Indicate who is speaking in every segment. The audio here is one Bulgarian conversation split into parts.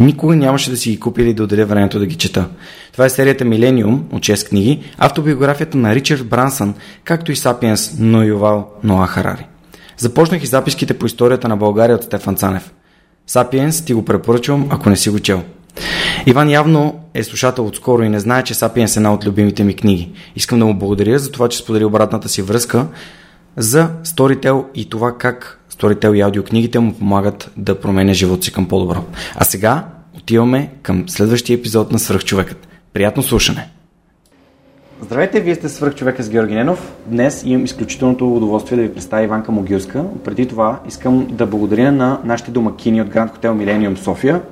Speaker 1: Никога нямаше да си ги купя или да отделя времето да ги чета. Това е серията Милениум от 6 книги, автобиографията на Ричард Брансън, както и Сапиенс но Ювал Ноа Харари. Започнах и записките по историята на България от Стефан Цанев. Сапиенс ти го препоръчвам, ако не си го чел. Иван явно е слушател отскоро и не знае, че Сапиенс е една от любимите ми книги. Искам да му благодаря за това, че сподели обратната си връзка за Storytel и това как Storytel и аудиокнигите му помагат да променя живота си към по-добро. А сега отиваме към следващия епизод на Свръхчовекът. Приятно слушане! Здравейте, вие сте Свръхчовека с Георги Ненов. Днес имам изключителното удоволствие да ви представя Иванка Могилска. Преди това искам да благодаря на нашите домакини от Гранд Хотел Millennium София,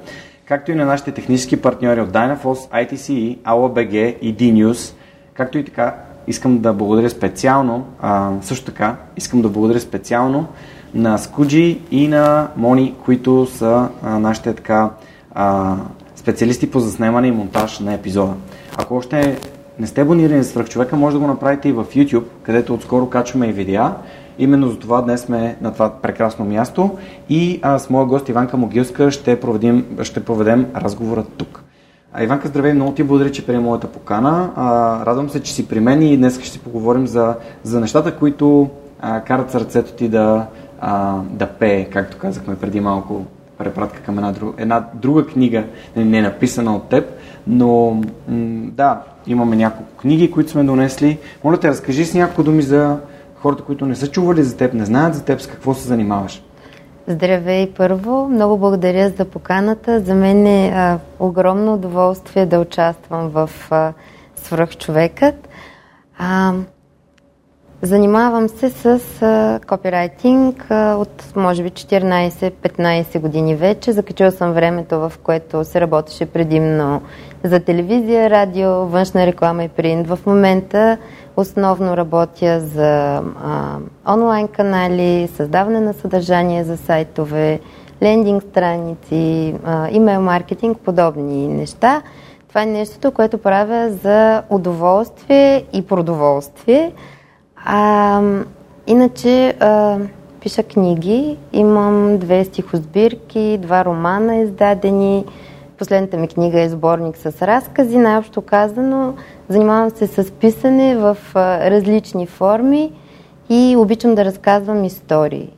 Speaker 1: както и на нашите технически партньори от Dynaforce, ITCE, AOBG и DNews, както и така искам да благодаря специално, а, също така искам да благодаря специално на Скуджи и на Мони, които са а, нашите така а, специалисти по заснемане и монтаж на епизода. Ако още не сте абонирани за свръхчовека, може да го направите и в YouTube, където отскоро качваме и видеа. Именно за това днес сме на това прекрасно място и а, с моя гост Иванка Могилска ще проведем, ще проведем разговора тук. А, Иванка, здравей, много ти благодаря, че приема моята покана. А, радвам се, че си при мен и днес ще поговорим за, за нещата, които а, карат сърцето ти да, а, да пее, както казахме преди малко, препратка към една, друг, една друга книга, не, не е написана от теб, но м- да, имаме няколко книги, които сме донесли. Моля те, разкажи с няколко думи за хората, които не са чували за теб, не знаят за теб, с какво се занимаваш.
Speaker 2: Здравей първо, много благодаря за поканата. За мен е а, огромно удоволствие да участвам в а, Свръхчовекът. Занимавам се с а, копирайтинг а, от може би 14-15 години вече. Закачила съм времето, в което се работеше предимно за телевизия, радио, външна реклама и принт. В момента основно работя за а, онлайн канали, създаване на съдържание за сайтове, лендинг страници, а, имейл маркетинг, подобни неща. Това е нещото, което правя за удоволствие и продоволствие. А, иначе а, пиша книги, имам две стихосбирки, два романа издадени. Последната ми книга е сборник с разкази, най-общо казано. Занимавам се с писане в различни форми и обичам да разказвам истории.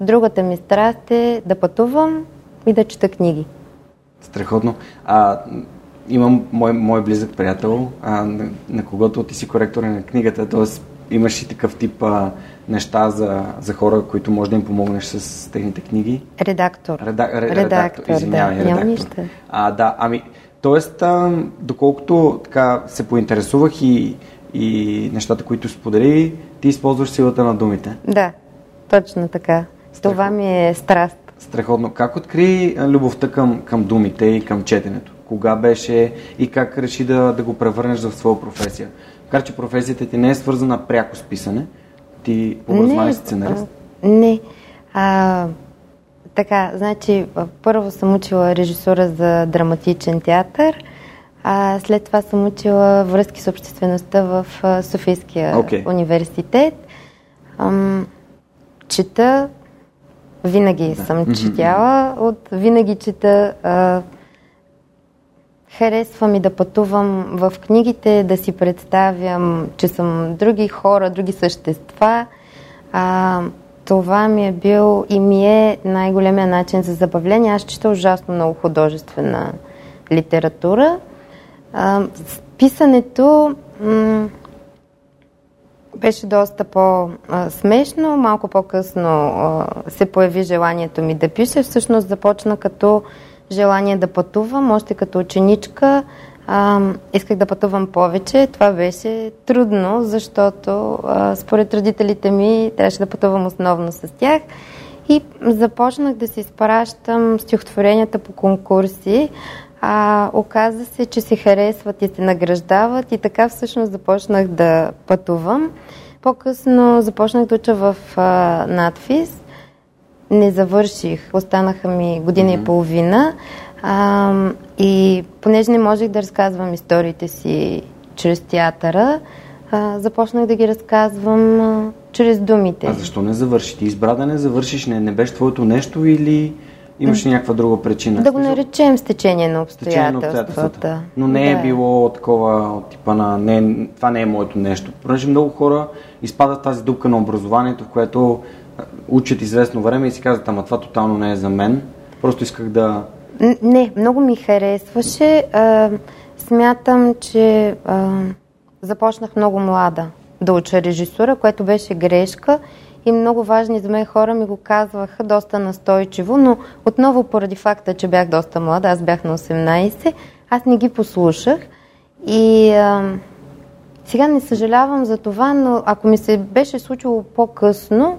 Speaker 2: Другата ми страст е да пътувам и да чета книги.
Speaker 1: Страхотно. А, имам мой, мой близък приятел, а, на, на когото ти си коректор на книгата, т.е имаш и такъв тип а, неща за, за хора, които може да им помогнеш с техните книги?
Speaker 2: Редактор.
Speaker 1: Реда, ре, редактор, редактор, извинявай,
Speaker 2: да,
Speaker 1: редактор.
Speaker 2: нищо.
Speaker 1: А, да, ами, тоест, а, доколкото така се поинтересувах и, и нещата, които сподели, ти използваш силата на думите.
Speaker 2: Да, точно така. Страхотно. Това ми е страст.
Speaker 1: Страхотно. Как откри любовта към, към думите и към четенето? Кога беше и как реши да, да го превърнеш в своя професия? Макар, че професията ти не е свързана пряко с писане, ти по образование си сценарист.
Speaker 2: Не. А, така, значи, първо съм учила режисура за драматичен театър, а след това съм учила връзки с обществеността в Софийския okay. университет. Ам, чета, винаги да. съм четяла, от винаги чета а, Харесва ми да пътувам в книгите, да си представям, че съм други хора, други същества. А, това ми е бил и ми е най-големия начин за забавление. Аз чета ужасно много художествена литература. А, писането м- беше доста по-смешно. Малко по-късно а, се появи желанието ми да пиша. Всъщност започна като желание да пътувам. Още като ученичка а, исках да пътувам повече. Това беше трудно, защото а, според родителите ми трябваше да пътувам основно с тях. И започнах да си изпращам стихотворенията по конкурси. А, оказа се, че се харесват и се награждават и така всъщност започнах да пътувам. По-късно започнах да уча в а, надфис. Не завърших, останаха ми година mm-hmm. и половина. А, и понеже не можех да разказвам историите си чрез театъра, а, започнах да ги разказвам а, чрез думите.
Speaker 1: А защо не завърши? Ти избра да не завършиш, не, не беше твоето нещо или имаш някаква друга причина?
Speaker 2: Да го наречем стечение на обстоятелствата.
Speaker 1: Но не е да. било такова от типа на не, това не е моето нещо. Понеже много хора изпадат тази дупка на образованието, в което учат известно време и си казват, ама това тотално не е за мен. Просто исках да...
Speaker 2: Не, много ми харесваше. А, смятам, че а, започнах много млада да уча режисура, което беше грешка и много важни за мен хора ми го казваха доста настойчиво, но отново поради факта, че бях доста млада, аз бях на 18, аз не ги послушах и а, сега не съжалявам за това, но ако ми се беше случило по-късно,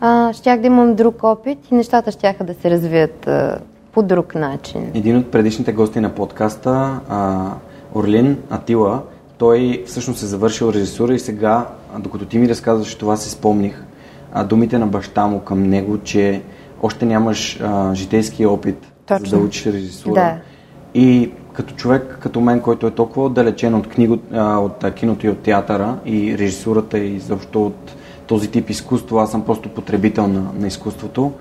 Speaker 2: а, щях да имам друг опит и нещата щяха да се развият а, по друг начин.
Speaker 1: Един от предишните гости на подкаста, а, Орлин Атила, той всъщност е завършил режисура и сега, докато ти ми разказваш това, се спомних а, думите на баща му към него, че още нямаш а, житейски опит Точно. за да учиш режисура.
Speaker 2: Да.
Speaker 1: И като човек като мен, който е толкова отдалечен от, книго, а, от киното и от театъра и режисурата и защо от този тип изкуство, аз съм просто потребител на, на изкуството,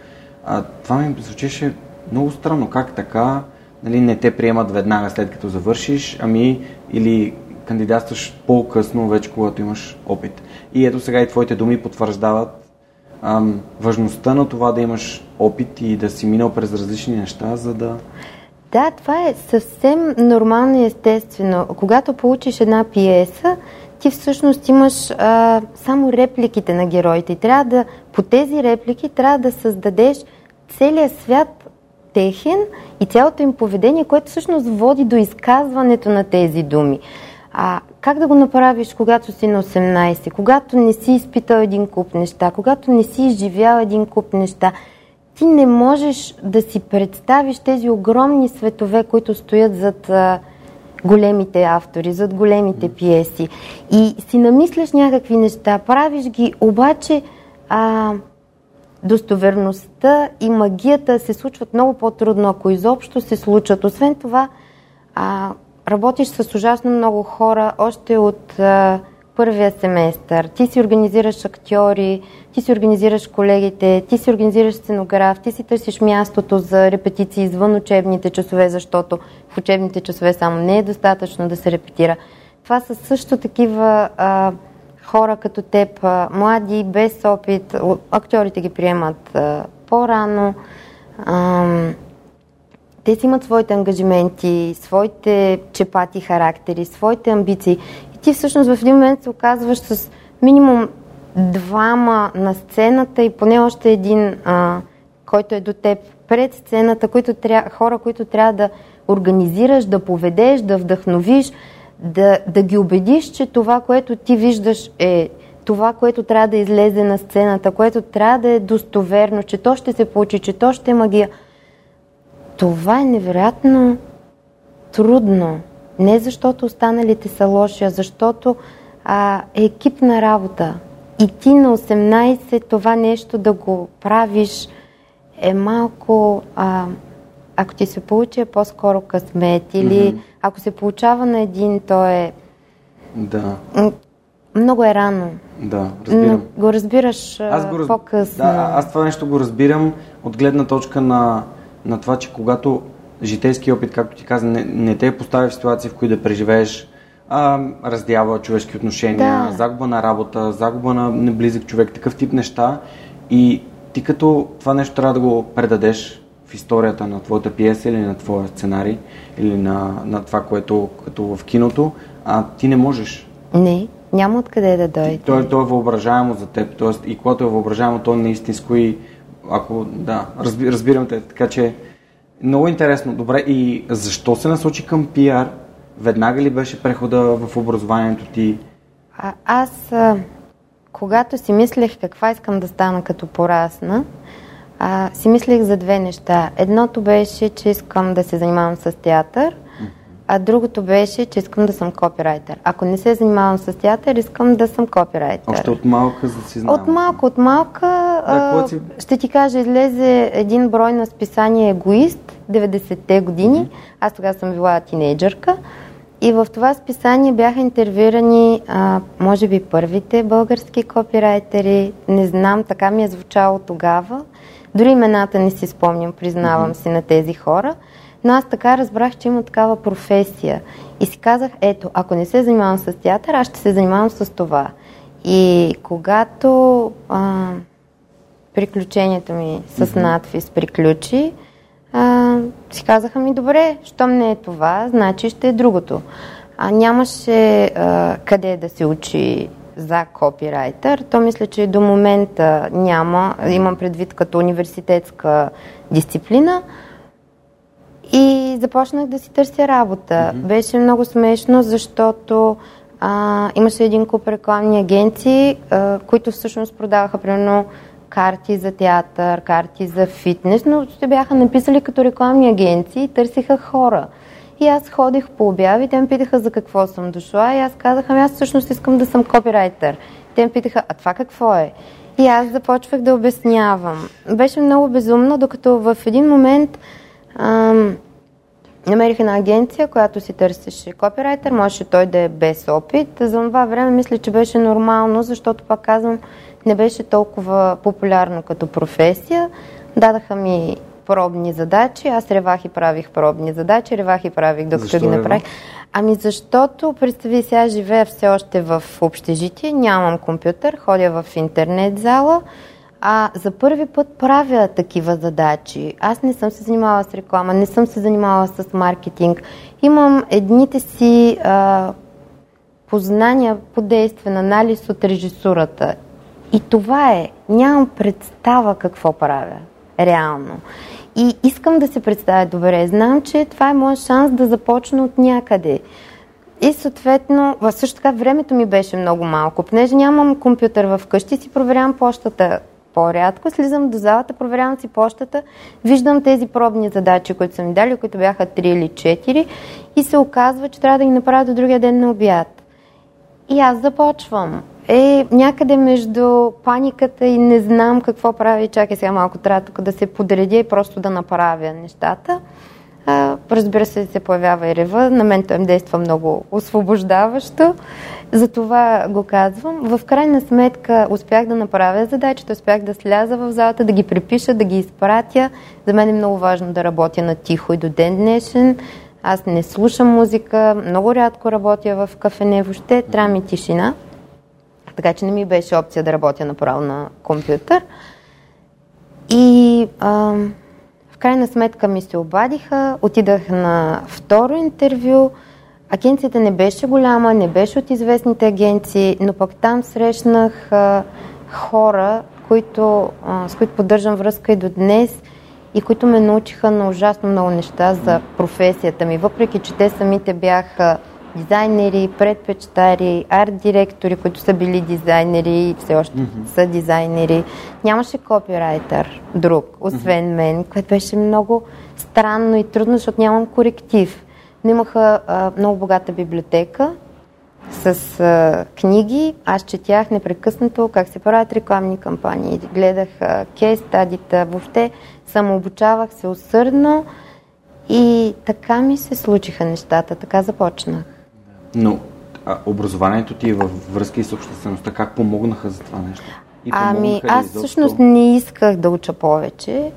Speaker 1: а, това ми звучеше много странно. Как така? Нали, не те приемат веднага след като завършиш, ами или кандидатстваш по-късно, вече когато имаш опит. И ето сега и твоите думи потвърждават ам, важността на това да имаш опит и да си минал през различни неща, за да...
Speaker 2: Да, това е съвсем нормално и естествено. Когато получиш една пиеса, ти всъщност имаш а, само репликите на героите и трябва да, по тези реплики трябва да създадеш целият свят техен и цялото им поведение, което всъщност води до изказването на тези думи. А как да го направиш, когато си на 18, когато не си изпитал един куп неща, когато не си изживял един куп неща? Ти не можеш да си представиш тези огромни светове, които стоят зад големите автори, зад големите пиеси. И си намисляш някакви неща, правиш ги, обаче а, достоверността и магията се случват много по-трудно, ако изобщо се случат. Освен това, а, работиш с ужасно много хора още от а, първия семестър. Ти си организираш актьори, ти си организираш колегите, ти си организираш сценограф, ти си търсиш мястото за репетиции извън учебните часове, защото в учебните часове само не е достатъчно да се репетира. Това са също такива а, хора като теб, а, млади, без опит. Актьорите ги приемат а, по-рано. А, те си имат своите ангажименти, своите чепати характери, своите амбиции. Ти всъщност в един момент се оказваш с минимум двама на сцената и поне още един, а, който е до теб пред сцената, които тря... хора, които трябва да организираш, да поведеш, да вдъхновиш, да, да ги убедиш, че това, което ти виждаш е това, което трябва да излезе на сцената, което трябва да е достоверно, че то ще се получи, че то ще е магия – това е невероятно трудно. Не защото останалите са лоши, а защото а, е екипна работа. И ти на 18 това нещо да го правиш е малко... А, ако ти се получи е по-скоро късмет или mm-hmm. ако се получава на един, то е...
Speaker 1: Да.
Speaker 2: Много е рано.
Speaker 1: Да, разбирам.
Speaker 2: Но го разбираш аз го раз... по-късно.
Speaker 1: Да, аз това нещо го разбирам от гледна точка на на това, че когато житейски опит, както ти каза, не, не те поставя в ситуации, в които да преживееш а, раздява човешки отношения, да. загуба на работа, загуба на неблизък човек, такъв тип неща. И ти като това нещо трябва да го предадеш в историята на твоята пиеса или на твоя сценарий или на, на това, което като в киното, а ти не можеш.
Speaker 2: Не, няма откъде да дойде.
Speaker 1: То, то е въображаемо за теб, т.е. и когато е въображаемо, то е неистинско и ако, да, разби, разбирам те, така че много интересно. Добре, и защо се насочи към пиар? Веднага ли беше прехода в образованието ти?
Speaker 2: А, аз, а, когато си мислех каква искам да стана като порасна, а, си мислех за две неща. Едното беше, че искам да се занимавам с театър, а другото беше, че искам да съм копирайтер. Ако не се занимавам с театър, искам да съм копирайтер.
Speaker 1: Още от малка, за да си знам.
Speaker 2: От малка, от малка. Да, а, си... Ще ти кажа, излезе един брой на списание Егоист, 90-те години. Mm-hmm. Аз тогава съм била тинейджърка. И в това списание бяха интервюирани, а, може би, първите български копирайтери. Не знам, така ми е звучало тогава. Дори имената не си спомням, признавам mm-hmm. си на тези хора. Но аз така разбрах, че има такава професия. И си казах, ето, ако не се занимавам с театър, аз ще се занимавам с това. И когато а, приключението ми с надфис приключи, си казаха ми, добре, щом не е това, значи ще е другото. А нямаше а, къде да се учи за копирайтер. То мисля, че до момента няма, имам предвид като университетска дисциплина. И започнах да си търся работа. Mm-hmm. Беше много смешно, защото а, имаше един куп рекламни агенции, а, които всъщност продаваха примерно карти за театър, карти за фитнес, но те бяха написали като рекламни агенции и търсиха хора. И аз ходих по обяви, те ме питаха за какво съм дошла и аз казах, ами аз всъщност искам да съм копирайтер. Те ме питаха, а това какво е? И аз започвах да обяснявам. Беше много безумно, докато в един момент ам, намерих една агенция, която си търсеше копирайтер, можеше той да е без опит. За това време мисля, че беше нормално, защото пак казвам, не беше толкова популярно като професия. Дадаха ми пробни задачи, аз ревах и правих пробни задачи, ревах и правих докато Защо ги направих. Ами защото, представи сега, живея все още в общежитие, нямам компютър, ходя в интернет зала, а за първи път правя такива задачи. Аз не съм се занимавала с реклама, не съм се занимавала с маркетинг. Имам едните си а, познания по действен анализ от режисурата. И това е. Нямам представа какво правя. Реално. И искам да се представя добре. Знам, че това е моят шанс да започна от някъде. И съответно, също така времето ми беше много малко. Понеже нямам компютър в къщи, си проверявам почтата по-рядко. Слизам до залата, проверявам си почтата, виждам тези пробни задачи, които са ми дали, които бяха 3 или 4 и се оказва, че трябва да ги направя до другия ден на обяд. И аз започвам е някъде между паниката и не знам какво прави. Чакай сега малко, трябва тук да се подредя и просто да направя нещата. А, разбира се, се появява и рева. На мен той им действа много освобождаващо. Затова го казвам. В крайна сметка успях да направя задачата, успях да сляза в залата, да ги припиша, да ги изпратя. За мен е много важно да работя на тихо и до ден днешен. Аз не слушам музика, много рядко работя в кафене, въобще трябва ми тишина. Така че не ми беше опция да работя направо на компютър. И а, в крайна сметка ми се обадиха, отидах на второ интервю. Агенцията не беше голяма, не беше от известните агенции, но пък там срещнах а, хора, които, а, с които поддържам връзка и до днес и които ме научиха на ужасно много неща за професията ми, въпреки че те самите бяха дизайнери, предпечтари, арт-директори, които са били дизайнери и все още mm-hmm. са дизайнери. Нямаше копирайтер друг, освен mm-hmm. мен, което беше много странно и трудно, защото нямам коректив. Но имаха а, много богата библиотека с а, книги. Аз четях непрекъснато как се правят рекламни кампании. Гледах кейс стадита, въобще самообучавах се усърдно и така ми се случиха нещата, така започнах.
Speaker 1: Но а, образованието ти е във връзка и с обществеността, как помогнаха за това нещо? И
Speaker 2: Ами, аз
Speaker 1: изобщо?
Speaker 2: всъщност не исках да уча повече,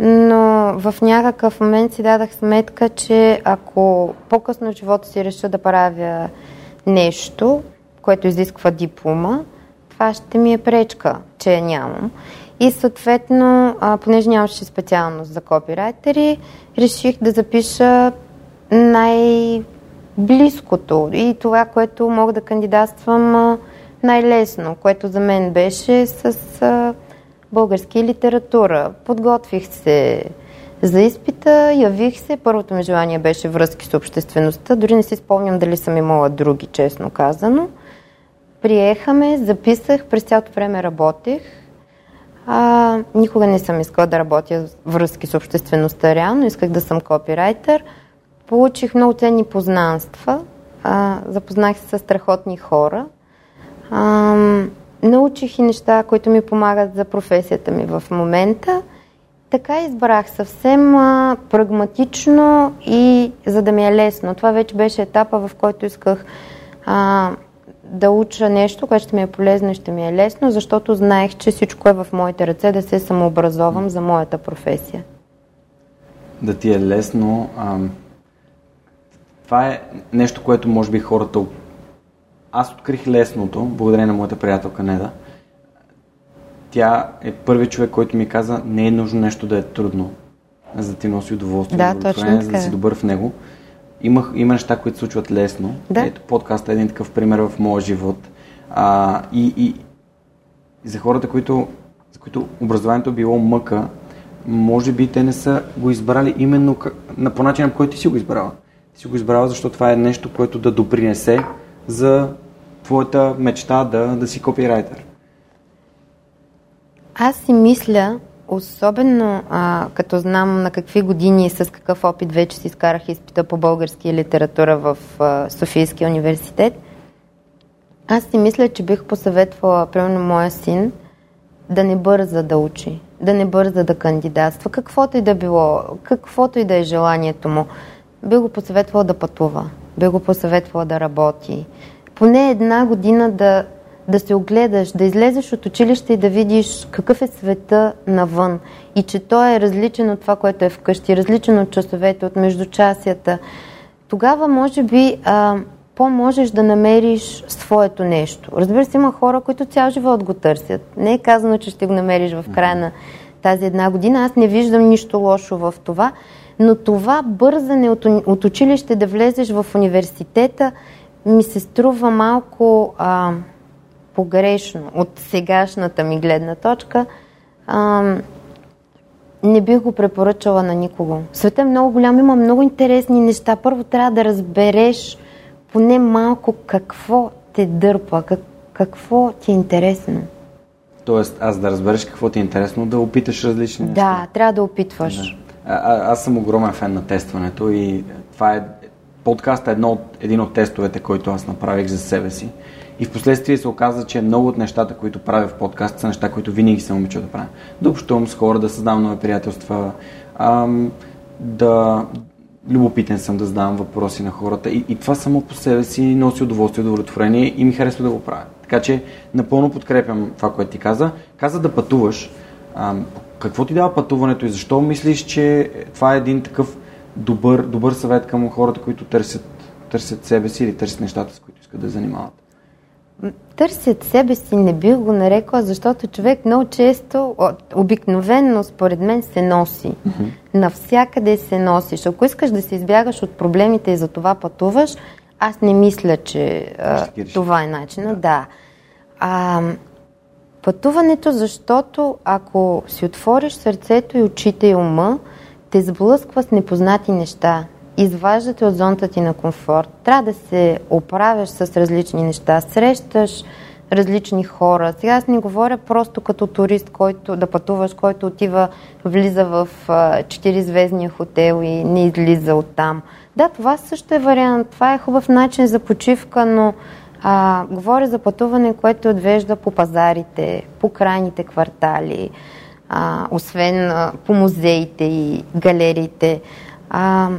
Speaker 2: но в някакъв момент си дадах сметка, че ако по-късно в живота си реша да правя нещо, което изисква диплома, това ще ми е пречка, че я нямам. И съответно, а, понеже нямаше специалност за копирайтери, реших да запиша най-близкото и това, което мога да кандидатствам най-лесно, което за мен беше с български литература. Подготвих се за изпита, явих се. Първото ми желание беше връзки с обществеността. Дори не си спомням дали съм имала други, честно казано. Приехаме, записах, през цялото време работех. А, никога не съм искала да работя връзки с обществеността реално, исках да съм копирайтер. Получих много ценни познанства, а, запознах се с страхотни хора. А, научих и неща, които ми помагат за професията ми в момента. Така избрах съвсем а, прагматично и за да ми е лесно. Това вече беше етапа, в който исках а, да уча нещо, което ще ми е полезно и ще ми е лесно, защото знаех, че всичко е в моите ръце да се самообразовам за моята професия.
Speaker 1: Да ти е лесно. Ам... Това е нещо, което може би хората... Аз открих лесното, благодарение на моята приятелка Неда. Тя е първият човек, който ми каза, не е нужно нещо да е трудно, за да ти носи удоволствие,
Speaker 2: Да, точно
Speaker 1: за да си добър в него. Имах, има неща, които случват лесно.
Speaker 2: Да.
Speaker 1: Ето, подкастът е един такъв пример в моя живот. А, и, и, и за хората, които, за които образованието било мъка, може би те не са го избрали именно на, по начина, по който ти си го избрала. Си го избрала, защото това е нещо, което да допринесе за твоята мечта да, да си копирайтер.
Speaker 2: Аз си мисля, особено а, като знам на какви години и с какъв опит вече си изкарах изпита по български литература в а, Софийския университет, аз си мисля, че бих посъветвала, примерно, моя син да не бърза да учи, да не бърза да кандидатства, каквото и да било, каквото и да е желанието му. Би го посъветвала да пътува, би го посъветвала да работи. Поне една година да, да се огледаш, да излезеш от училище и да видиш какъв е света навън и че той е различен от това, което е вкъщи, различен от часовете, от междучасията. Тогава, може би, а, по-можеш да намериш своето нещо. Разбира се, има хора, които цял живот го търсят. Не е казано, че ще го намериш в края на тази една година. Аз не виждам нищо лошо в това, но това бързане от, от училище да влезеш в университета ми се струва малко а, погрешно от сегашната ми гледна точка. А, не бих го препоръчала на никого. Светът е много голям, има много интересни неща. Първо трябва да разбереш поне малко какво те дърпа, как, какво ти е интересно.
Speaker 1: Тоест, аз да разбереш какво ти е интересно, да опиташ различни неща.
Speaker 2: Да, трябва да опитваш.
Speaker 1: А, а, аз съм огромен фен на тестването и това е подкаст е едно от, един от тестовете, който аз направих за себе си. И в последствие се оказа, че много от нещата, които правя в подкаст, са неща, които винаги съм обичал да правя. Да общувам с хора, да създавам нови приятелства, ам, да любопитен съм да задавам въпроси на хората. И, и това само по себе си носи удоволствие, удовлетворение и ми харесва да го правя. Така че напълно подкрепям това, което ти каза. Каза да пътуваш. Ам, какво ти дава пътуването и защо мислиш, че това е един такъв добър, добър съвет към хората, които търсят, търсят себе си или търсят нещата, с които искат да занимават?
Speaker 2: Търсят себе си, не бих го нарекла, защото човек много често, обикновенно според мен се носи. Навсякъде се носиш. Ако искаш да се избягаш от проблемите и за това пътуваш, аз не мисля, че а, това е начинът. Да. А, пътуването, защото ако си отвориш сърцето и очите и ума, те сблъсква с непознати неща. Изваждате от зоната ти на комфорт. Трябва да се оправяш с различни неща. Срещаш различни хора. Сега аз не говоря просто като турист, който да пътуваш, който отива, влиза в а, 4-звездния хотел и не излиза оттам. Да, това също е вариант. Това е хубав начин за почивка, но а, говоря за пътуване, което отвежда по пазарите, по крайните квартали, а, освен а, по музеите и галериите. А,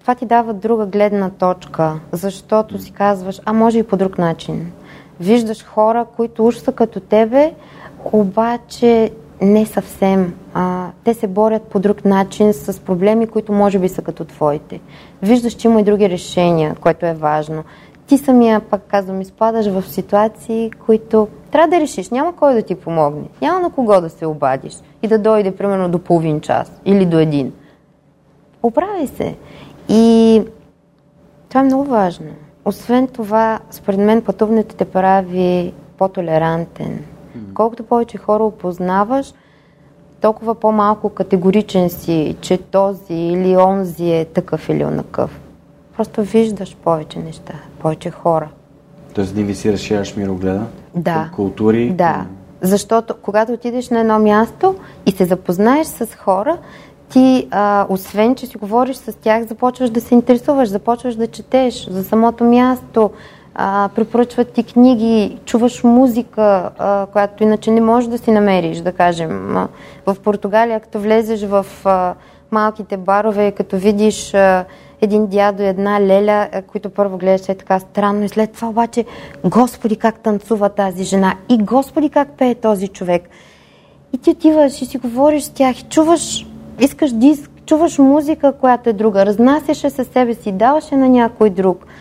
Speaker 2: това ти дава друга гледна точка, защото си казваш, а може и по друг начин. Виждаш хора, които уж са като тебе, обаче не съвсем. А, те се борят по друг начин с проблеми, които може би са като твоите. Виждаш, че има и други решения, което е важно. Ти самия, пак казвам, изпадаш в ситуации, които трябва да решиш. Няма кой да ти помогне. Няма на кого да се обадиш и да дойде примерно до половин час или до един. Оправи се. И това е много важно. Освен това, според мен пътуването те прави по-толерантен. Колкото повече хора опознаваш, толкова по-малко категоричен си, че този или онзи е такъв или онакъв. Просто виждаш повече неща, повече хора.
Speaker 1: Тоест да ви си разширяш мирогледа?
Speaker 2: Да.
Speaker 1: Култури?
Speaker 2: Да. Защото когато отидеш на едно място и се запознаеш с хора, ти, а, освен че си говориш с тях, започваш да се интересуваш, започваш да четеш за самото място, а, препоръчват ти книги, чуваш музика, а, която иначе не можеш да си намериш, да кажем. В Португалия, като влезеш в а, малките барове, като видиш а, един дядо и една леля, а, които първо гледаш е така странно и след това обаче, Господи как танцува тази жена и Господи как пее този човек. И ти отиваш и си говориш с тях и чуваш, искаш диск, чуваш музика, която е друга, разнасяше със себе си, даваше на някой друг –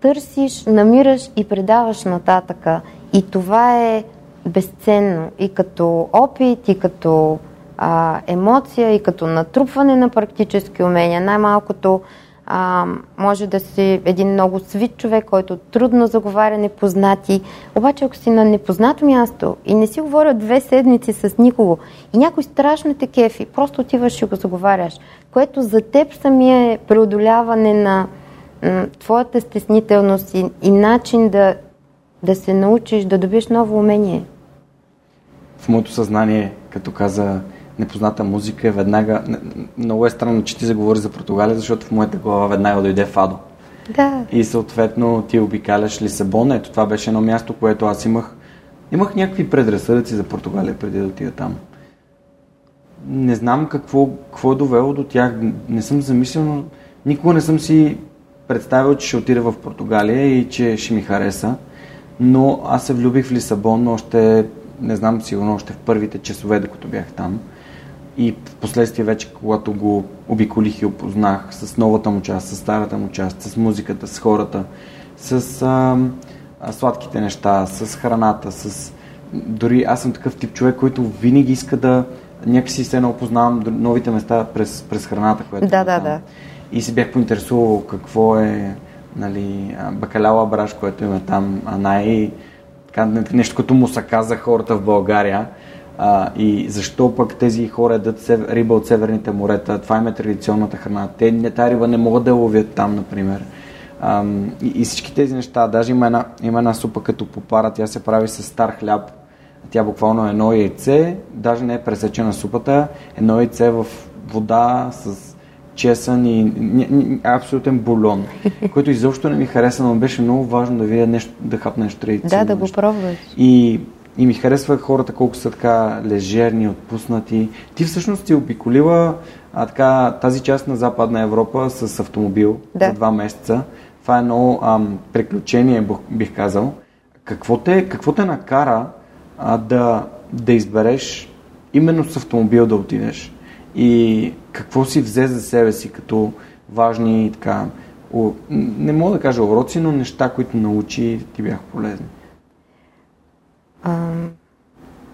Speaker 2: търсиш, намираш и предаваш нататъка. И това е безценно и като опит, и като а, емоция, и като натрупване на практически умения. Най-малкото а, може да си един много свит човек, който трудно заговаря непознати. Обаче, ако си на непознато място и не си говоря две седмици с никого и някой страшно те кефи, просто отиваш и го заговаряш, което за теб самия е преодоляване на твоята стеснителност и, и начин да, да се научиш да добиеш ново умение.
Speaker 1: В моето съзнание, като каза непозната музика, веднага... Много е странно, че ти заговори за Португалия, защото в моята глава веднага дойде Фадо.
Speaker 2: Да.
Speaker 1: И съответно ти обикаляш Лисабон. Ето това беше едно място, което аз имах. Имах някакви предразсъдъци за Португалия преди да отида там. Не знам какво, какво е довело до тях. Не съм замислил, но никога не съм си представил, че ще отида в Португалия и че ще ми хареса. Но аз се влюбих в Лисабон още, не знам сигурно, още в първите часове, докато бях там. И в последствие вече, когато го обиколих и опознах с новата му част, с старата му част, с музиката, с хората, с а, а, сладките неща, с храната, с... Дори аз съм такъв тип човек, който винаги иска да някакси се опознавам новите места през, през храната, която
Speaker 2: Да, да, да
Speaker 1: и се бях поинтересувал какво е нали, бакаляла браш, което има там, а най- нещо като му са каза хората в България. А, и защо пък тези хора сев... риба от северните морета? Това им е традиционната храна. Те не, тази риба не могат да ловят там, например. А, и, и всички тези неща. Даже има една, има една супа като попара, тя се прави с стар хляб. Тя буквално е едно яйце, даже не е пресечена супата, едно яйце в вода с чесън и абсолютен бульон, който изобщо не ми хареса, но беше много важно да видя нещо, да нещо традиционно.
Speaker 2: Да, да го пробваш.
Speaker 1: И, и ми харесва хората колко са така лежерни, отпуснати. Ти всъщност си обиколила а, така, тази част на Западна Европа с автомобил да. за два месеца. Това е едно ам, приключение, бих казал. Какво те, какво те накара а, да, да избереш именно с автомобил да отидеш? И какво си взе за себе си като важни така, не мога да кажа уроци, но неща, които научи ти бяха полезни?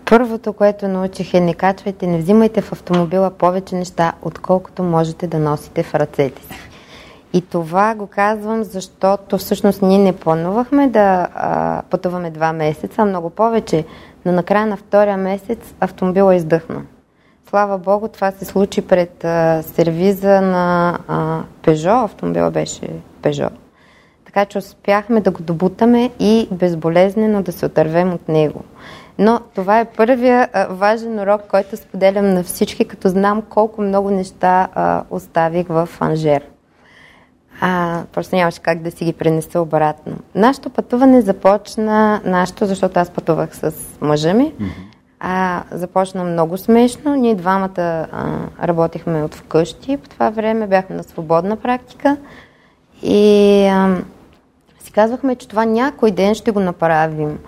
Speaker 2: Първото, което научих е не качвайте, не взимайте в автомобила повече неща, отколкото можете да носите в ръцете си. И това го казвам, защото всъщност ние не планувахме да а, пътуваме два месеца, много повече, но накрая на втория месец автомобила е издъхна слава Богу, това се случи пред а, сервиза на а, Пежо, автомобила беше Пежо. Така че успяхме да го добутаме и безболезнено да се отървем от него. Но това е първия а, важен урок, който споделям на всички, като знам колко много неща а, оставих в Анжер. А, просто нямаше как да си ги пренеса обратно. Нашето пътуване започна, нашето, защото аз пътувах с мъжа ми, А, започна много смешно. Ние двамата а, работихме от вкъщи. По това време бяхме на свободна практика. И а, казвахме, че това някой ден ще го направим.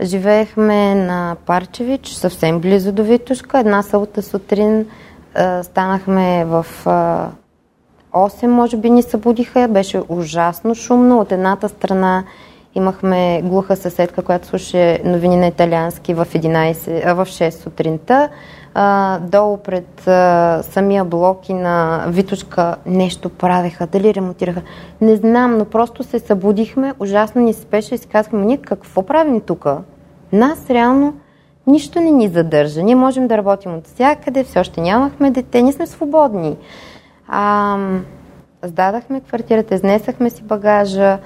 Speaker 2: Живеехме на Парчевич, съвсем близо до Витушка. Една събота сутрин а, станахме в а, 8, може би ни събудиха. Беше ужасно шумно. От едната страна имахме глуха съседка, която слуша новини на италиански в, 11, а, в 6 сутринта. А, долу пред а, самия блок и на Витушка нещо правеха, дали ремонтираха. Не знам, но просто се събудихме, ужасно ни спеше и си казахме, ние какво правим тук? Нас реално нищо не ни задържа. Ние можем да работим от всякъде, все още нямахме дете, ние сме свободни. А, сдадахме квартирата, изнесахме си багажа,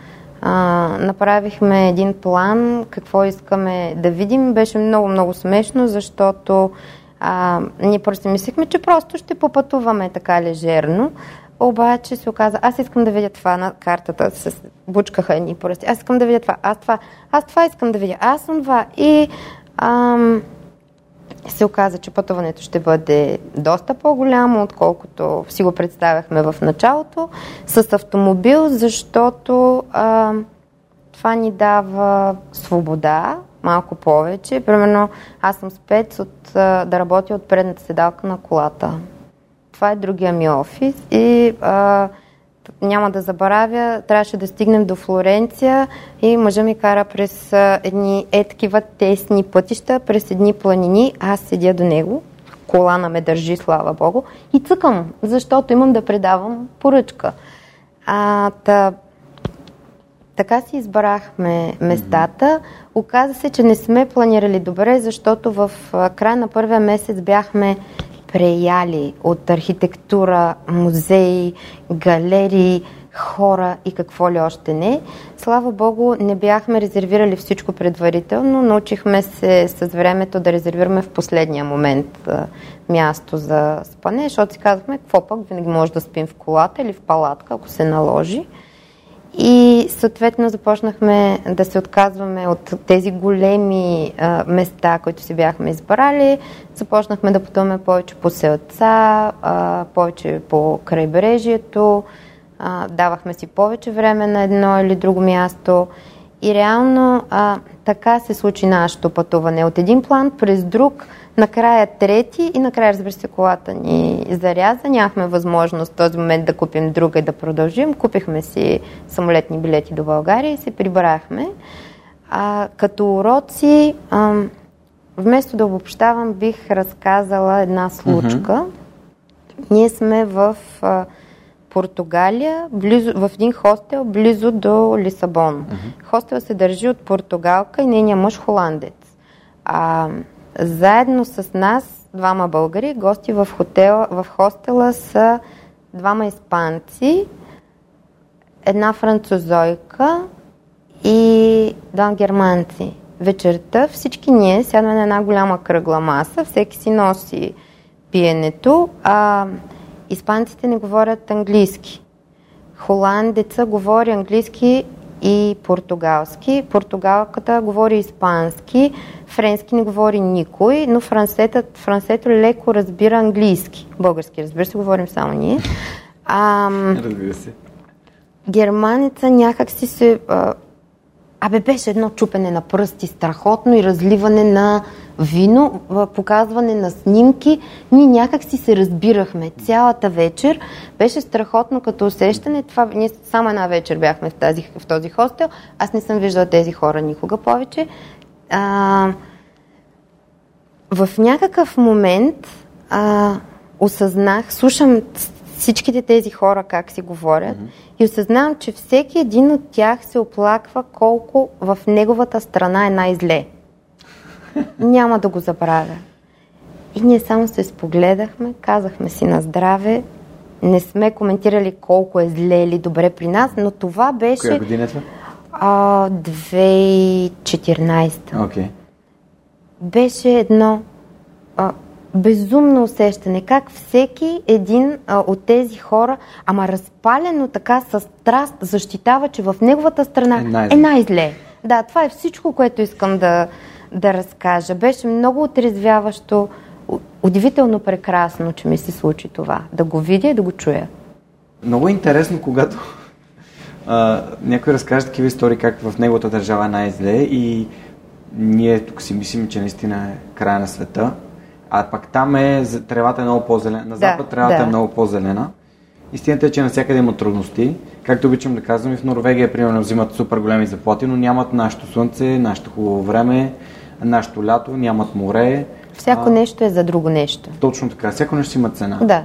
Speaker 2: а, направихме един план, какво искаме да видим. Беше много-много смешно, защото а, ние просто мислихме, че просто ще попътуваме така лежерно. Обаче се оказа, аз искам да видя това на картата, се бучкаха ни пръсти. Аз искам да видя това, аз това, аз това искам да видя, аз съм това. И ам, се оказа, че пътуването ще бъде доста по-голямо, отколкото си го представяхме в началото, с автомобил, защото а, това ни дава свобода, малко повече. Примерно, аз съм спец от, а, да работя от предната седалка на колата. Това е другия ми офис и а, няма да забравя, трябваше да стигнем до Флоренция и мъжа ми кара през едни е такива тесни пътища, през едни планини. Аз седя до него, колана ме държи, слава Богу, и цъкам, защото имам да предавам поръчка. А, та, така си избрахме местата. Оказа се, че не сме планирали добре, защото в края на първия месец бяхме преяли от архитектура, музеи, галерии, хора и какво ли още не. Слава Богу, не бяхме резервирали всичко предварително. Научихме се с времето да резервираме в последния момент място за спане, защото си казахме, какво пък, винаги може да спим в колата или в палатка, ако се наложи. И съответно започнахме да се отказваме от тези големи а, места, които си бяхме избрали. Започнахме да пътуваме повече по селца, а, повече по крайбрежието, а, давахме си повече време на едно или друго място. И реално а, така се случи нашето пътуване. От един план през друг – накрая трети и накрая, разбира се, колата ни заряза. Нямахме възможност в този момент да купим друга и да продължим. Купихме си самолетни билети до България и се прибрахме. А, като уроци, а, вместо да обобщавам, бих разказала една случка. Mm-hmm. Ние сме в а, Португалия, близо, в един хостел, близо до Лисабон. Mm-hmm. Хостел се държи от португалка и нейния мъж холандец. А, заедно с нас, двама българи, гости в, хотела, в хостела са двама испанци, една французойка и два германци. Вечерта всички ние сядаме на една голяма кръгла маса, всеки си носи пиенето, а испанците не говорят английски. Холандеца говори английски и португалски. Португалката говори испански, френски не говори никой, но франсетът, франсето леко разбира английски. Български, разбира се, говорим само ние.
Speaker 1: А, разбира се.
Speaker 2: Германица някак си се... А, абе, беше едно чупене на пръсти, страхотно и разливане на вино, показване на снимки. Ние някак си се разбирахме цялата вечер. Беше страхотно като усещане. Това, ние само една вечер бяхме в, тази, в този хостел. Аз не съм виждала тези хора никога повече. А, в някакъв момент а, осъзнах, слушам всичките тези хора как си говорят mm-hmm. и осъзнавам, че всеки един от тях се оплаква колко в неговата страна е най-зле. Няма да го забравя. И ние само се спогледахме, казахме си на здраве, не сме коментирали колко е зле или добре при нас, но това беше...
Speaker 1: Коя година е това?
Speaker 2: А, 2014.
Speaker 1: Okay.
Speaker 2: Беше едно а, безумно усещане, как всеки един а, от тези хора, ама разпалено така с страст, защитава, че в неговата страна е най-зле. Е най-зле. Да, това е всичко, което искам да, да разкажа. Беше много отрезвяващо, удивително прекрасно, че ми се случи това. Да го видя и да го чуя.
Speaker 1: Много е интересно, когато а, някой разкаже такива истории, как в неговата държава е най-зле и ние тук си мислим, че наистина е края на света, а пак там е, тревата е много по-зелена, на запад да, тревата е да. е много по-зелена. Истината е, че навсякъде има трудности. Както обичам да казвам, и в Норвегия, примерно, взимат супер големи заплати, но нямат нашето слънце, нашето хубаво време, нашето лято, нямат море.
Speaker 2: Всяко а, нещо е за друго нещо.
Speaker 1: Точно така. Всяко нещо има цена.
Speaker 2: Да.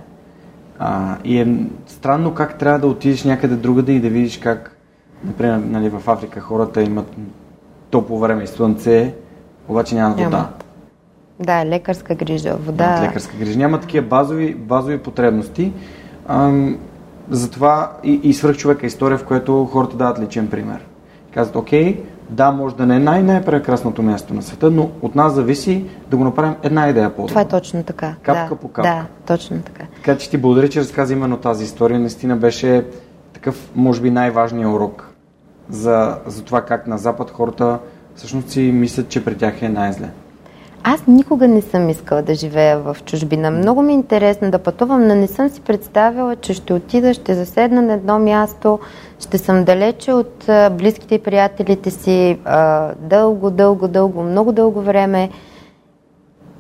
Speaker 1: А, и е странно как трябва да отидеш някъде другаде и да видиш как, например, нали, в Африка хората имат топло време и слънце, обаче нямат вода. Няма.
Speaker 2: Да, лекарска грижа, вода. Нямат
Speaker 1: лекарска грижа. Няма такива базови, базови потребности. Ам, затова и, и свърх човека е история, в която хората дават личен пример. Казват, окей, да, може да не е най-най-прекрасното място на света, но от нас зависи да го направим една идея по
Speaker 2: Това е точно така.
Speaker 1: Капка
Speaker 2: да,
Speaker 1: по капка.
Speaker 2: Да, точно така.
Speaker 1: Така че ти благодаря, че разказа именно тази история. Наистина беше такъв, може би, най-важният урок за, за това как на Запад хората всъщност си мислят, че при тях е най-зле.
Speaker 2: Аз никога не съм искала да живея в чужбина. Много ми е интересно да пътувам, но не съм си представила, че ще отида, ще заседна на едно място, ще съм далече от близките и приятелите си а, дълго, дълго, дълго, много дълго време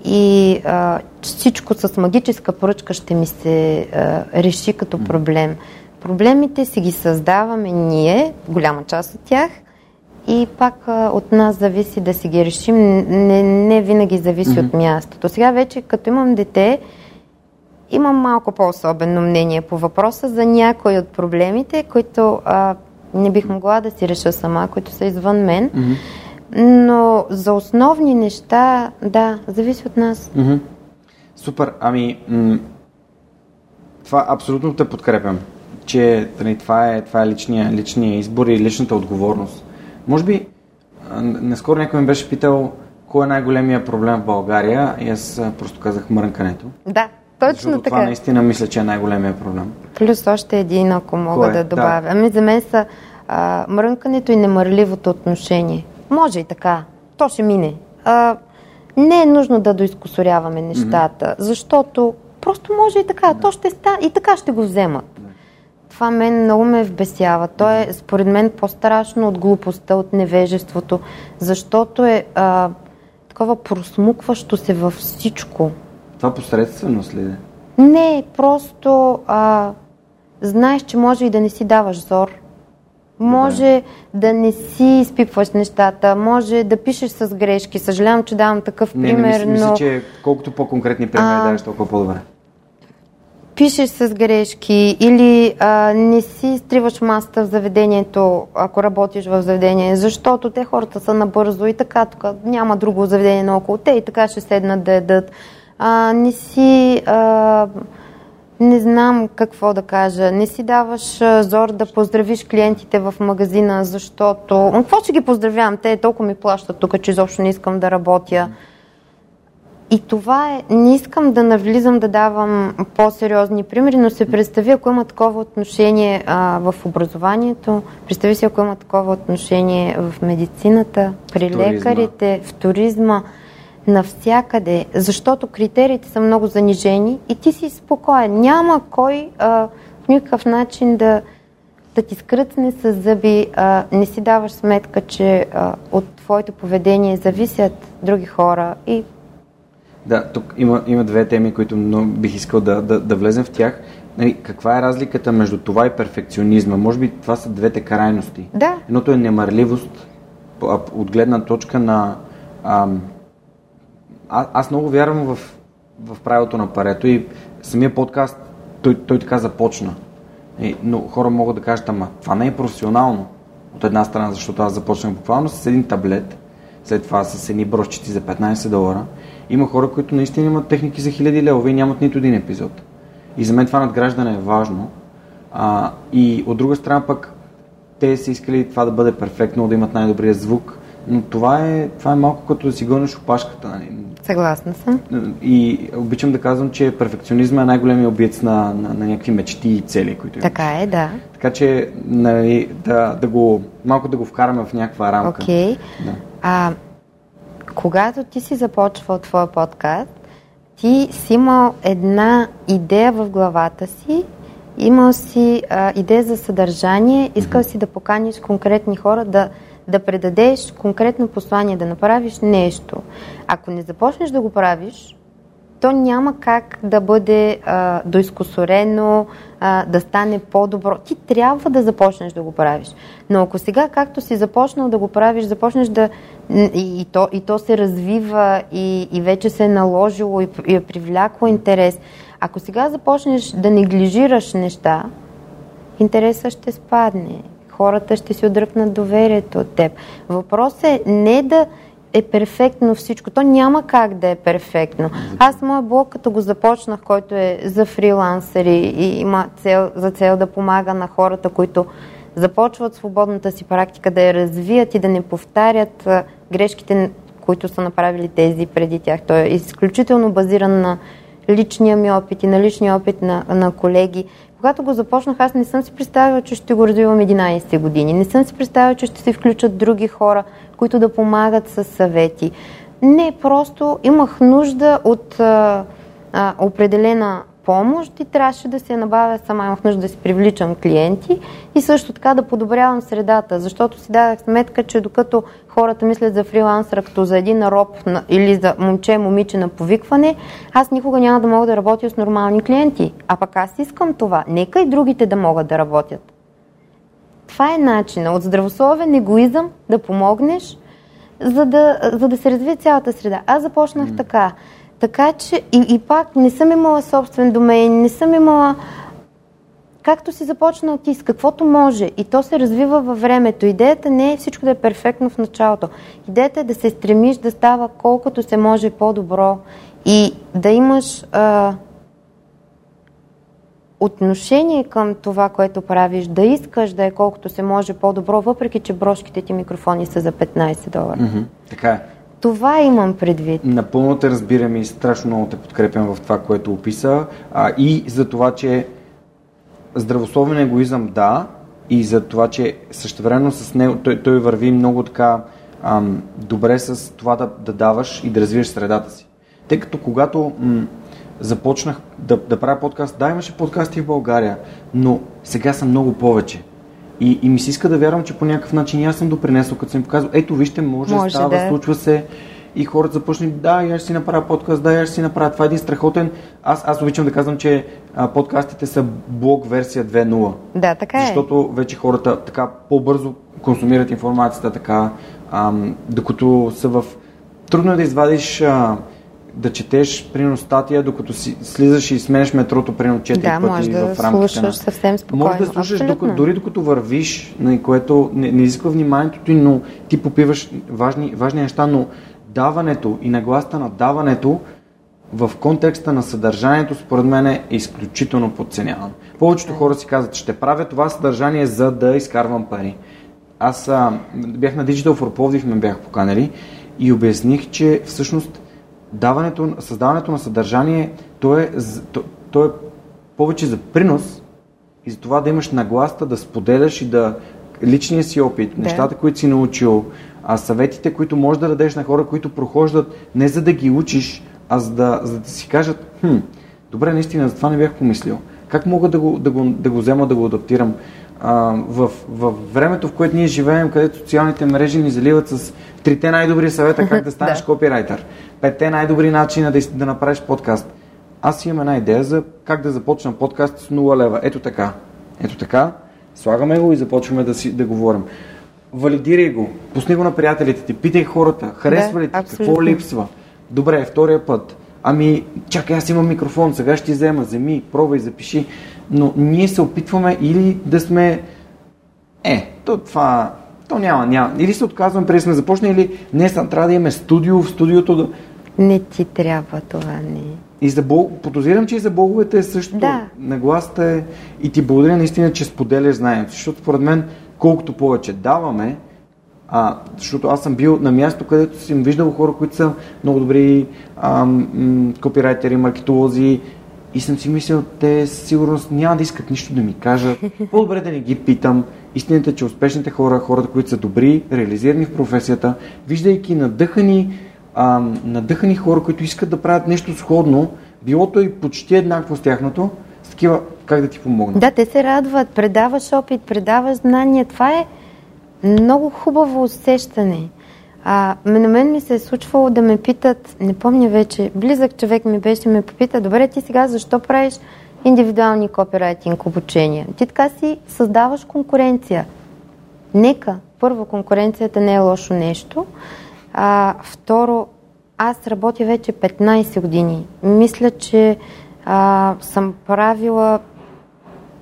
Speaker 2: и а, всичко с магическа поръчка ще ми се а, реши като проблем. Проблемите си ги създаваме ние, голяма част от тях, и пак от нас зависи да си ги решим. Не, не винаги зависи mm-hmm. от мястото. Сега вече, като имам дете, имам малко по-особено мнение по въпроса за някои от проблемите, които а, не бих могла да си реша сама, които са извън мен. Mm-hmm. Но за основни неща, да, зависи от нас.
Speaker 1: Mm-hmm. Супер. Ами, м- това абсолютно те подкрепям, че нали, това е, това е личния, личния избор и личната отговорност. Може би, наскоро някой ми беше питал кой е най-големия проблем в България и аз просто казах мрънкането.
Speaker 2: Да, точно
Speaker 1: Защото
Speaker 2: така.
Speaker 1: Това наистина мисля, че е най-големия проблем.
Speaker 2: Плюс още един, ако мога е? да добавя. Да. Ами за мен са а, мрънкането и немърливото отношение. Може и така. То ще мине. А, не е нужно да доискусоряваме нещата, mm-hmm. защото просто може и така. Да. То ще ста и така ще го вземат. Това мен много ме вбесява. То е, според мен, по-страшно от глупостта, от невежеството, защото е а, такова просмукващо се във всичко.
Speaker 1: Това посредственост ли е?
Speaker 2: Не, просто а, знаеш, че може и да не си даваш зор. Може да, да не си изпипваш нещата, може да пишеш с грешки. Съжалявам, че давам такъв
Speaker 1: не,
Speaker 2: пример,
Speaker 1: не, мисля, но... Мисля, че колкото по-конкретни примери даваш, толкова по-добре
Speaker 2: пишеш с грешки или а, не си изтриваш маста в заведението, ако работиш в заведение, защото те хората са набързо и така, тук няма друго заведение наоколо те и така ще седнат да ядат. А, не си... А, не знам какво да кажа. Не си даваш зор да поздравиш клиентите в магазина, защото... Какво ще ги поздравявам? Те толкова ми плащат тук, че изобщо не искам да работя. И това е, не искам да навлизам да давам по-сериозни примери, но се представи, ако има такова отношение а, в образованието, представи си, ако има такова отношение в медицината, при в лекарите, в туризма, навсякъде, защото критериите са много занижени и ти си спокоен. Няма кой а, в никакъв начин да, да ти скръцне с зъби, а, не си даваш сметка, че а, от твоето поведение зависят други хора и
Speaker 1: да, тук има, има две теми, които много бих искал да, да, да влезем в тях. Нали, каква е разликата между това и перфекционизма? Може би това са двете крайности.
Speaker 2: Да.
Speaker 1: Едното е немърливост от гледна точка на... Ам, а, аз много вярвам в, в правилото на парето и самия подкаст, той, той така започна. И, но хора могат да кажат, ама това не е професионално. От една страна, защото аз започнах буквално с един таблет, след това с едни брошчици за 15 долара има хора, които наистина имат техники за хиляди левове и нямат нито един епизод. И за мен това надграждане е важно. А, и от друга страна пък те са искали това да бъде перфектно, да имат най-добрия звук, но това е, това е малко като да си гониш опашката. Нали?
Speaker 2: Съгласна съм.
Speaker 1: И обичам да казвам, че перфекционизма е най-големият обиец на, на, на някакви мечти и цели, които
Speaker 2: Така имаш. е, да.
Speaker 1: Така че нали, да, да го, малко да го вкараме в някаква рамка.
Speaker 2: Окей. Okay. Да. А, когато ти си започвал твоя подкаст, ти си имал една идея в главата си, имал си а, идея за съдържание, искал си да поканиш конкретни хора да, да предадеш конкретно послание, да направиш нещо. Ако не започнеш да го правиш, то няма как да бъде а, доискусорено, а, да стане по-добро. Ти трябва да започнеш да го правиш. Но ако сега, както си започнал да го правиш, започнеш да... И, и, то, и то се развива и, и вече се е наложило и, и е привлякло интерес. Ако сега започнеш да неглижираш неща, интересът ще спадне. Хората ще си отдръпнат доверието от теб. Въпросът е не да е перфектно всичко. То няма как да е перфектно. Аз моя блог, като го започнах, който е за фрилансери и има цел, за цел да помага на хората, които започват свободната си практика, да я развият и да не повтарят грешките, които са направили тези преди тях. Той е изключително базиран на личния ми опит и на личния опит на, на колеги. Когато го започнах, аз не съм си представила, че ще го развивам 11 години. Не съм си представила, че ще се включат други хора, които да помагат с съвети. Не, просто имах нужда от а, а, определена помощ и трябваше да се набавя сама. Имах нужда да си привличам клиенти и също така да подобрявам средата, защото си дадах сметка, че докато хората мислят за фрилансъра като за един роб или за момче, момиче на повикване, аз никога няма да мога да работя с нормални клиенти. А пък аз искам това. Нека и другите да могат да работят. Това е начина от здравословен егоизъм да помогнеш, за да, за да се развие цялата среда. Аз започнах mm. така. Така че и, и пак не съм имала собствен домейн, не съм имала както си започнал ти, с каквото може и то се развива във времето. Идеята не е всичко да е перфектно в началото. Идеята е да се стремиш да става колкото се може по-добро и да имаш а, отношение към това, което правиш, да искаш да е колкото се може по-добро, въпреки че брошките ти микрофони са за 15 долара.
Speaker 1: Mm-hmm. Така е.
Speaker 2: Това имам предвид.
Speaker 1: Напълно те разбирам и страшно много те подкрепям в това, което описа. А, и за това, че здравословен егоизъм да, и за това, че същевременно с него той, той върви много така ам, добре с това да, да даваш и да развиеш средата си. Тъй като когато м- започнах да, да правя подкаст, да, имаше подкасти в България, но сега са много повече. И, и ми се иска да вярвам, че по някакъв начин аз съм допринесъл, като съм показал, ето вижте, може, може става, да. случва се. И хората започнали, да, я ще си направя подкаст, да, я ще си направя. Това е един страхотен. Аз, аз обичам да казвам, че а, подкастите са блог версия 2.0.
Speaker 2: Да, така
Speaker 1: е. Защото вече хората така по-бързо консумират информацията, така, ам, докато са в... Трудно е да извадиш а, да четеш, примерно, статия, докато си слизаш и сменеш метрото, примерно, 4
Speaker 2: да,
Speaker 1: пъти
Speaker 2: може
Speaker 1: да
Speaker 2: в рамките слушаш на... съвсем спокойно.
Speaker 1: Може да слушаш, докато, дори докато вървиш, на което не, не изисква вниманието ти, но ти попиваш важни, важни неща, но даването и нагласта на даването в контекста на съдържанието, според мен е изключително подценявано. Повечето хора си казват, ще правя това съдържание, за да изкарвам пари. Аз а, бях на Digital for Пловдив, ме бях поканали и обясних, че всъщност даването, създаването на съдържание, то е, то, то е повече за принос и за това да имаш нагласта, да споделяш и да личния си опит, да. нещата, които си научил, а съветите, които можеш да дадеш на хора, които прохождат не за да ги учиш, а за да, за да си кажат, хм, добре, наистина, за това не бях помислил. Как мога да го, да го, да го взема, да го адаптирам? В, в времето, в което ние живеем, където социалните мрежи ни заливат с трите най-добри съвета как да станеш да. копирайтер, петте най-добри начина да, да направиш подкаст. Аз имам една идея за как да започна подкаст с 0 лева. Ето така. Ето така. Слагаме го и започваме да, си, да говорим. Валидирай го, пусни го на приятелите ти, питай хората, харесва ли ти, какво липсва. Добре, втория път. Ами, чакай, аз имам микрофон, сега ще ти взема, вземи, пробвай, запиши. Но ние се опитваме или да сме... Е, то това... То няма, няма. Или се отказваме преди сме започнали, или не, трябва да имаме студио, в студиото да...
Speaker 2: Не ти трябва това, не.
Speaker 1: И за Бог, подозирам, че и за боговете е също.
Speaker 2: Да.
Speaker 1: Нагласта е и ти благодаря наистина, че споделяш знанието. Защото според мен, колкото повече даваме, а, защото аз съм бил на място, където съм виждал хора, които са много добри ам, копирайтери, маркетолози и съм си мислил, те сигурност няма да искат нищо да ми кажат. По-добре да не ги питам. Истината е, че успешните хора, хората, които са добри, реализирани в професията, виждайки надъхани а, надъхани хора, които искат да правят нещо сходно, било то и почти еднакво с тяхното, с такива, как да ти помогнат?
Speaker 2: Да, те се радват, предаваш опит, предаваш знания. Това е много хубаво усещане. А, на мен ми се е случвало да ме питат, не помня вече, близък човек ми беше, ме попита, добре, ти сега защо правиш индивидуални копирайтинг обучения? Ти така си създаваш конкуренция. Нека, първо, конкуренцията не е лошо нещо. А, второ, аз работя вече 15 години. Мисля, че а, съм правила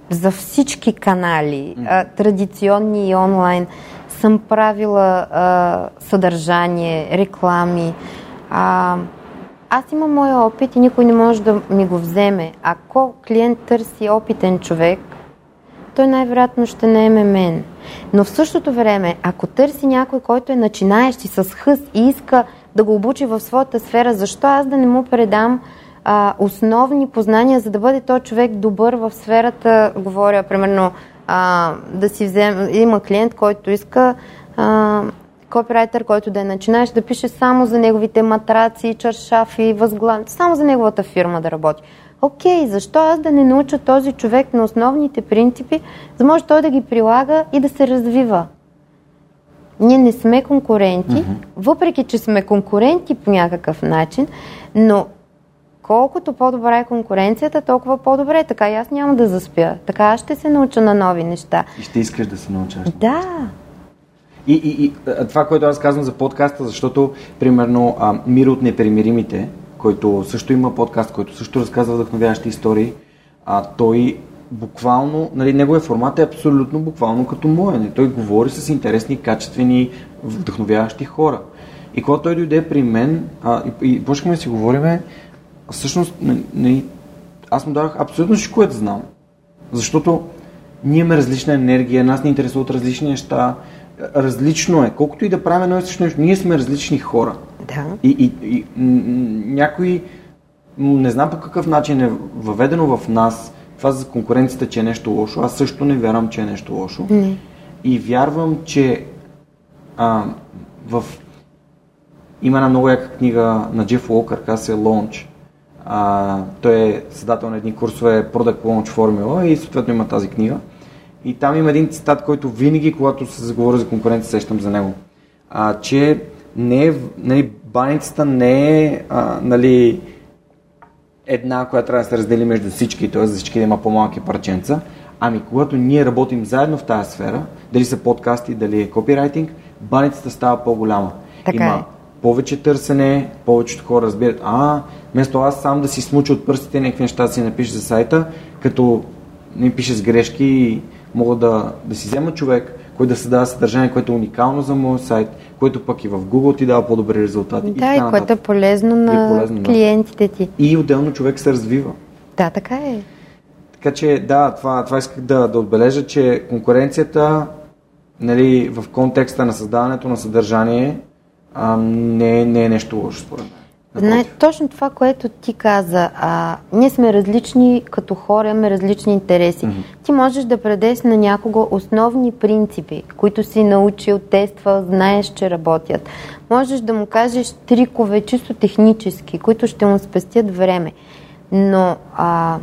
Speaker 2: за всички канали, а, традиционни и онлайн, съм правила а, съдържание, реклами. А, аз имам моя опит и никой не може да ми го вземе. Ако клиент търси опитен човек, той най-вероятно ще наеме мен. Но в същото време, ако търси някой, който е начинаещ и с хъс и иска да го обучи в своята сфера, защо аз да не му предам а, основни познания, за да бъде той човек добър в сферата, говоря, примерно, а, да си вземе, има клиент, който иска а, копирайтер, който да е начинаеш да пише само за неговите матраци, чаршафи, възглавни, само за неговата фирма да работи. Окей, защо аз да не науча този човек на основните принципи, за може той да ги прилага и да се развива? Ние не сме конкуренти, mm-hmm. въпреки че сме конкуренти по някакъв начин, но колкото по-добра е конкуренцията, толкова по-добре. Така и аз няма да заспя. Така аз ще се науча на нови неща.
Speaker 1: И ще искаш да се научаш.
Speaker 2: Да.
Speaker 1: И, и, и това, което аз казвам за подкаста, защото, примерно, а, Мир от непримиримите, който също има подкаст, който също разказва вдъхновяващи истории, а той буквално, нали, неговия формат е абсолютно буквално като моя. Не? Той говори с интересни, качествени, вдъхновяващи хора. И когато той дойде при мен а, и, и почнахме да си говориме, всъщност нали, аз му дадох абсолютно всичко, което знам. Защото ние имаме различна енергия, нас ни интересуват различни неща, различно е. Колкото и да правим едно и също нещо, ние сме различни хора.
Speaker 2: Да.
Speaker 1: И, и, и някой, не знам по какъв начин е въведено в нас това за конкуренцията, че е нещо лошо. Аз също не вярвам, че е нещо лошо.
Speaker 2: Не.
Speaker 1: И вярвам, че а, в... Има една много яка книга на Джеф Уолкър, казва се Launch. А, той е създател на едни курсове Product Launch Formula и съответно има тази книга. И там има един цитат, който винаги, когато се заговори за конкуренция, сещам за него. А, че не е, нали, баницата не е а, нали, една, която трябва да се раздели между всички, т.е. за всички да има по-малки парченца, ами когато ние работим заедно в тази сфера, дали са подкасти, дали е копирайтинг, баницата става по-голяма.
Speaker 2: Така
Speaker 1: има
Speaker 2: е.
Speaker 1: Повече търсене, повечето хора разбират, а, вместо аз сам да си смуча от пръстите някакви неща да си напиша за сайта, като не пише с грешки и мога да, да си взема човек, който да създава съдържание, което е уникално за моят сайт, което пък и в Google ти дава по-добри резултати.
Speaker 2: Да,
Speaker 1: и,
Speaker 2: и което е полезно на
Speaker 1: И полезно,
Speaker 2: клиентите ти.
Speaker 1: И отделно човек се развива.
Speaker 2: Да, така е.
Speaker 1: Така че да, това, това исках да, да отбележа, че конкуренцията нали, в контекста на създаването на съдържание а, не, не е нещо лошо според мен.
Speaker 2: Знае, точно това, което ти каза. А, ние сме различни като хора, имаме различни интереси.
Speaker 1: Мгм.
Speaker 2: Ти можеш да предеш на някого основни принципи, които си научил, тествал, знаеш, че работят. Можеш да му кажеш трикове, чисто технически, които ще му спестят време. Но а,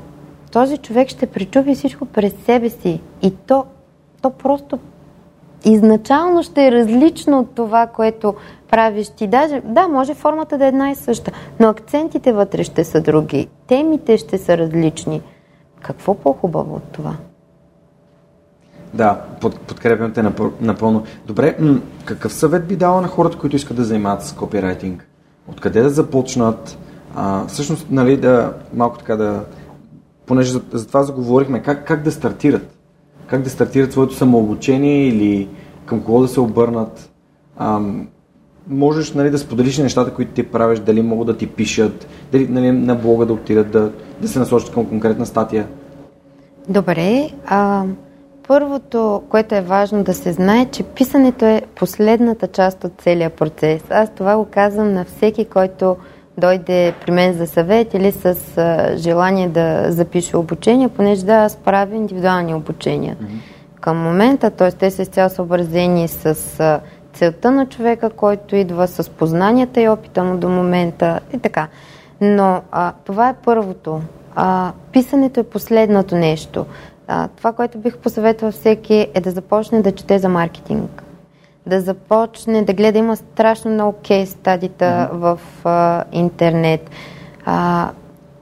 Speaker 2: този човек ще пречупи всичко през себе си. И то, то просто изначално ще е различно от това, което правиш ти. Даже, да, може формата да е една и съща, но акцентите вътре ще са други, темите ще са различни. Какво по-хубаво от това?
Speaker 1: Да, под, подкрепям те напъл- напълно. Добре, м- какъв съвет би дала на хората, които искат да занимават с копирайтинг? Откъде да започнат? А, всъщност, нали, да малко така да... Понеже за, за това заговорихме, как, как да стартират? Как да стартират своето самообучение или към кого да се обърнат? А, можеш нали, да споделиш нещата, които ти правиш, дали могат да ти пишат, дали нали, на блога да отидат, да, да се насочат към конкретна статия.
Speaker 2: Добре, а, първото, което е важно да се знае, че писането е последната част от целия процес. Аз това го казвам на всеки, който дойде при мен за съвет или с а, желание да запише обучение, понеже да, аз правя индивидуални обучения. Към момента, т.е. те са изцяло съобразени с а, целта на човека, който идва с познанията и опита му до момента и така. Но а, това е първото. А, писането е последното нещо. А, това, което бих посъветвал всеки е да започне да чете за маркетинг. Да започне да гледа, има страшно много кейс стадита mm-hmm. в а, интернет. А,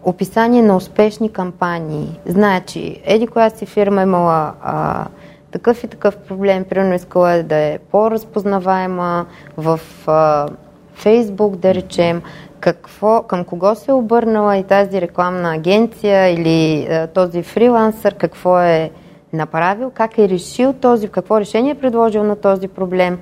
Speaker 2: описание на успешни кампании. Значи, еди коя си фирма имала а, такъв и такъв проблем, примерно искала е да е по-разпознаваема в а, Фейсбук, да речем, какво, към кого се е обърнала и тази рекламна агенция или а, този фрилансър, какво е направил, как е решил този, какво решение е предложил на този проблем,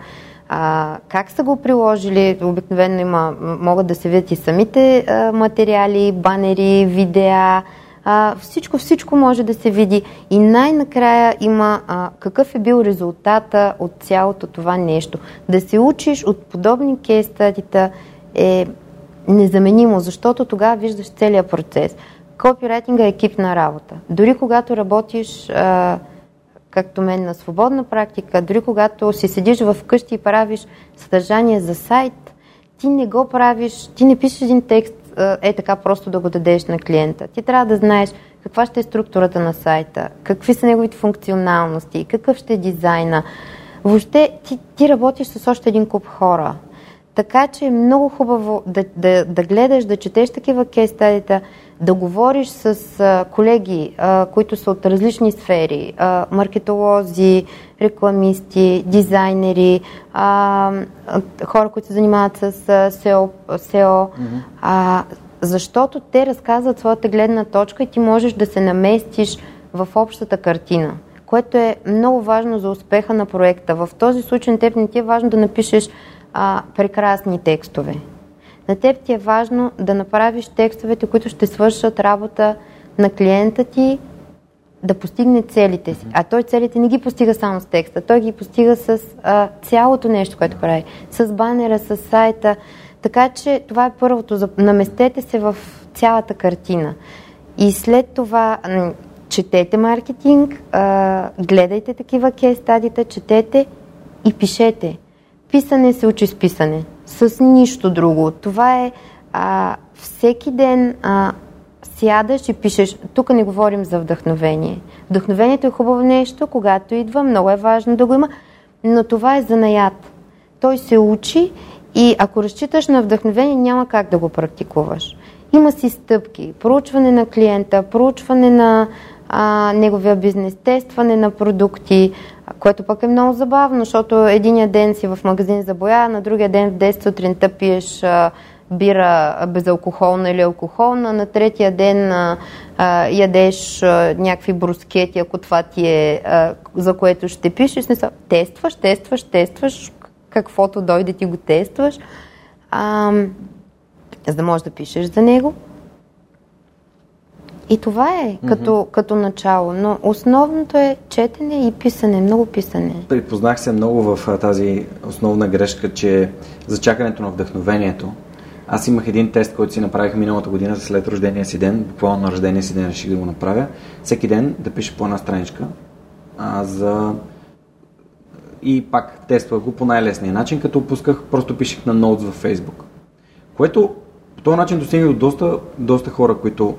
Speaker 2: а, как са го приложили, обикновено има, могат да се видят и самите а, материали, банери, видеа, а, всичко, всичко може да се види и най-накрая има а, какъв е бил резултата от цялото това нещо. Да се учиш от подобни кейс е незаменимо, защото тогава виждаш целият процес. Копирайтинга е екипна работа. Дори когато работиш а, както мен на свободна практика, дори когато си седиш в къщи и правиш съдържание за сайт, ти не го правиш, ти не пишеш един текст е така просто да го дадеш на клиента. Ти трябва да знаеш каква ще е структурата на сайта, какви са неговите функционалности, какъв ще е дизайна. Въобще ти, ти работиш с още един куп хора. Така че е много хубаво да, да, да гледаш, да четеш такива кейстадита, да говориш с а, колеги, а, които са от различни сфери, а, маркетолози, рекламисти, дизайнери, а, хора, които се занимават с SEO, SEO mm-hmm. а, защото те разказват своята гледна точка и ти можеш да се наместиш в общата картина, което е много важно за успеха на проекта. В този случай на теб не ти е важно да напишеш а, прекрасни текстове. На теб ти е важно да направиш текстовете, които ще свършат работа на клиента ти да постигне целите си. А той целите не ги постига само с текста, той ги постига с а, цялото нещо, което прави. С банера, с сайта. Така че това е първото. Наместете се в цялата картина. И след това четете маркетинг, а, гледайте такива кейс стадите, четете и пишете. Писане се учи с писане. С нищо друго. Това е а, всеки ден а, сядаш и пишеш. Тук не говорим за вдъхновение. Вдъхновението е хубаво нещо, когато идва, много е важно да го има, но това е занаят. Той се учи и ако разчиташ на вдъхновение, няма как да го практикуваш. Има си стъпки. Проучване на клиента, проучване на а, неговия бизнес, тестване на продукти, което пък е много забавно, защото единия ден си в магазин за боя, на другия ден в 10 сутринта пиеш а, бира безалкохолна или алкохолна, на третия ден а, а, ядеш а, някакви брускети, ако това ти е а, за което ще пишеш. Смисъл, тестваш, тестваш, тестваш, каквото дойде ти го тестваш, а, за да можеш да пишеш за него. И това е mm-hmm. като, като начало, но основното е четене и писане, много писане.
Speaker 1: Припознах се много в тази основна грешка, че за чакането на вдъхновението. Аз имах един тест, който си направих миналата година след рождения си ден, буквално на рождения си ден реших да го направя. Всеки ден да пиша по една страничка а, за... и пак тествах го по най-лесния начин, като опусках, просто пишех на ноутс във Facebook. Което по този начин достигнах до доста, доста хора, които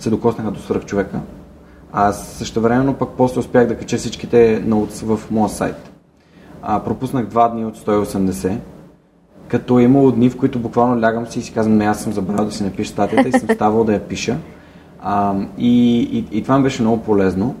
Speaker 1: се докоснаха до свърх човека. Аз също времено пък после успях да кача всичките ноутс в моя сайт. А, пропуснах два дни от 180, като е имало дни, в които буквално лягам си и си казвам, не, аз съм забравил да си напиша статията и съм ставал да я пиша. А, и, и, и това ми беше много полезно.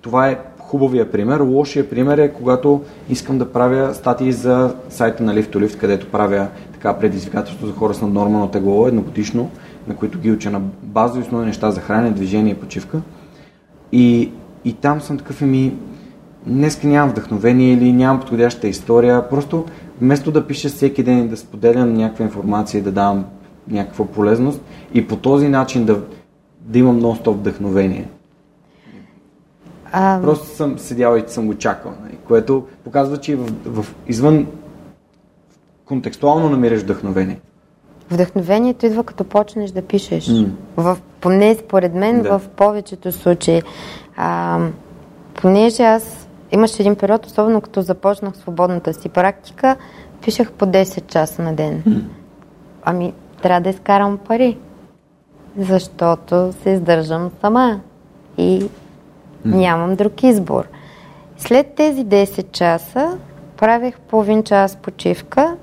Speaker 1: Това е хубавия пример. Лошия пример е когато искам да правя статии за сайта на Lift to Lift, където правя така предизвикателство за хора с наднормално тегло едногодишно на които ги уча на базови основни неща за хранене, движение и почивка. И, и там съм такъв и ми, днеска нямам вдъхновение или нямам подходяща история, просто вместо да пиша всеки ден и да споделям някаква информация и да давам някаква полезност и по този начин да, да имам нон-стоп вдъхновение. А... Просто съм седял и съм го чакал, нали? което показва, че в, в, извън контекстуално намираш вдъхновение.
Speaker 2: Вдъхновението идва като почнеш да пишеш. Mm. В, поне според мен да. в повечето случаи. А, понеже аз имаше един период, особено като започнах свободната си практика, пишех по 10 часа на ден. Mm. Ами, трябва да изкарам пари, защото се издържам сама и mm. нямам друг избор. След тези 10 часа правех половин час почивка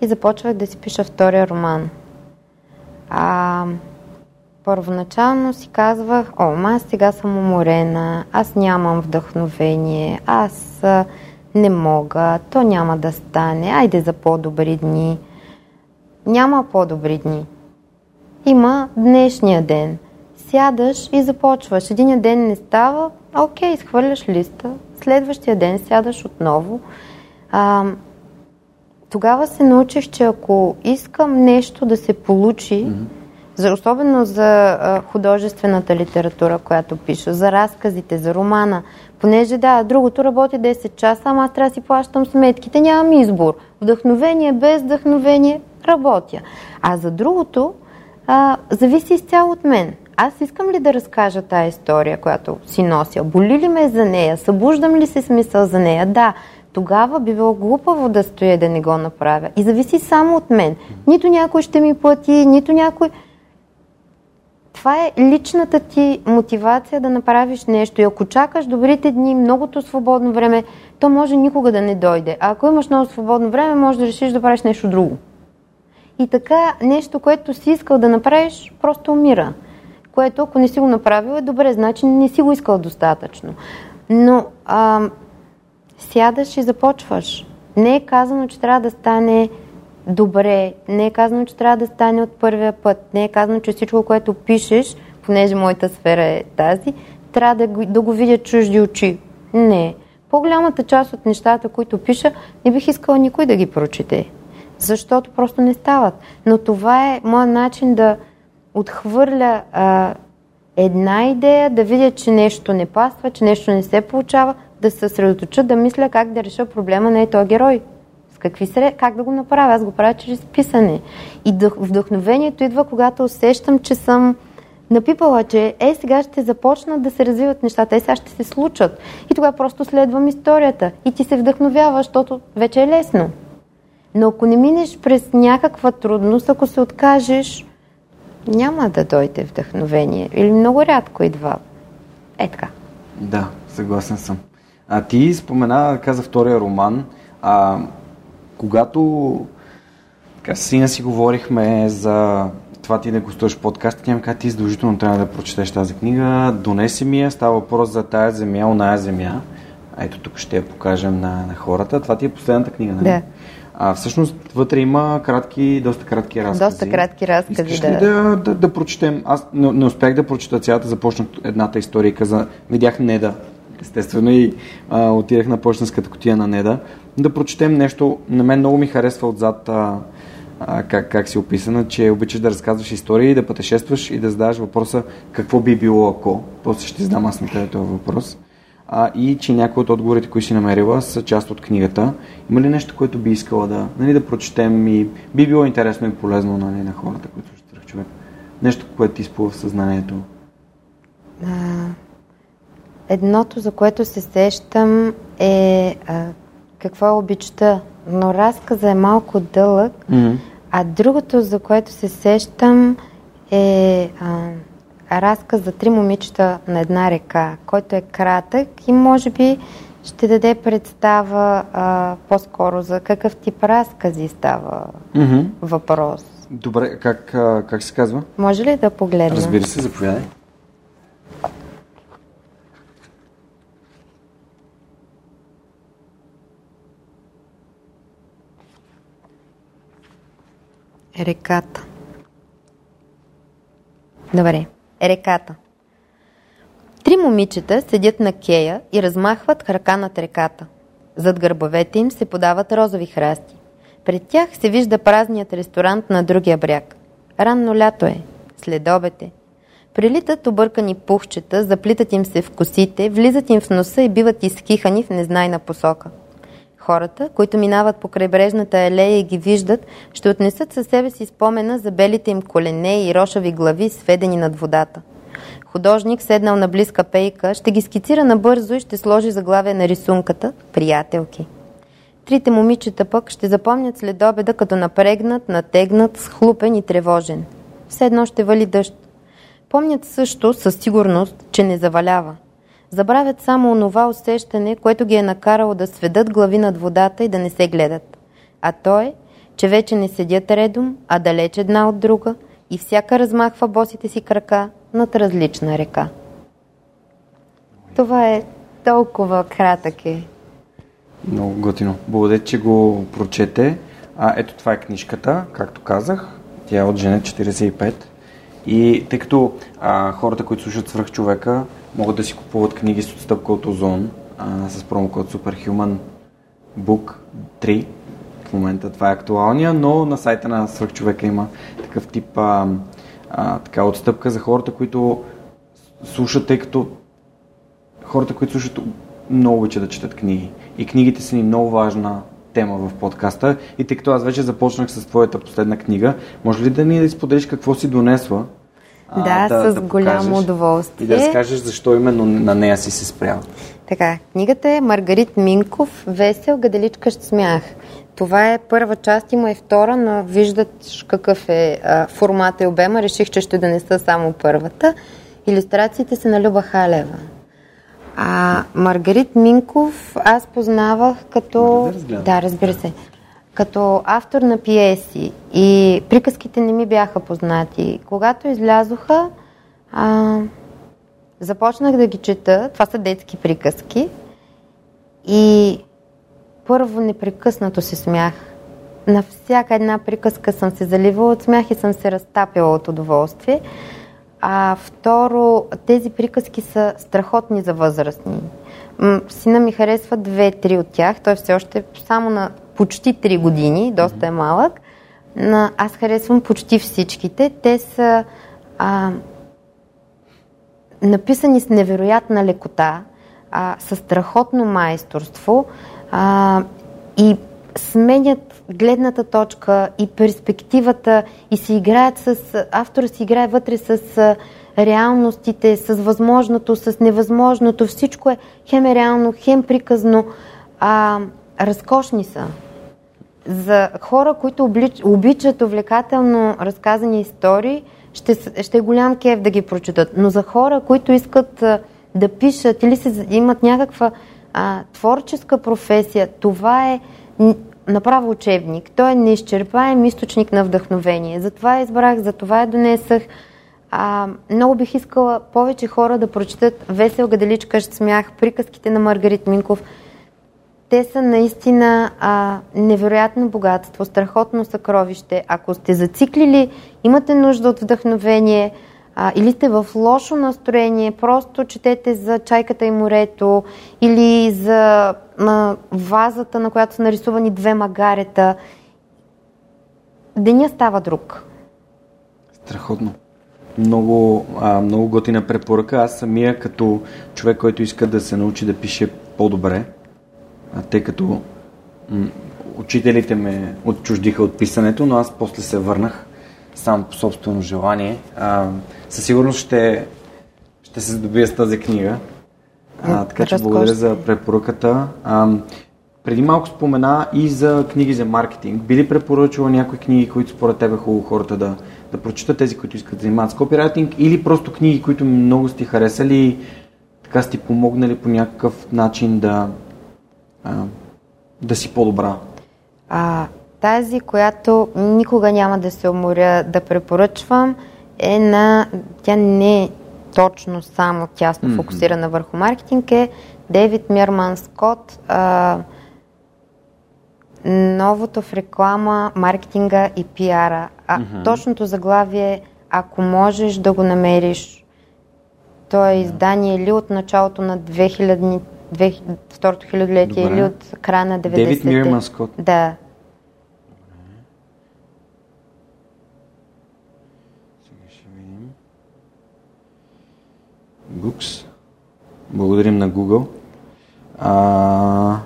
Speaker 2: и започвах да си пиша втория роман. А, първоначално си казвах, о, аз сега съм уморена, аз нямам вдъхновение, аз не мога, то няма да стане, айде за по-добри дни. Няма по-добри дни. Има днешния ден. Сядаш и започваш. Един ден не става, окей, изхвърляш листа. Следващия ден сядаш отново. А, тогава се научих, че ако искам нещо да се получи, mm-hmm за, особено за а, художествената литература, която пиша, за разказите, за романа. Понеже да, другото работи 10 часа, ама аз трябва да си плащам сметките, нямам избор. Вдъхновение, без вдъхновение, работя. А за другото, а, зависи изцяло от мен. Аз искам ли да разкажа тая история, която си нося? Боли ли ме за нея? Събуждам ли се смисъл за нея? Да, тогава би било глупаво да стоя да не го направя. И зависи само от мен. Нито някой ще ми плати, нито някой това е личната ти мотивация да направиш нещо. И ако чакаш добрите дни, многото свободно време, то може никога да не дойде. А ако имаш много свободно време, може да решиш да правиш нещо друго. И така, нещо, което си искал да направиш, просто умира. Което, ако не си го направил, е добре, значи не си го искал достатъчно. Но а, сядаш и започваш. Не е казано, че трябва да стане добре. Не е казано, че трябва да стане от първия път. Не е казано, че всичко, което пишеш, понеже моята сфера е тази, трябва да го, да го видят чужди очи. Не. По-голямата част от нещата, които пиша, не бих искала никой да ги прочете. Защото просто не стават. Но това е моят начин да отхвърля а, една идея, да видя, че нещо не пасва, че нещо не се получава, да се съсредоточа, да мисля как да реша проблема на този герой. С какви сред... Как да го направя? Аз го правя чрез писане. И вдъхновението идва, когато усещам, че съм напипала, че е, сега ще започнат да се развиват нещата, е, сега ще се случат. И тогава просто следвам историята. И ти се вдъхновява, защото вече е лесно. Но ако не минеш през някаква трудност, ако се откажеш, няма да дойде вдъхновение. Или много рядко идва. Е така.
Speaker 1: Да, съгласен съм. А ти спомена, каза втория роман. А, когато така, с сина си говорихме за това ти да гостуваш в подкаста, тя ми каза, ти задължително трябва да прочетеш тази книга. Донеси ми я, става въпрос за тая земя, оная земя. Ето тук ще я покажем на, на хората. Това ти е последната книга, нали?
Speaker 2: Да.
Speaker 1: А всъщност вътре има кратки, доста кратки разкази.
Speaker 2: Доста кратки разкази,
Speaker 1: Искаш да. Ли да, да, да прочетем? Аз не, не успях да прочета цялата, започнах едната история и каза, видях Неда, естествено и а, отидах на почтенската котия на Неда да прочетем нещо. На мен много ми харесва отзад а, а, как, как си описана, че обичаш да разказваш истории, да пътешестваш и да задаваш въпроса какво би било ако. После ще знам аз на тебе този въпрос. А, и че някои от отговорите, които си намерила, са част от книгата. Има ли нещо, което би искала да, нали, да прочетем и би било интересно и полезно нали, на хората, които слушат човек? Нещо, което ти изплува в съзнанието?
Speaker 2: Едното, за което се сещам е а, какво е обичта, но разказа е малко дълъг, mm-hmm. а другото, за което се сещам е а, разказ за три момичета на една река, който е кратък и може би ще даде представа а, по-скоро за какъв тип разкази става mm-hmm. въпрос.
Speaker 1: Добре, как, как се казва?
Speaker 2: Може ли да погледна?
Speaker 1: Разбира се, заповядай.
Speaker 2: Реката. Добре. Реката. Три момичета седят на кея и размахват крака над реката. Зад гърбовете им се подават розови храсти. Пред тях се вижда празният ресторант на другия бряг. Ранно лято е. След обете. Прилитат объркани пухчета, заплитат им се в косите, влизат им в носа и биват изкихани в незнайна посока – Хората, които минават по крайбрежната алея и ги виждат, ще отнесат със себе си спомена за белите им колене и рошави глави, сведени над водата. художник, седнал на близка пейка, ще ги скицира набързо и ще сложи заглавие на рисунката «Приятелки». Трите момичета пък ще запомнят след обеда като напрегнат, натегнат, схлупен и тревожен. Все едно ще вали дъжд. Помнят също със сигурност, че не завалява. Забравят само онова усещане, което ги е накарало да сведат глави над водата и да не се гледат. А то е, че вече не седят редом, а далеч една от друга и всяка размахва босите си крака над различна река. Това е толкова кратък е.
Speaker 1: Много готино. Благодаря, че го прочете. А, ето това е книжката, както казах. Тя е от Женет 45. И тъй като а, хората, които слушат свръх човека, могат да си купуват книги с отстъпка от Озон а, с промокод Superhuman Book 3. В момента това е актуалния, но на сайта на свръхчовека има такъв тип а, а, така, отстъпка за хората, които слушат, тъй като хората, които слушат, много обичат да четат книги. И книгите са ни много важна тема в подкаста. И тъй като аз вече започнах с твоята последна книга, може ли да ни да споделиш какво си донесла?
Speaker 2: Да, да с да голямо удоволствие.
Speaker 1: И да разкажеш защо именно на нея си се спрял.
Speaker 2: Така, книгата е Маргарит Минков, Весел, гаделичка ще смях. Това е първа част, има и втора, но виждат какъв е а, формата и обема. Реших, че ще донеса само първата. Иллюстрациите са на Люба Халева. А Маргарит Минков аз познавах като...
Speaker 1: Да,
Speaker 2: да, разбира се. Като автор на пиеси и приказките не ми бяха познати. Когато излязоха, а, започнах да ги чета. Това са детски приказки. И първо непрекъснато се смях. На всяка една приказка съм се заливала от смях и съм се разтапила от удоволствие. А второ, тези приказки са страхотни за възрастни. Сина ми харесва две-три от тях. Той все още само на почти три години, доста е малък. Но аз харесвам почти всичките. Те са а, написани с невероятна лекота, а, с страхотно майсторство а, и сменят гледната точка и перспективата и си играят с... Автора си играе вътре с реалностите, с възможното, с невъзможното. Всичко е хем е реално, хем приказно. А, разкошни са. За хора, които облич, обичат увлекателно разказани истории, ще, ще е голям кеф да ги прочитат. Но за хора, които искат а, да пишат или се, имат някаква а, творческа професия, това е направо учебник. Той е неизчерпаем източник на вдъхновение. Затова избрах, затова я донесах. А, много бих искала повече хора да прочитат Весел Гаделичка смях, приказките на Маргарит Минков. Те са наистина а, невероятно богатство, страхотно съкровище. Ако сте зациклили, имате нужда от вдъхновение – а, или сте в лошо настроение, просто четете за чайката и морето или за а, вазата, на която са нарисувани две магарета. Деня става друг.
Speaker 1: Страхотно. Много, а, много готина препоръка. Аз самия като човек, който иска да се научи да пише по-добре, а, тъй като м- учителите ме отчуждиха от писането, но аз после се върнах сам по собствено желание. А, със сигурност ще, ще се здобия с тази книга. А, така че благодаря за препоръката. А, преди малко спомена и за книги за маркетинг. Би ли препоръчала някои книги, които според теб е хубаво хората да, да прочитат, тези, които искат да занимават с копирайтинг, или просто книги, които много сте харесали, така сте помогнали по някакъв начин да, а, да си по-добра?
Speaker 2: А, тази, която никога няма да се уморя да препоръчвам, е на... Тя не е точно само тясно mm-hmm. фокусирана върху маркетинг, е Дейвид Мирман Скот. А, новото в реклама, маркетинга и пиара. А mm-hmm. точното заглавие ако можеш да го намериш. То е издание или от началото на 2000, 2000 второто хилядолетие или от края на 90-те.
Speaker 1: Дейвид Мирман Скот.
Speaker 2: Да,
Speaker 1: Books. Благодарим на Google. А,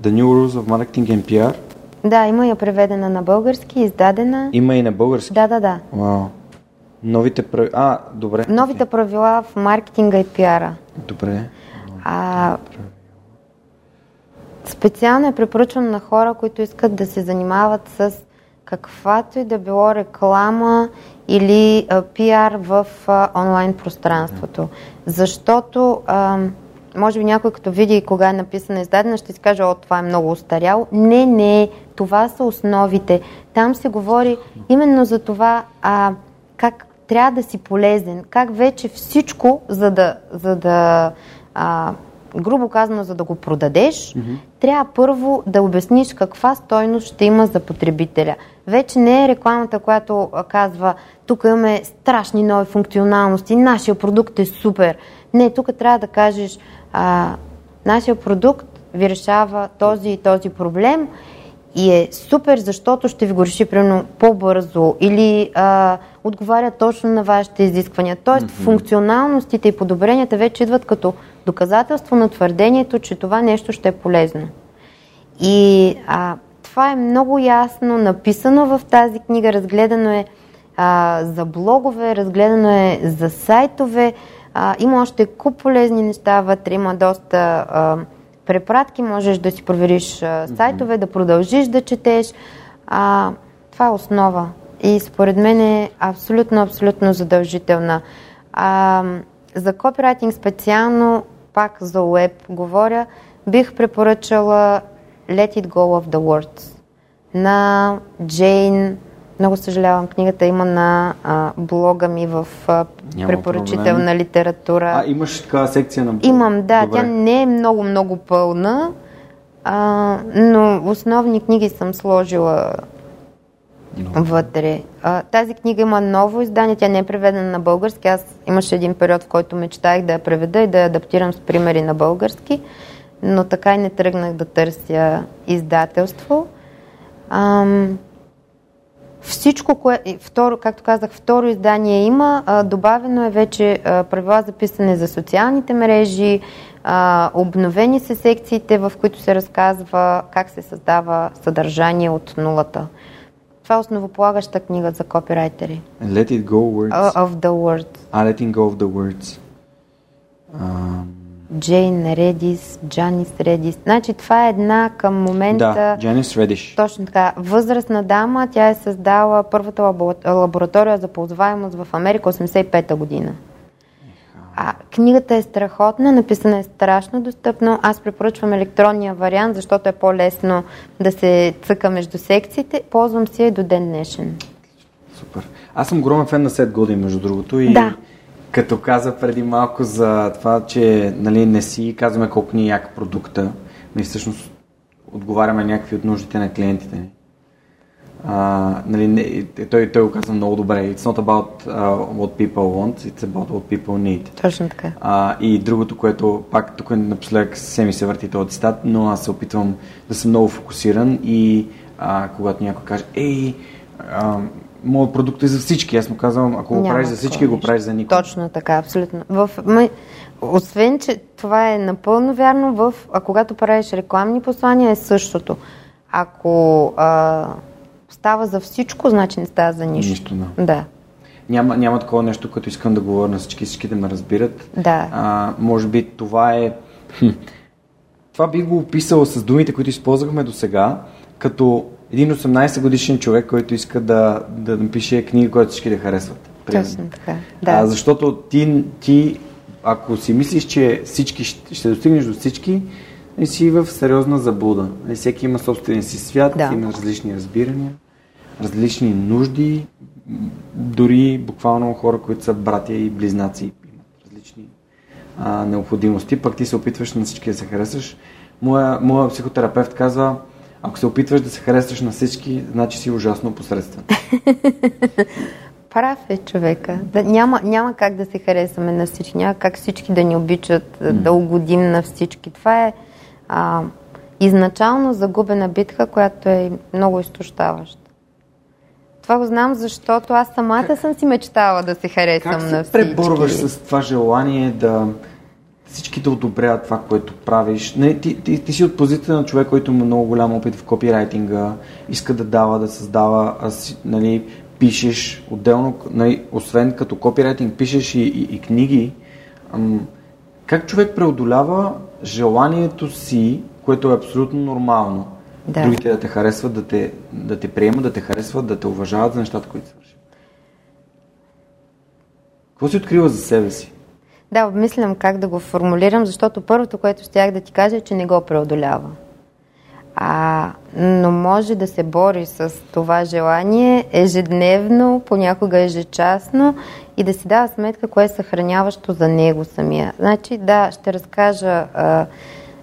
Speaker 1: The New Rules of Marketing and PR.
Speaker 2: Да, има я преведена на български, издадена.
Speaker 1: Има и на български?
Speaker 2: Да, да, да.
Speaker 1: Вау. Новите правила. А, добре.
Speaker 2: Новите okay. правила в маркетинга и пиара.
Speaker 1: Добре.
Speaker 2: А, специално е препоръчвано на хора, които искат да се занимават с каквато и да било реклама или а, пиар в а, онлайн пространството. Защото а, може би някой като види кога е написана издадена, ще си каже, о, това е много устаряло. Не, не, това са основите. Там се говори именно за това а, как трябва да си полезен, как вече всичко, за да, за да а, грубо казано, за да го продадеш, mm-hmm. трябва първо да обясниш каква стойност ще има за потребителя. Вече не е рекламата, която казва, тук имаме страшни нови функционалности, нашия продукт е супер. Не, тук трябва да кажеш, а, нашия продукт ви решава този и този проблем и е супер, защото ще ви го реши примерно по-бързо или а, отговаря точно на вашите изисквания. Тоест, mm-hmm. функционалностите и подобренията вече идват като доказателство на твърдението, че това нещо ще е полезно. И а, това е много ясно написано в тази книга, разгледано е а, за блогове, разгледано е за сайтове, а, има още куп полезни неща вътре, има доста а, препратки, можеш да си провериш а, сайтове, да продължиш да четеш. А, това е основа и според мен е абсолютно, абсолютно задължителна. А, за копирайтинг специално, пак за уеб говоря, бих препоръчала Let It Go of the Words на Джейн много съжалявам, книгата има на а, блога ми в а, препоръчителна проблем. литература.
Speaker 1: А, имаш такава секция на блога?
Speaker 2: Имам, да. Добре. Тя не е много-много пълна, а, но основни книги съм сложила много. вътре. А, тази книга има ново издание, тя не е преведена на български. Аз имаше един период, в който мечтаях да я преведа и да я адаптирам с примери на български, но така и не тръгнах да търся издателство. Ам, всичко, кое, второ, както казах, второ издание има, а, добавено е вече а, правила за писане за социалните мрежи, а, обновени са секциите, в които се разказва как се създава съдържание от нулата. Това е основополагаща книга за копирайтери.
Speaker 1: Let it go words.
Speaker 2: Of the words.
Speaker 1: Ah, letting go of the words.
Speaker 2: Um... Джейн Редис, Джанис Редис. Значи това е една към момента...
Speaker 1: Да, Джанис Редиш.
Speaker 2: Точно така. Възрастна дама, тя е създала първата лаборатория за ползваемост в Америка 85-та година. А, книгата е страхотна, написана е страшно достъпно. Аз препоръчвам електронния вариант, защото е по-лесно да се цъка между секциите. Ползвам си я и до ден днешен.
Speaker 1: Супер. Аз съм огромен фен на Сет Годин, между другото. И...
Speaker 2: Да
Speaker 1: като каза преди малко за това, че нали, не си казваме колко ни е як продукта, ми всъщност отговаряме някакви от нуждите на клиентите ни. Uh, нали, не, той, той го казва много добре. It's not about uh, what people want, it's about what people need.
Speaker 2: Точно така.
Speaker 1: Uh, и другото, което пак тук напоследък се ми се върти този цитат, но аз се опитвам да съм много фокусиран и uh, когато някой каже, ей, uh, моят продукт е за всички. Аз му казвам, ако го правиш за всички, го правиш за никой.
Speaker 2: Точно така, абсолютно. В, освен, че това е напълно вярно, в, а когато правиш рекламни послания е същото. Ако а, става за всичко, значи не става за нищо.
Speaker 1: Нищо,
Speaker 2: да. да.
Speaker 1: Няма, няма такова нещо, което искам да говоря на всички, всички да ме разбират.
Speaker 2: Да.
Speaker 1: А, може би това е... Това би го описал с думите, които използвахме до сега, като един 18 годишен човек, който иска да, да напише книга, която всички да харесват.
Speaker 2: Точно така. Да.
Speaker 1: А, защото ти, ти, ако си мислиш, че всички ще, достигнеш до всички, не си в сериозна заблуда. Всеки има собствения си свят, да. има различни разбирания, различни нужди, дори буквално хора, които са братя и близнаци, имат различни а, необходимости, пък ти се опитваш на всички да се харесаш. Моя, моя психотерапевт казва, ако се опитваш да се харесваш на всички, значи си ужасно посредствен.
Speaker 2: Прав е човека. Да, няма, няма как да се харесаме на всички, няма как всички да ни обичат, mm. да угодим на всички. Това е а, изначално загубена битка, която е много изтощаваща. Това го знам, защото аз самата съм си мечтала да се харесам
Speaker 1: как
Speaker 2: на всички.
Speaker 1: Как се преборваш с това желание да всички да одобряват това, което правиш. Не, ти, ти, ти си от позицията на човек, който има много голям опит в копирайтинга, иска да дава, да създава, а, нали, пишеш отделно, нали, освен като копирайтинг, пишеш и, и, и книги. Ам, как човек преодолява желанието си, което е абсолютно нормално, да. другите да те харесват, да те, да те приемат, да те харесват, да те уважават за нещата, които свършиш? Какво си открива за себе си?
Speaker 2: Да, обмислям как да го формулирам, защото първото, което щях да ти кажа е, че не го преодолява. А, но може да се бори с това желание ежедневно, понякога ежечасно и да си дава сметка кое е съхраняващо за него самия. Значи, да, ще разкажа а,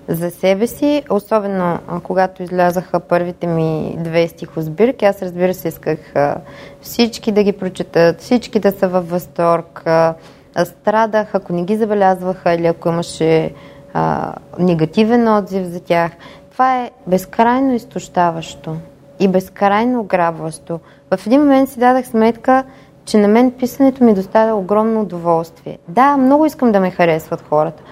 Speaker 2: за себе си, особено а, когато излязаха първите ми две стихосбирки. Аз разбира се исках а, всички да ги прочетат, всички да са във възторг. А, страдах, ако не ги забелязваха или ако имаше а, негативен отзив за тях. Това е безкрайно изтощаващо и безкрайно ограбващо. В един момент си дадах сметка, че на мен писането ми доставя огромно удоволствие. Да, много искам да ме харесват хората,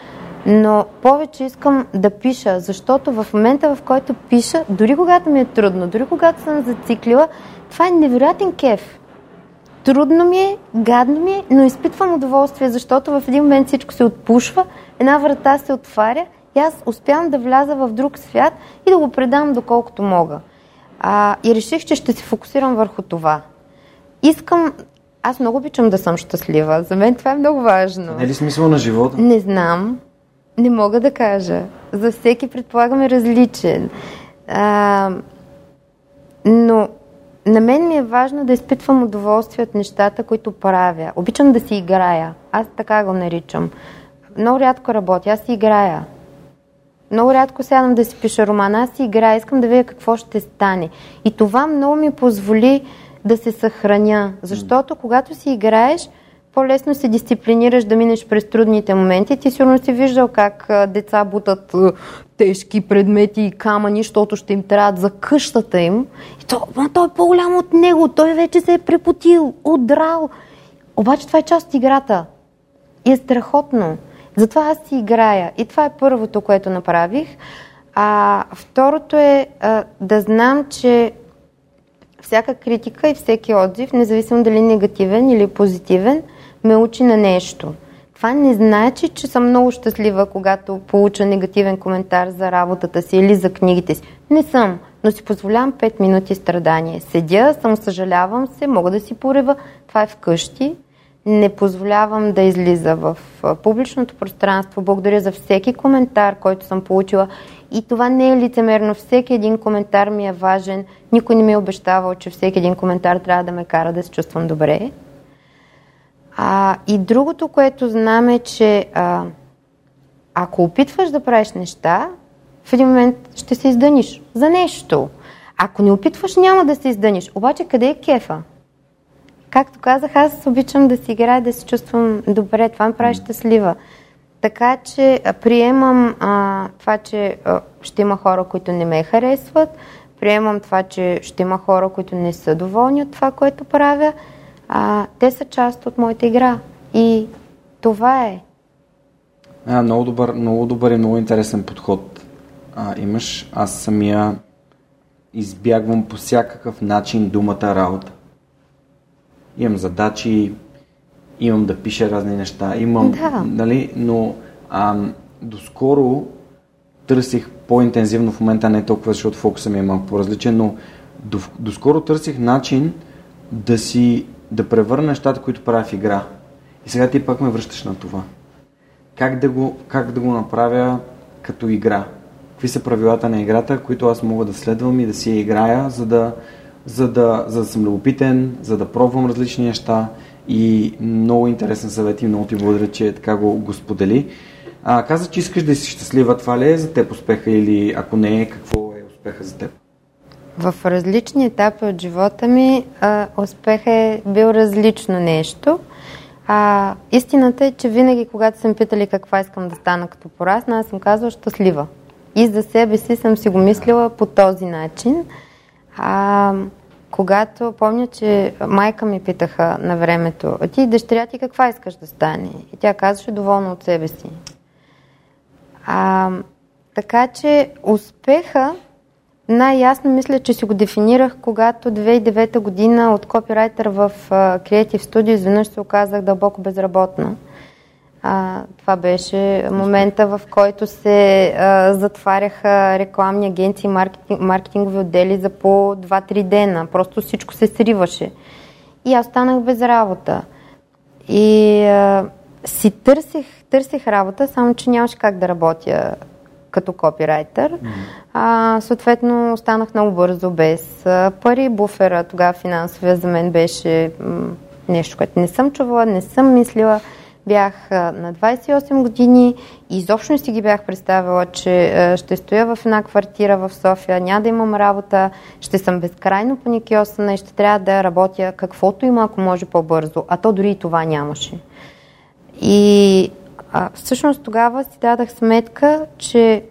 Speaker 2: но повече искам да пиша, защото в момента, в който пиша, дори когато ми е трудно, дори когато съм зациклила, това е невероятен кеф. Трудно ми е, гадно ми е, но изпитвам удоволствие, защото в един момент всичко се отпушва, една врата се отваря и аз успявам да вляза в друг свят и да го предам доколкото мога. А, и реших, че ще се фокусирам върху това. Искам аз много обичам да съм щастлива. За мен това е много важно.
Speaker 1: Не е ли смисъл на живота?
Speaker 2: Не знам. Не мога да кажа. За всеки предполагаме различен. А, но на мен ми е важно да изпитвам удоволствие от нещата, които правя. Обичам да си играя. Аз така го наричам. Много рядко работя. Аз си играя. Много рядко сядам да си пиша роман. Аз си играя. Искам да видя какво ще стане. И това много ми позволи да се съхраня. Защото когато си играеш, по-лесно се дисциплинираш да минеш през трудните моменти. Ти сигурно си виждал как деца бутат тежки предмети и камъни, защото ще им трябват за къщата им. И то, ма той е по-голям от него, той вече се е препотил, удрал. Обаче това е част от играта. И е страхотно. Затова аз си играя. И това е първото, което направих. А второто е а, да знам, че всяка критика и всеки отзив, независимо дали негативен или позитивен, ме учи на нещо. Това не значи, че съм много щастлива, когато получа негативен коментар за работата си или за книгите си. Не съм, но си позволявам 5 минути страдание. Седя, съм съжалявам се, мога да си порева. Това е вкъщи. Не позволявам да излиза в публичното пространство. Благодаря за всеки коментар, който съм получила. И това не е лицемерно. Всеки един коментар ми е важен. Никой не ми е обещавал, че всеки един коментар трябва да ме кара да се чувствам добре. А, и другото, което знам е, че а, ако опитваш да правиш неща, в един момент ще се издъниш за нещо. Ако не опитваш, няма да се издъниш. Обаче къде е кефа? Както казах, аз обичам да си играя, да се чувствам добре. Това ме прави щастлива. Така че приемам а, това, че а, ще има хора, които не ме харесват. Приемам това, че ще има хора, които не са доволни от това, което правя а, те са част от моята игра. И това е.
Speaker 1: А, много добър, много добър и много интересен подход а, имаш. Аз самия избягвам по всякакъв начин думата работа. Имам задачи, имам да пиша разни неща, имам, да. нали, но а, доскоро търсих по-интензивно в момента, не толкова, защото фокуса ми е малко по-различен, но до, доскоро търсих начин да си да превърна нещата, които правя в игра. И сега ти пак ме връщаш на това. Как да го, как да го направя като игра? Какви са правилата на играта, които аз мога да следвам и да си я играя, за да, за да, за да съм любопитен, за да пробвам различни неща и много интересен съвет и много ти благодаря, че така го, го сподели. А, каза, че искаш да си щастлива. Това ли е за теб успеха или ако не е, какво е успеха за теб?
Speaker 2: В различни етапи от живота ми а, успех е бил различно нещо. А, истината е, че винаги, когато съм питали каква искам да стана като порасна, аз съм казвала щастлива. И за себе си съм си го мислила по този начин. А, когато помня, че майка ми питаха на времето, а ти дъщеря ти каква искаш да стане? И тя казваше доволна от себе си. А, така че успеха най-ясно мисля, че си го дефинирах, когато 2009 година от копирайтер в Creative Studio изведнъж се оказах дълбоко безработна. А, това беше момента, в който се а, затваряха рекламни агенции, маркетинг, маркетингови отдели за по 2-3 дена. Просто всичко се сриваше. И аз станах без работа. И а, си търсих, търсих работа, само че нямаше как да работя като копирайтер. Mm-hmm. А, съответно, останах много бързо без а, пари. Буфера, тогава финансовия за мен беше м- нещо, което не съм чувала, не съм мислила. Бях а, на 28 години и изобщо не си ги бях представила, че а, ще стоя в една квартира в София, няма да имам работа, ще съм безкрайно паникиосана и ще трябва да работя каквото има, ако може по-бързо. А то дори и това нямаше. И а, всъщност тогава си дадах сметка, че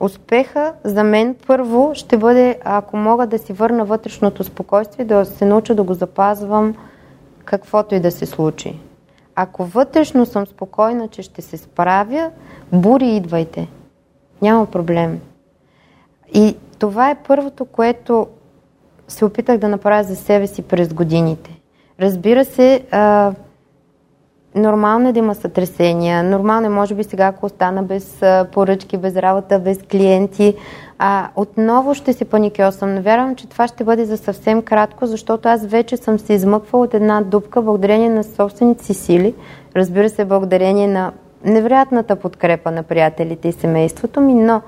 Speaker 2: успеха за мен първо ще бъде, ако мога да си върна вътрешното спокойствие, да се науча да го запазвам каквото и да се случи. Ако вътрешно съм спокойна, че ще се справя, бури идвайте. Няма проблем. И това е първото, което се опитах да направя за себе си през годините. Разбира се, Нормално е да има сътресения. Нормално е, може би сега, ако остана без поръчки, без работа, без клиенти, а, отново ще се паникьосам. Но вярвам, че това ще бъде за съвсем кратко, защото аз вече съм се измъквала от една дупка благодарение на собствените си сили. Разбира се, благодарение на невероятната подкрепа на приятелите и семейството ми, но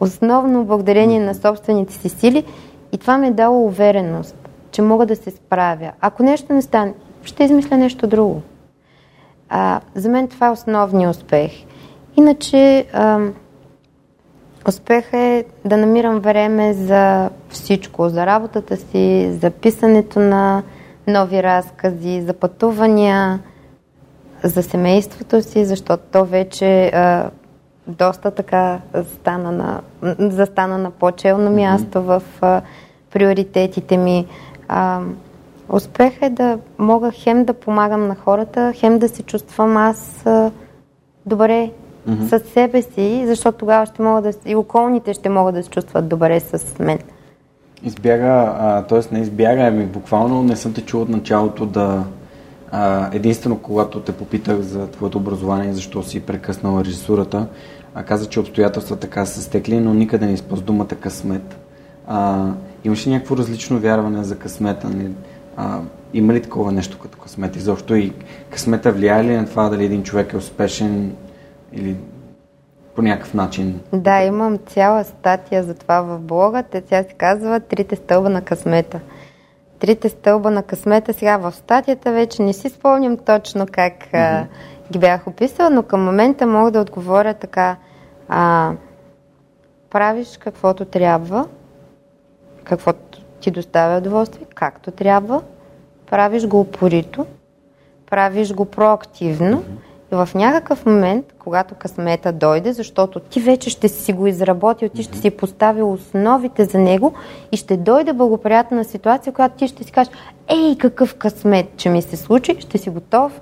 Speaker 2: основно благодарение на собствените си сили и това ми е дало увереност, че мога да се справя. Ако нещо не стане, ще измисля нещо друго. А, за мен това е основният успех. Иначе а, успех е да намирам време за всичко, за работата си, за писането на нови разкази, за пътувания, за семейството си, защото то вече а, доста така стана на, застана на по-челно място mm-hmm. в а, приоритетите ми. А, Успех е да мога хем да помагам на хората, хем да се чувствам аз а, добре mm-hmm. с себе си, защото тогава ще мога да и околните ще могат да се чувстват добре с мен.
Speaker 1: Избяга, т.е. не избяга, ами буквално не съм те чул от началото да а, единствено когато те попитах за твоето образование, защо си прекъснала режисурата, а каза, че обстоятелства така са стекли, но никъде не използва думата късмет. А, имаше някакво различно вярване за късмета? Не? А, има ли такова нещо като късмет изобщо и късмета влияе ли на това дали един човек е успешен или по някакъв начин?
Speaker 2: Да, имам цяла статия за това в блога. Те тя се казва Трите стълба на късмета. Трите стълба на късмета. Сега в статията вече не си спомням точно как mm-hmm. а, ги бях описала, но към момента мога да отговоря така. А, правиш каквото трябва, каквото ти доставя удоволствие, както трябва, правиш го упорито, правиш го проактивно и в някакъв момент, когато късмета дойде, защото ти вече ще си го изработил, ти ще си поставил основите за него и ще дойде благоприятна ситуация, която ти ще си кажеш, ей, какъв късмет, че ми се случи, ще си готов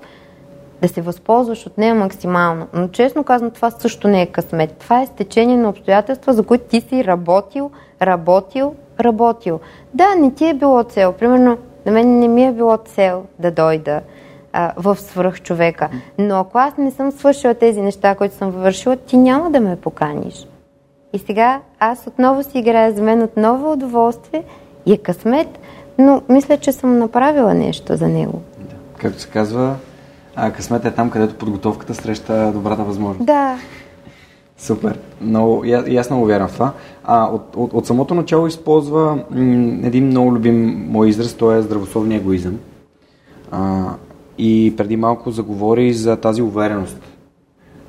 Speaker 2: да се възползваш от нея максимално. Но честно казвам, това също не е късмет. Това е стечение на обстоятелства, за които ти си работил, работил, работил. Да, не ти е било цел. Примерно, на мен не ми е било цел да дойда а, в свръх човека. Но ако аз не съм свършила тези неща, които съм вършила, ти няма да ме поканиш. И сега аз отново си играя за мен отново удоволствие и е късмет, но мисля, че съм направила нещо за него.
Speaker 1: Да. Както се казва, а, късмет е там, където подготовката среща добрата възможност.
Speaker 2: Да,
Speaker 1: Супер. Много, и аз много вярвам в това. А, от, от, от самото начало използва м, един много любим мой израз, той е здравословния егоизъм. А, и преди малко заговори за тази увереност.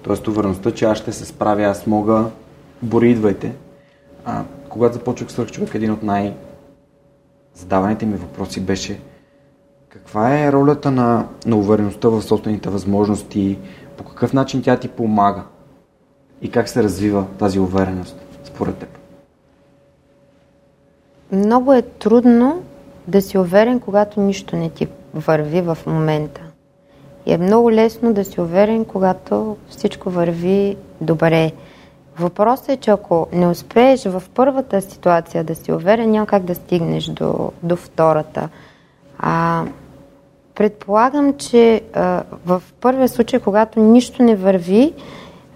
Speaker 1: Тоест увереността, че аз ще се справя, аз мога, бори идвайте. А, когато започвах свърх човек, един от най- задаваните ми въпроси беше каква е ролята на, на увереността в собствените възможности, по какъв начин тя ти помага и как се развива тази увереност според теб?
Speaker 2: Много е трудно да си уверен, когато нищо не ти върви в момента. И е много лесно да си уверен, когато всичко върви добре. Въпросът е, че ако не успееш в първата ситуация да си уверен, няма как да стигнеш до, до втората. А, предполагам, че а, в първия случай, когато нищо не върви,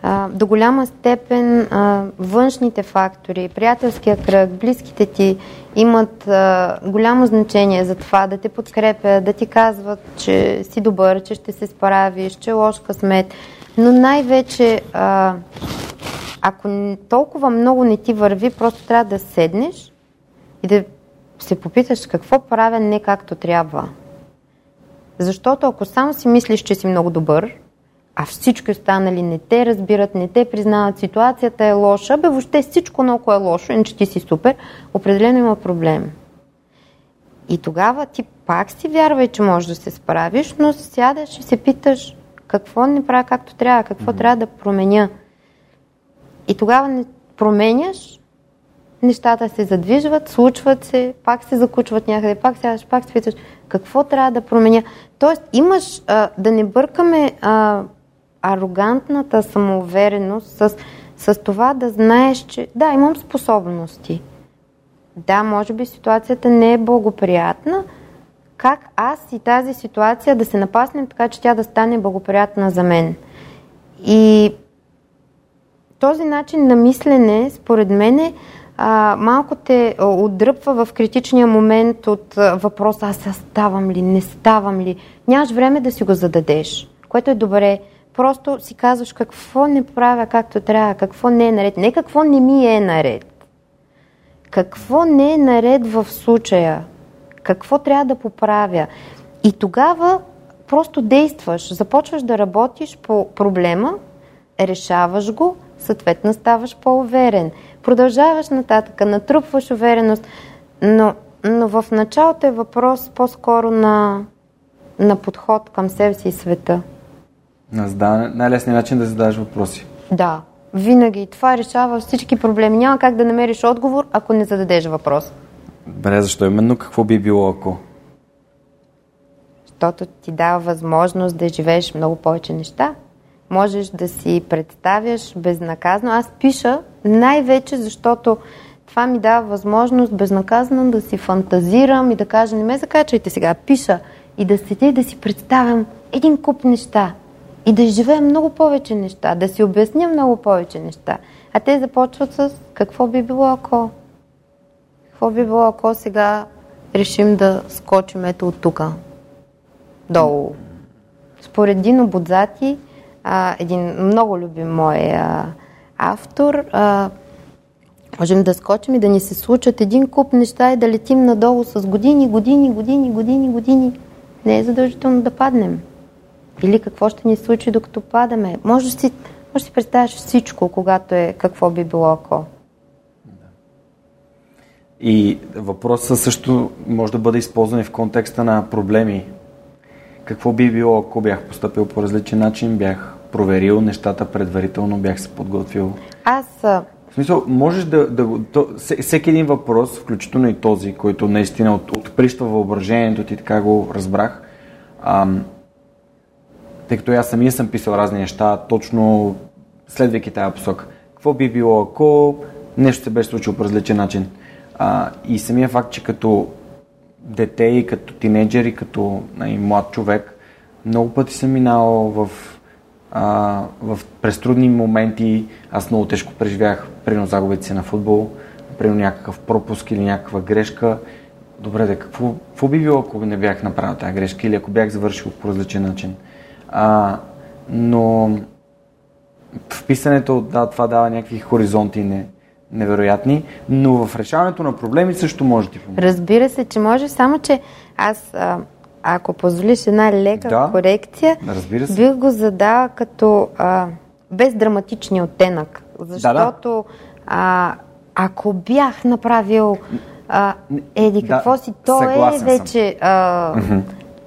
Speaker 2: а, до голяма степен а, външните фактори, приятелския кръг, близките ти имат а, голямо значение за това да те подкрепят, да ти казват, че си добър, че ще се справиш, че е лош късмет. Но най-вече, а, ако толкова много не ти върви, просто трябва да седнеш и да се попиташ какво правя не както трябва. Защото ако само си мислиш, че си много добър, а всички останали не те разбират, не те признават, ситуацията е лоша, бе въобще всичко много е лошо, иначе ти си супер, определено има проблем. И тогава ти пак си вярвай, че можеш да се справиш, но сядаш и се питаш какво не правя както трябва, какво mm-hmm. трябва да променя. И тогава не променяш, нещата се задвижват, случват се, пак се закучват някъде, пак сядаш, пак се питаш какво трябва да променя. Тоест имаш а, да не бъркаме а, арогантната самоувереност с, с това да знаеш, че да, имам способности. Да, може би ситуацията не е благоприятна. Как аз и тази ситуация да се напаснем така, че тя да стане благоприятна за мен? И този начин на мислене, според мен, е, а, малко те отдръпва в критичния момент от въпроса аз ставам ли, не ставам ли. Нямаш време да си го зададеш, което е добре. Просто си казваш какво не правя както трябва, какво не е наред. Не какво не ми е наред. Какво не е наред в случая. Какво трябва да поправя. И тогава просто действаш, започваш да работиш по проблема, решаваш го, съответно ставаш по-уверен. Продължаваш нататък, натрупваш увереност, но, но в началото е въпрос по-скоро на, на подход към себе си и света.
Speaker 1: На задаване, най-лесният начин да зададеш въпроси.
Speaker 2: Да, винаги. Това решава всички проблеми. Няма как да намериш отговор, ако не зададеш въпрос.
Speaker 1: Добре, защо именно? Какво би било ако?
Speaker 2: Защото ти дава възможност да живееш много повече неща. Можеш да си представяш безнаказано. Аз пиша най-вече, защото това ми дава възможност безнаказано да си фантазирам и да кажа, не ме закачайте сега, пиша и да седя и да си представям един куп неща и да живея много повече неща, да си обясня много повече неща. А те започват с какво би било ако. Какво би било ако сега решим да скочим ето от тук, долу. Според Дино Будзати, а, един много любим мой автор, можем да скочим и да ни се случат един куп неща и да летим надолу с години, години, години, години, години. Не е задължително да паднем. Или какво ще ни случи докато падаме. Може да си, може да си представяш всичко, когато е какво би било ако.
Speaker 1: И въпросът също може да бъде използван и в контекста на проблеми. Какво би било, ако бях поступил по различен начин, бях проверил нещата предварително, бях се подготвил?
Speaker 2: Аз...
Speaker 1: В смисъл, можеш да... да то, всеки един въпрос, включително и този, който наистина от, отприщва въображението ти, така го разбрах, ам, тъй като аз самия съм писал разни неща, точно следвайки тази посока. Какво би било, ако нещо се беше случило по различен начин? А, и самия факт, че като дете и като тинейджер и като и млад човек, много пъти съм минал в, а, в през трудни моменти. Аз много тежко преживях, прино загубите си на футбол, прино някакъв пропуск или някаква грешка. Добре, да какво, какво би било, ако не бях направил тази грешка или ако бях завършил по различен начин? А, но в писането да, това дава някакви хоризонти не, невероятни, но в решаването на проблеми също може да ти помогне.
Speaker 2: Разбира се, че може, само че аз, а, ако позволиш една лека да, корекция,
Speaker 1: разбира се.
Speaker 2: бих го задала като а, без драматичния оттенък. Защото да, да. А, ако бях направил а, еди какво да, си, то е вече, а,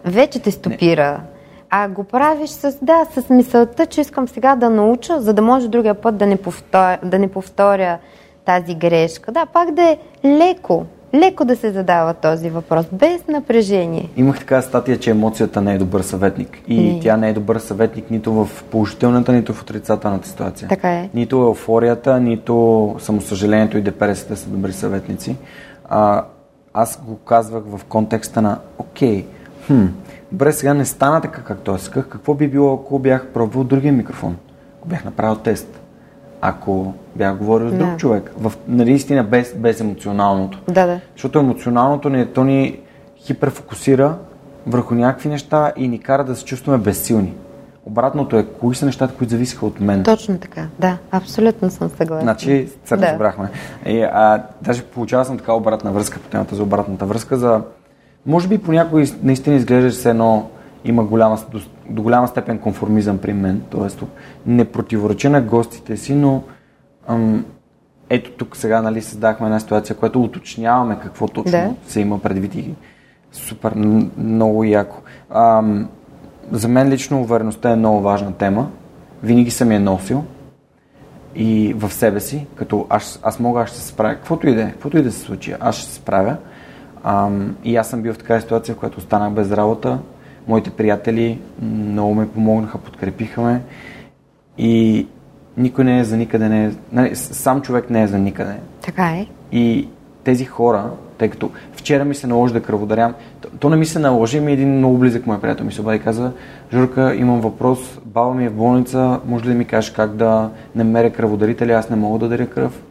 Speaker 2: вече те стопира. Не а го правиш с, да, с мисълта, че искам сега да науча, за да може другия път да не повторя, да не повторя тази грешка. Да, пак да е леко. леко да се задава този въпрос, без напрежение.
Speaker 1: Имах така статия, че емоцията не е добър съветник. И не. тя не е добър съветник нито в положителната, нито в отрицателната ситуация.
Speaker 2: Така е.
Speaker 1: Нито еуфорията, нито самосъжалението и депресията са добри съветници. А, аз го казвах в контекста на, окей, хм, добре, сега не стана така, както аз исках. Какво би било, ако бях пробвал другия микрофон? Ако бях направил тест? Ако бях говорил с друг да. човек? В, наистина без, без емоционалното.
Speaker 2: Да, да.
Speaker 1: Защото емоционалното ни, то ни хиперфокусира върху някакви неща и ни кара да се чувстваме безсилни. Обратното е, кои са нещата, които зависиха от мен.
Speaker 2: Точно така, да, абсолютно съм съгласна.
Speaker 1: Значи, се да. разбрахме. И, а, даже получава съм така обратна връзка по темата за обратната връзка, за може би понякога наистина изглежда се едно има голяма, до, до голяма степен конформизъм при мен, т.е. не противореча на гостите си, но ам, ето тук сега нали, създахме една ситуация, която уточняваме какво точно да. се има предвид и супер, много яко. Ам, за мен лично увереността е много важна тема. Винаги съм я носил и в себе си, като аз, аз мога, аз ще се справя, каквото и да е, каквото и да се случи, аз ще се справя. Ам, и аз съм бил в такава ситуация, в която останах без работа. Моите приятели много ме помогнаха, подкрепиха ме. И никой не е за никъде, не е, нали, сам човек не е за никъде.
Speaker 2: Така е.
Speaker 1: И тези хора, тъй като вчера ми се наложи да кръводарям, то, то не ми се наложи, ми един много близък мой приятел ми се обади и каза, Журка, имам въпрос, баба ми е в болница, може ли да ми кажеш как да намеря кръводарители, аз не мога да даря кръв.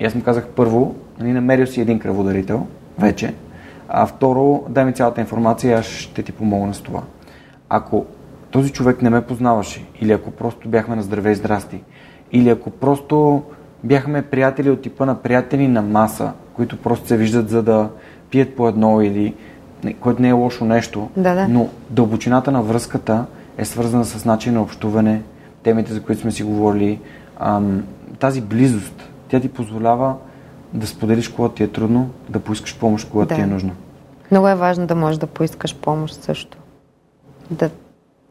Speaker 1: И аз му казах първо, нали, намерил си един кръводарител, вече, а второ, дай ми цялата информация, аз ще ти помогна с това. Ако този човек не ме познаваше, или ако просто бяхме на здраве и здрасти, или ако просто бяхме приятели от типа на приятели на маса, които просто се виждат за да пият по едно или което не е лошо нещо,
Speaker 2: да, да.
Speaker 1: но дълбочината на връзката е свързана с начин на общуване, темите, за които сме си говорили, ам, тази близост, тя ти позволява да споделиш, когато ти е трудно, да поискаш помощ, когато да. ти е нужно.
Speaker 2: Много е важно да можеш да поискаш помощ също. Да,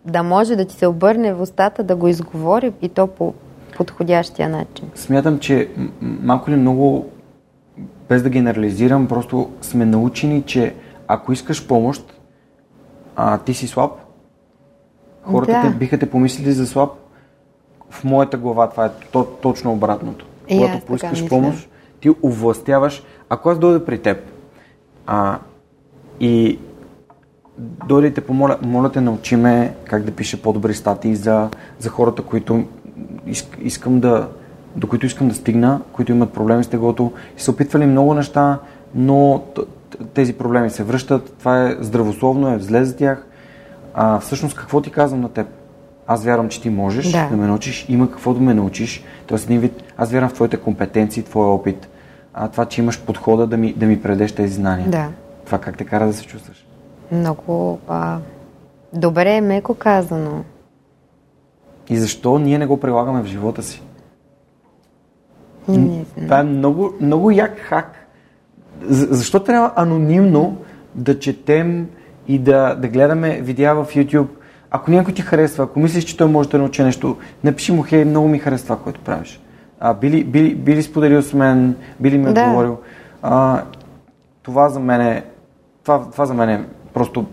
Speaker 2: да може да ти се обърне в устата, да го изговори и то по подходящия начин.
Speaker 1: Смятам, че малко ли много, без да генерализирам, просто сме научени, че ако искаш помощ, а ти си слаб, хората да. те, биха те помислили за слаб. В моята глава това е то, точно обратното. Когато поискаш помощ, ти овластяваш. Ако аз дойда при теб а, и дойде те помоля, моля те научи ме как да пише по-добри статии за, за хората, които искам да, до които искам да стигна, които имат проблеми с теглото и са опитвали много неща, но тези проблеми се връщат, това е здравословно, е зле за тях. А, всъщност какво ти казвам на теб? Аз вярвам, че ти можеш да, да ме научиш, има какво да ме научиш. Тоест, един вид, аз вярвам в твоите компетенции, твоя опит. А това, че имаш подхода да ми, да ми предеш тези знания.
Speaker 2: Да.
Speaker 1: Това как те кара да се чувстваш?
Speaker 2: Много а, добре, е меко казано.
Speaker 1: И защо ние не го прилагаме в живота си?
Speaker 2: Не знам.
Speaker 1: Това е много, много як хак. Защо трябва анонимно да четем и да, да гледаме видеа в YouTube? Ако някой ти харесва, ако мислиш, че той може да научи нещо, напиши му, хей, много ми харесва това, което правиш. А, били, били, били споделил с мен, били ми да. отговорил. А, това за мен е това, това за мен е просто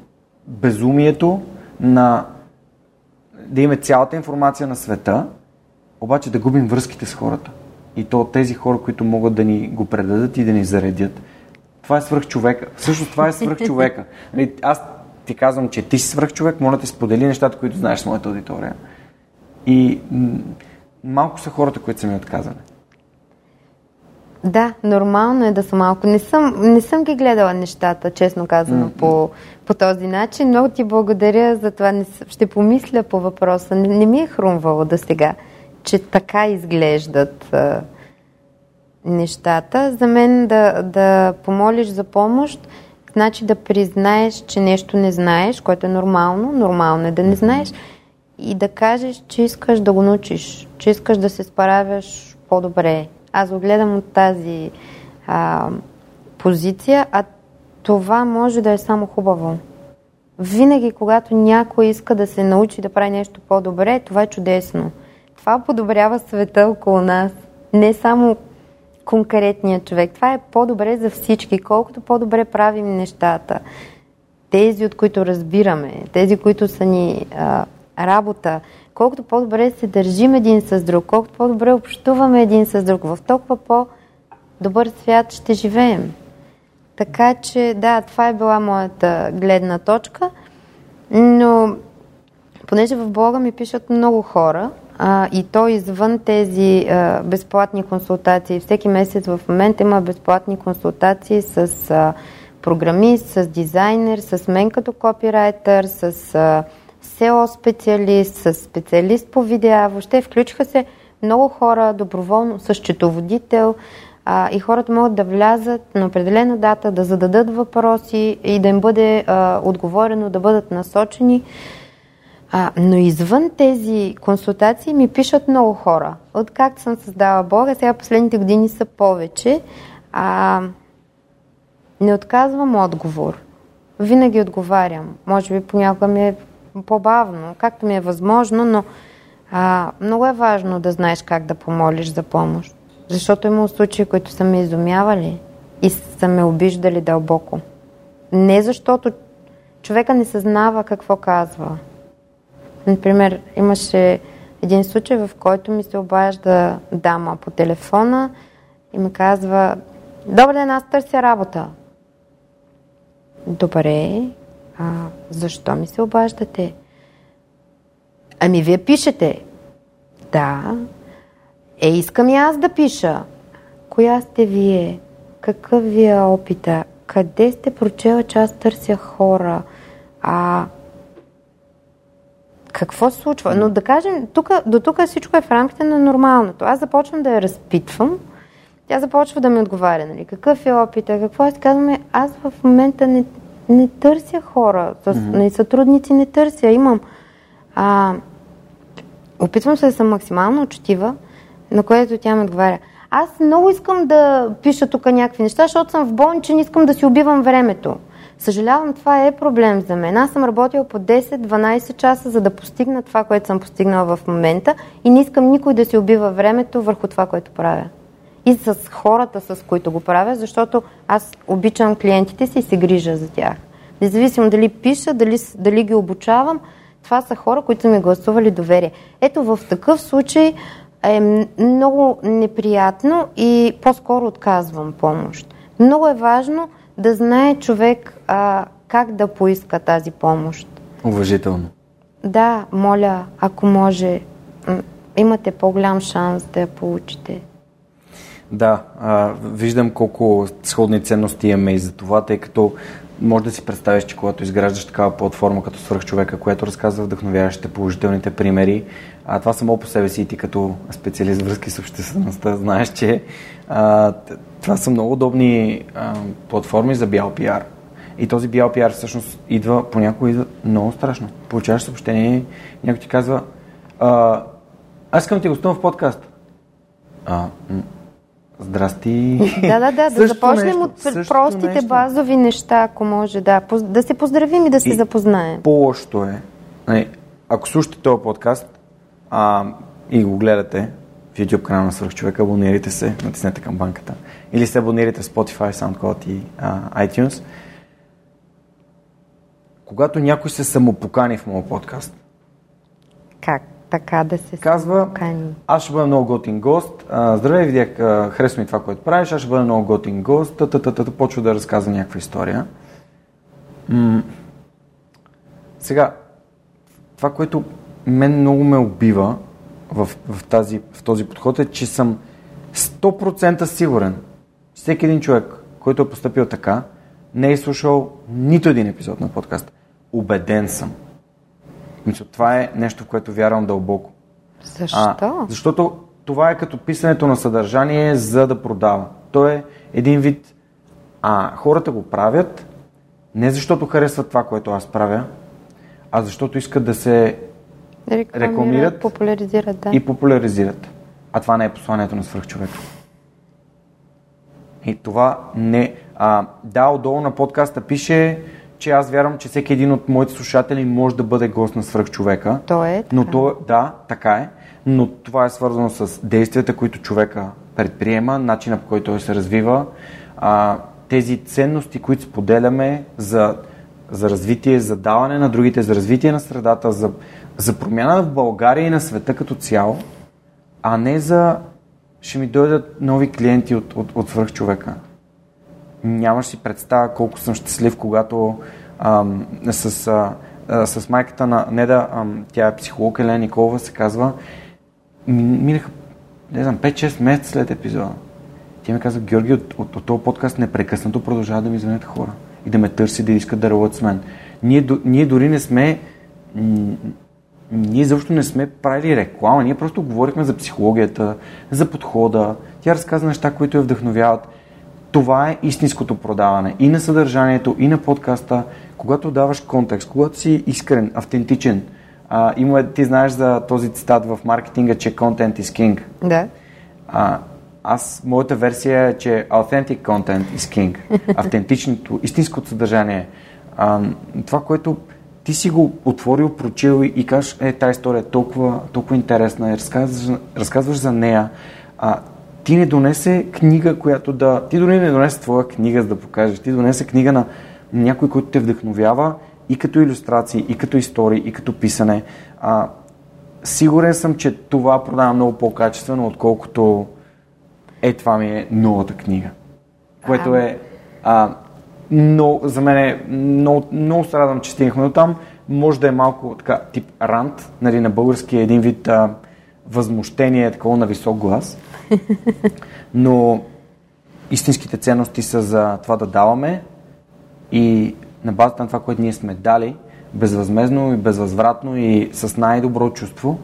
Speaker 1: безумието на да имаме цялата информация на света, обаче да губим връзките с хората. И то тези хора, които могат да ни го предадат и да ни заредят. Това е свръх човека. Всъщност това е свръх човека. Нали, аз ти казвам, че ти си свръх човек, моля те сподели нещата, които знаеш с моята аудитория. И малко са хората, които са ми отказани.
Speaker 2: Да, нормално е да са малко. Не съм, не съм ги гледала нещата, честно казано, mm-hmm. по, по този начин. Много ти благодаря за това. Не, ще помисля по въпроса. Не, не ми е хрумвало до сега, че така изглеждат а, нещата. За мен да, да помолиш за помощ, значи да признаеш, че нещо не знаеш, което е нормално. Нормално е да не знаеш. И да кажеш, че искаш да го научиш, че искаш да се справяш по-добре аз го гледам от тази а, позиция, а това може да е само хубаво. Винаги, когато някой иска да се научи да прави нещо по-добре, това е чудесно. Това подобрява света около нас. Не само конкретният човек. Това е по-добре за всички. Колкото по-добре правим нещата, тези, от които разбираме, тези, които са ни а, работа, колкото по-добре се държим един с друг, колкото по-добре общуваме един с друг, в толкова по-добър свят ще живеем. Така че, да, това е била моята гледна точка, но понеже в блога ми пишат много хора, а, и то извън тези а, безплатни консултации. Всеки месец в момента има безплатни консултации с а, програмист, с дизайнер, с мен като копирайтер, с а, SEO специалист, с специалист по видеа. Въобще включиха се много хора доброволно с четоводител а, и хората могат да влязат на определена дата, да зададат въпроси и да им бъде а, отговорено, да бъдат насочени. А, но извън тези консултации ми пишат много хора. Откакто съм създала блога, сега последните години са повече. А, не отказвам отговор. Винаги отговарям. Може би понякога ми е по-бавно, както ми е възможно, но а, много е важно да знаеш как да помолиш за помощ. Защото има случаи, които са ме изумявали и са ме обиждали дълбоко. Не защото човека не съзнава какво казва. Например, имаше един случай, в който ми се обажда дама по телефона и ми казва Добър ден, аз търся работа. Добре, а защо ми се обаждате? Ами вие пишете. Да. Е, искам и аз да пиша. Коя сте вие? Какъв ви е опита? Къде сте прочела, че аз търся хора? А какво се случва? Но да кажем, тук, до тук всичко е в рамките на нормалното. Аз започвам да я разпитвам. Тя започва да ми отговаря, нали? Какъв е опита? Какво е? Казваме, аз в момента не, не търся хора, с, mm-hmm. не, сътрудници не търся, имам. А, опитвам се да съм максимално учтива, на което тя ми отговаря. Аз много искам да пиша тук някакви неща, защото съм в болничен, искам да си убивам времето. Съжалявам, това е проблем за мен. Аз съм работила по 10-12 часа, за да постигна това, което съм постигнала в момента и не искам никой да си убива времето върху това, което правя. И с хората, с които го правя, защото аз обичам клиентите си и се грижа за тях. Независимо дали пиша, дали, дали ги обучавам, това са хора, които ми гласували доверие. Ето в такъв случай е много неприятно и по-скоро отказвам помощ. Много е важно да знае човек а, как да поиска тази помощ.
Speaker 1: Уважително.
Speaker 2: Да, моля, ако може, имате по-голям шанс да я получите.
Speaker 1: Да, а, виждам колко сходни ценности имаме и за това, тъй като може да си представиш, че когато изграждаш такава платформа като свръхчовека, която разказва вдъхновяващите положителните примери, а това само по себе си и ти като специалист връзки с обществеността знаеш, че а, това са много удобни а, платформи за бял пиар. И този бял пиар всъщност идва, понякога идва много страшно. Получаваш съобщение, някой ти казва, а, аз искам ти гостувам в подкаст. А, Здрасти.
Speaker 2: Да, да, да, да започнем нещо, от простите нещо. базови неща, ако може, да. Да се поздравим и да се и запознаем.
Speaker 1: По-лошото е, нали, ако слушате този подкаст а, и го гледате в YouTube канала на Свърхчовека, абонирайте се, натиснете камбанката. Или се абонирайте в Spotify, SoundCloud и а, iTunes. Когато някой се самопокани в моят подкаст.
Speaker 2: Как? Така да се
Speaker 1: Казва, покани. аз ще бъда много готин гост. А, здравей, видях, харесва ми това, което правиш, аз ще бъда много готин гост. Та-та-та-та, почва да разказва някаква история. М- сега, това, което мен много ме убива в, в, тази, в този подход е, че съм 100% сигурен, всеки един човек, който е поступил така, не е слушал нито един епизод на подкаст. Убеден съм. Мисля, това е нещо, в което вярвам дълбоко.
Speaker 2: Защо? А,
Speaker 1: защото това е като писането на съдържание за да продава. То е един вид. А хората го правят не защото харесват това, което аз правя, а защото искат да се
Speaker 2: рекламират, рекламират популяризират, да.
Speaker 1: и популяризират. А това не е посланието на свръхчовека. И това не... А, да, отдолу на подкаста пише че аз вярвам, че всеки един от моите слушатели може да бъде гост на свръхчовека.
Speaker 2: То е. Така.
Speaker 1: Но то, да, така е. Но това е свързано с действията, които човека предприема, начина по който той се развива, а, тези ценности, които споделяме за, за развитие, за даване на другите, за развитие на средата, за, за промяна в България и на света като цяло, а не за ще ми дойдат нови клиенти от, от, от свръхчовека. Нямаш си представа колко съм щастлив, когато ам, с, а, с майката на Неда, ам, тя е психолог Елена Николова, се казва, минаха, не знам, 5-6 месеца след епизода. Тя ми каза, Георги, от, от, от този подкаст непрекъснато продължава да ми звънят хора и да ме търси, да искат да работят с мен. Ние, ние дори не сме ние защо не сме правили реклама, ние просто говорихме за психологията, за подхода. Тя разказа неща, които я вдъхновяват. Това е истинското продаване и на съдържанието, и на подкаста, когато даваш контекст, когато си искрен, автентичен. А, има, ти знаеш за този цитат в маркетинга, че content is king.
Speaker 2: Да.
Speaker 1: А, аз, моята версия е, че authentic content is king. Автентичното, истинското съдържание. А, това, което ти си го отворил, прочил и кажеш, е, тази история е толкова, толкова интересна, разказваш, разказваш за нея. А, ти не донесе книга, която да... Ти дори не донесе твоя книга, за да покажеш. Ти донесе книга на някой, който те вдъхновява и като иллюстрации, и като истории, и като писане. А, сигурен съм, че това продава много по-качествено, отколкото е, това ми е новата книга. Което е а, но за мен е много, много се радвам, че стигнахме до там. Може да е малко така, тип рант, нали, на български е един вид а, възмущение, такова на висок глас. Но истинските ценности са за това да даваме и на базата на това, което ние сме дали, безвъзмезно и безвъзвратно и с най-добро чувство,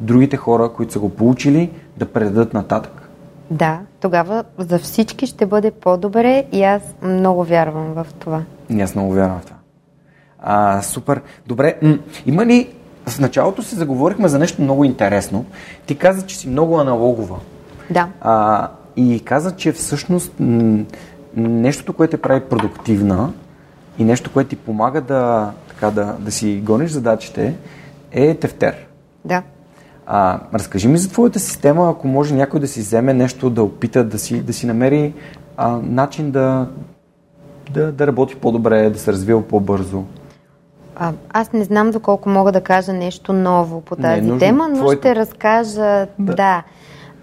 Speaker 1: другите хора, които са го получили, да предадат нататък.
Speaker 2: Да, тогава за всички ще бъде по-добре и аз много вярвам в това.
Speaker 1: И аз много вярвам в това. А, супер. Добре, м- има ли... В началото се заговорихме за нещо много интересно. Ти каза, че си много аналогова.
Speaker 2: Да.
Speaker 1: А, и каза, че всъщност м- нещото, което те прави продуктивна и нещо, което ти помага да, така, да, да си гониш задачите, е тефтер.
Speaker 2: Да.
Speaker 1: А, разкажи ми за твоята система, ако може някой да си вземе нещо, да опита да си, да си намери а, начин да, да, да работи по-добре, да се развива по-бързо.
Speaker 2: А, аз не знам доколко мога да кажа нещо ново по тази не, тема, но твоето... ще разкажа. Да. да.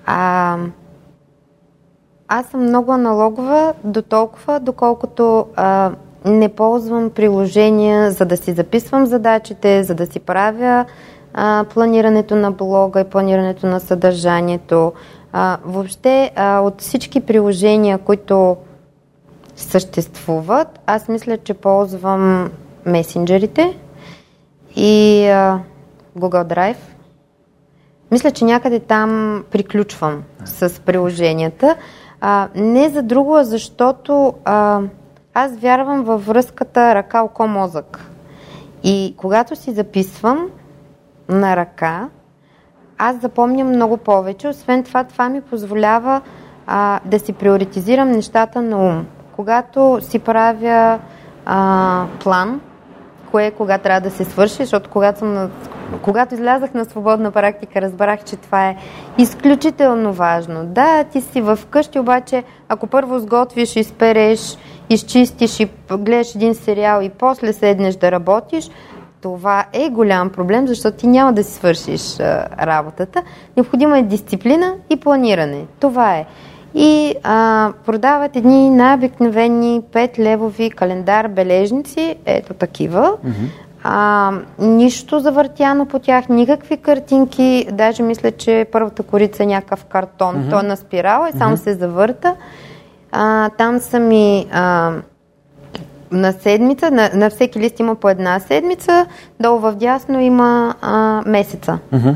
Speaker 2: А, аз съм много аналогова до толкова, доколкото а, не ползвам приложения, за да си записвам задачите, за да си правя а, планирането на блога и планирането на съдържанието. А, въобще а, от всички приложения, които съществуват, аз мисля, че ползвам месенджерите и а, Google Drive. Мисля, че някъде там приключвам с приложенията. А, не за друго, а защото а, аз вярвам във връзката ръка-око-мозък. И когато си записвам, на ръка, аз запомням много повече. Освен това, това ми позволява а, да си приоритизирам нещата на ум. Когато си правя а, план, кое кога трябва да се свърши, защото когато, съм на, когато излязах на свободна практика, разбрах, че това е изключително важно. Да, ти си в къщи, обаче ако първо сготвиш, изпереш, изчистиш и гледаш един сериал и после седнеш да работиш, това е голям проблем, защото ти няма да си свършиш а, работата. Необходима е дисциплина и планиране. Това е. И а, продават едни най-обикновени 5 левови календар бележници, ето такива. Mm-hmm. А, нищо завъртяно по тях, никакви картинки, даже мисля, че първата корица е някакъв картон, mm-hmm. то е на спирала и само mm-hmm. се завърта. А, там са ми а, на седмица, на, на всеки лист има по една седмица, долу в дясно има а, месеца. Uh-huh.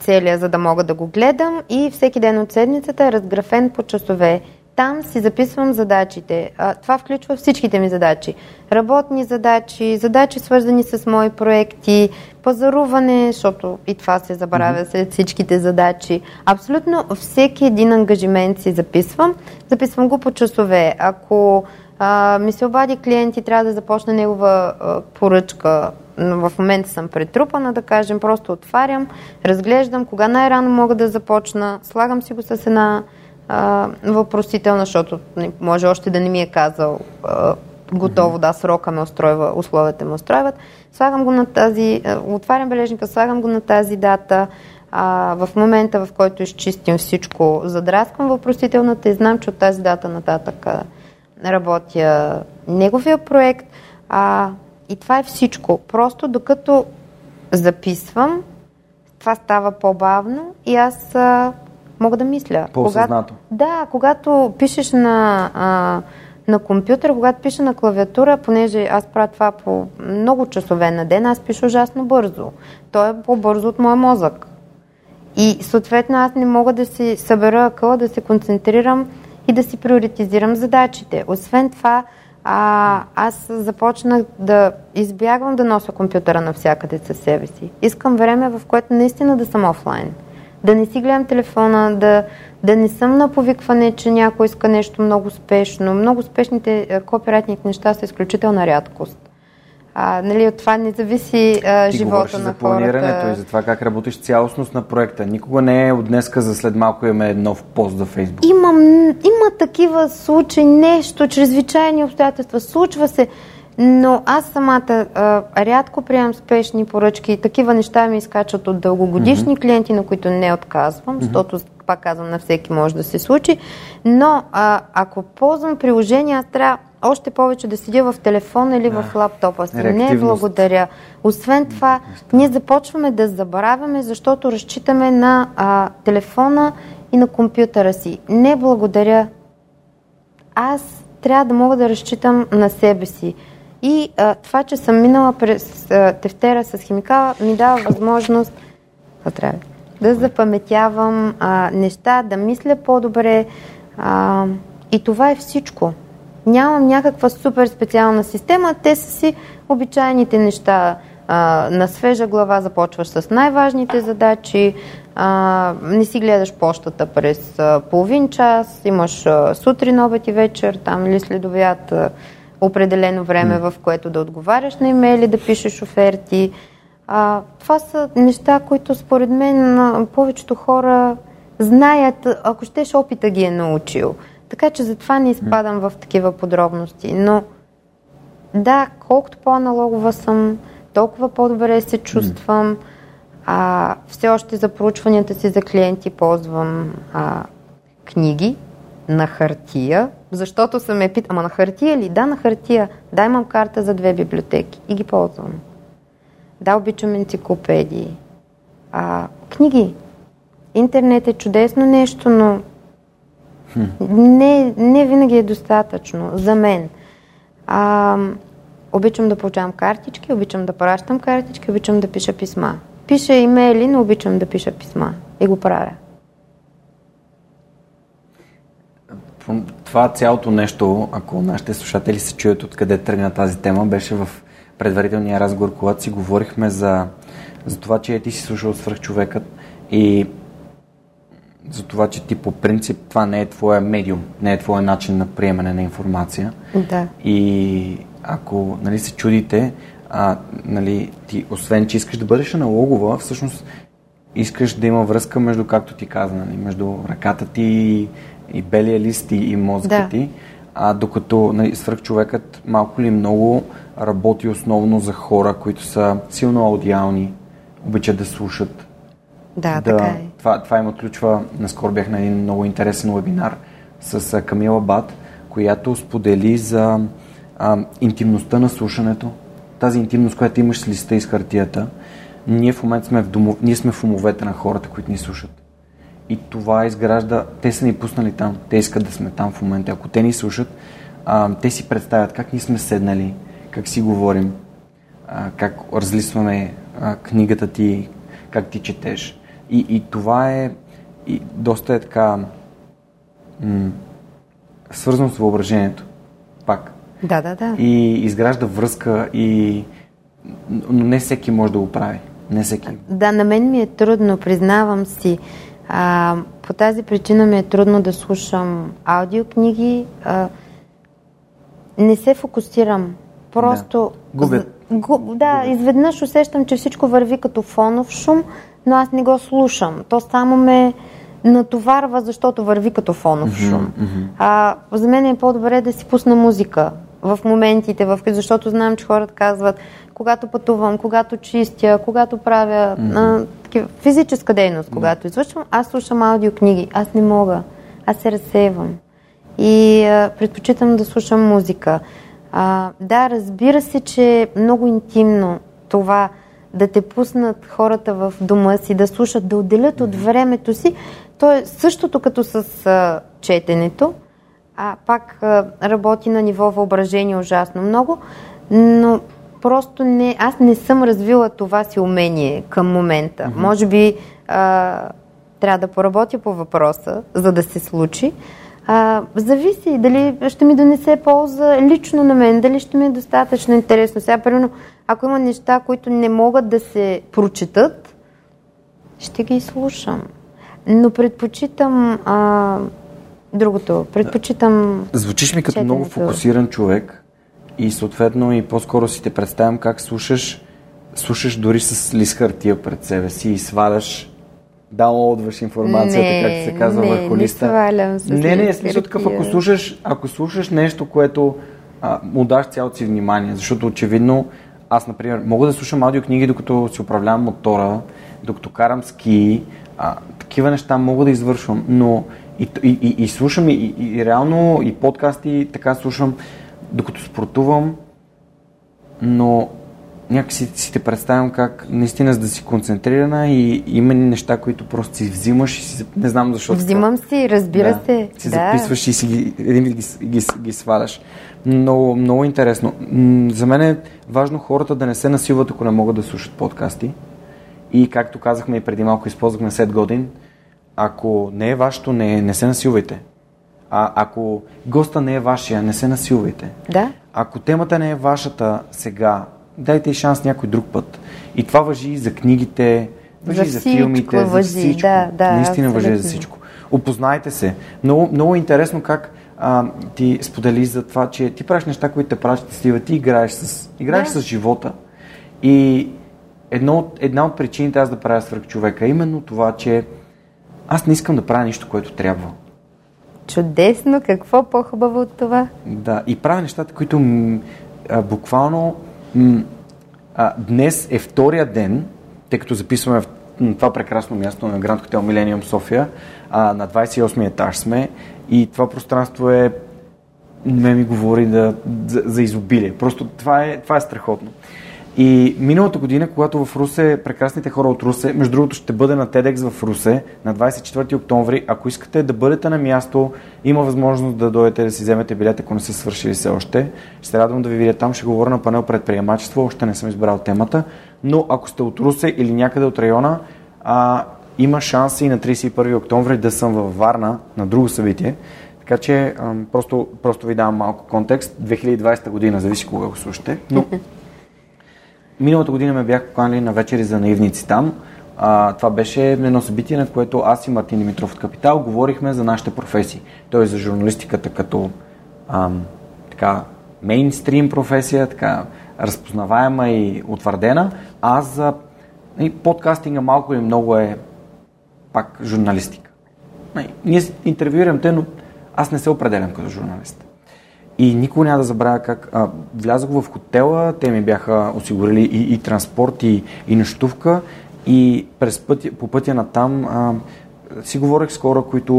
Speaker 2: Целия, за да мога да го гледам и всеки ден от седмицата е разграфен по часове. Там си записвам задачите. А, това включва всичките ми задачи. Работни задачи, задачи свързани с мои проекти, пазаруване, защото и това се забравя mm-hmm. след всичките задачи. Абсолютно всеки един ангажимент си записвам. Записвам го по часове. Ако а, ми се обади клиент и трябва да започне негова а, поръчка. В момента съм претрупана, да кажем, просто отварям, разглеждам кога най-рано мога да започна, слагам си го с една а, въпросителна, защото може още да не ми е казал а, готово, да, срока ме устройва, условията ме устройват. Слагам го на тази, отварям бележника, слагам го на тази дата, а, в момента, в който изчистим всичко, задрасквам въпросителната и знам, че от тази дата нататък работя неговия проект. А, и това е всичко. Просто докато записвам, това става по-бавно и аз а, мога да мисля.
Speaker 1: По-осъзнато.
Speaker 2: Да, когато пишеш на, а, на компютър, когато пиша на клавиатура, понеже аз правя това по много часове на ден, аз пиша ужасно бързо. То е по-бързо от моя мозък. И съответно аз не мога да си събера акъла, да се концентрирам и да си приоритизирам задачите. Освен това, а, аз започнах да избягвам да нося компютъра навсякъде със себе си. Искам време, в което наистина да съм офлайн. Да не си гледам телефона, да, да не съм на повикване, че някой иска нещо много спешно. Много спешните копирайтни неща са изключителна рядкост. А, нали, от това не зависи а,
Speaker 1: Ти
Speaker 2: живота на
Speaker 1: за планирането
Speaker 2: хората.
Speaker 1: и за това как работиш цялостност на проекта. Никога не е от днеска за след малко имаме нов пост за Фейсбук.
Speaker 2: Имам, има такива случаи, нещо, чрезвичайни обстоятелства. Случва се, но аз самата а, рядко приемам спешни поръчки. Такива неща ми изкачат от дългогодишни mm-hmm. клиенти, на които не отказвам, mm-hmm. защото, пак казвам, на всеки може да се случи. Но а, ако ползвам приложение, аз трябва още повече да седя в телефона или да. в лаптопа си. Не благодаря. Освен това, ние започваме да забравяме, защото разчитаме на а, телефона и на компютъра си. Не благодаря. Аз трябва да мога да разчитам на себе си. И а, това, че съм минала през а, тефтера с химикала, ми дава възможност трябва, да запаметявам а, неща, да мисля по-добре. А, и това е всичко. Нямам някаква супер специална система, те са си обичайните неща. А, на свежа глава започваш с най-важните задачи, а, не си гледаш почтата през а, половин час, имаш а, сутрин, обед и вечер, там или следовят а, определено време, в което да отговаряш на имейли, да пишеш оферти. А, това са неща, които според мен повечето хора знаят, ако щеш опита ги е научил. Така че затова не изпадам в такива подробности. Но да, колкото по-аналогова съм, толкова по-добре се чувствам. А, все още за проучванията си за клиенти ползвам а, книги на хартия, защото съм ме питал, ама на хартия ли? Да, на хартия. Да, имам карта за две библиотеки и ги ползвам. Да, обичам енциклопедии. А, книги. Интернет е чудесно нещо, но не, не винаги е достатъчно за мен. А, обичам да получавам картички, обичам да пращам картички, обичам да пиша писма. Пиша имейли, но обичам да пиша писма. И го правя.
Speaker 1: Това цялото нещо, ако нашите слушатели се чуят откъде тръгна тази тема, беше в предварителния разговор, когато си говорихме за, за това, че ти си слушал свръхчовекът и за това, че ти по принцип това не е твоя медиум, не е твоя начин на приемане на информация.
Speaker 2: Да.
Speaker 1: И ако нали, се чудите, а, нали, ти, освен, че искаш да бъдеш аналогова, всъщност искаш да има връзка между, както ти каза, нали, между ръката ти и, белия лист и, и мозъка да. ти, а докато нали, свръхчовекът малко ли много работи основно за хора, които са силно аудиални, обичат да слушат,
Speaker 2: да, да така е.
Speaker 1: Това, това им отключва. Наскоро бях на един много интересен вебинар с Камила Бат, която сподели за а, интимността на слушането. Тази интимност, която имаш с листа и с хартията. Ние в момента сме в, домов... ние сме в умовете на хората, които ни слушат. И това изгражда... Те са ни пуснали там. Те искат да сме там в момента. Ако те ни слушат, а, те си представят как ние сме седнали, как си говорим, а, как разлисваме а, книгата ти, как ти четеш и, и това е и доста е така м- свързано с въображението. Пак.
Speaker 2: Да, да, да.
Speaker 1: И изгражда връзка и но не всеки може да го прави. Не всеки.
Speaker 2: Да, на мен ми е трудно, признавам си. А, по тази причина ми е трудно да слушам аудиокниги. А, не се фокусирам. Просто.
Speaker 1: Да. Губят.
Speaker 2: Гу, да, изведнъж усещам, че всичко върви като фонов шум но аз не го слушам. То само ме натоварва, защото върви като фонов шум. Mm-hmm. А, за мен е по-добре да си пусна музика в моментите, в защото знам, че хората казват, когато пътувам, когато чистя, когато правя mm-hmm. а, такива, физическа дейност, когато извършвам, аз слушам аудиокниги. Аз не мога. Аз се разсейвам. И а, предпочитам да слушам музика. А, да, разбира се, че е много интимно това да те пуснат хората в дома си, да слушат, да отделят от времето си. То е същото като с а, четенето, а пак а, работи на ниво въображение ужасно много, но просто не, аз не съм развила това си умение към момента. Mm-hmm. Може би а, трябва да поработя по въпроса, за да се случи. А, зависи дали ще ми донесе полза лично на мен, дали ще ми е достатъчно интересно. Сега, примерно, ако има неща, които не могат да се прочитат, ще ги слушам. Но предпочитам а, другото. Предпочитам.
Speaker 1: Звучиш ми като четенето. много фокусиран човек и съответно и по-скоро си те представям как слушаш, слушаш дори с лист хартия пред себе си и сваляш даунлоудваш информацията, не, как се казва
Speaker 2: не,
Speaker 1: върху листа.
Speaker 2: Не, свалям с
Speaker 1: Не, не, е смисъл такъв, ако слушаш, ако слушаш нещо, което а, му даш цялото си внимание, защото очевидно аз, например, мога да слушам аудиокниги, докато си управлявам мотора, докато карам ски, а, такива неща мога да извършвам, но и, и, и, и слушам и, и, и реално и подкасти така слушам, докато спортувам, но някакси си те представям как наистина за да си концентрирана и има неща, които просто си взимаш и си, не знам защо.
Speaker 2: Взимам така. си, разбира
Speaker 1: да,
Speaker 2: се.
Speaker 1: Си
Speaker 2: да.
Speaker 1: записваш и си ги, един ги, ги, ги, ги сваляш. Много, много интересно. За мен е важно хората да не се насилват, ако не могат да слушат подкасти. И както казахме и преди малко, използвахме 7 годин, ако не е вашето, не, не се насилвайте. А ако госта не е вашия, не се насилвайте.
Speaker 2: Да.
Speaker 1: Ако темата не е вашата сега, дайте и шанс някой друг път. И това въжи и за книгите, въжи за, за филмите, въжи, за всичко. Да, да, Наистина абсолютно. въжи за всичко. Опознайте се. Много, много интересно как а, ти сподели за това, че ти правиш неща, които те правят щастлива. Ти играеш с, играеш да. с живота. И едно, една от причините аз да правя свърх човека е именно това, че аз не искам да правя нищо, което трябва.
Speaker 2: Чудесно! Какво по-хубаво от това?
Speaker 1: Да, и правя нещата, които м, а, буквално а, днес е втория ден, тъй като записваме в това прекрасно място на Гранд Хотел Милениум София, а, на 28 етаж сме и това пространство е ме ми говори да, за, за изобилие. Просто това е, това е страхотно. И миналата година, когато в Русе, прекрасните хора от Русе, между другото ще бъде на TEDx в Русе на 24 октомври, ако искате да бъдете на място, има възможност да дойдете да си вземете билет, ако не са свършили все още. Ще се радвам да ви видя там, ще говоря на панел предприемачество, още не съм избрал темата, но ако сте от Русе или някъде от района, а, има шанс и на 31 октомври да съм във Варна на друго събитие. Така че просто, просто ви давам малко контекст. 2020 година, зависи кога го слушате. Но Миналата година ме бях поканали на вечери за наивници там. А, това беше едно събитие, на което аз и Мартин Димитров от Капитал говорихме за нашите професии. Той за журналистиката като ам, така мейнстрим професия, така разпознаваема и утвърдена, а за и подкастинга малко или много е пак журналистика. Ние интервюирам те, но аз не се определям като журналист. И никога няма да забравя как а, влязох в хотела, те ми бяха осигурили и, и транспорт, и, и нощувка. И през пътя, по пътя на там а, си говорех с хора, които,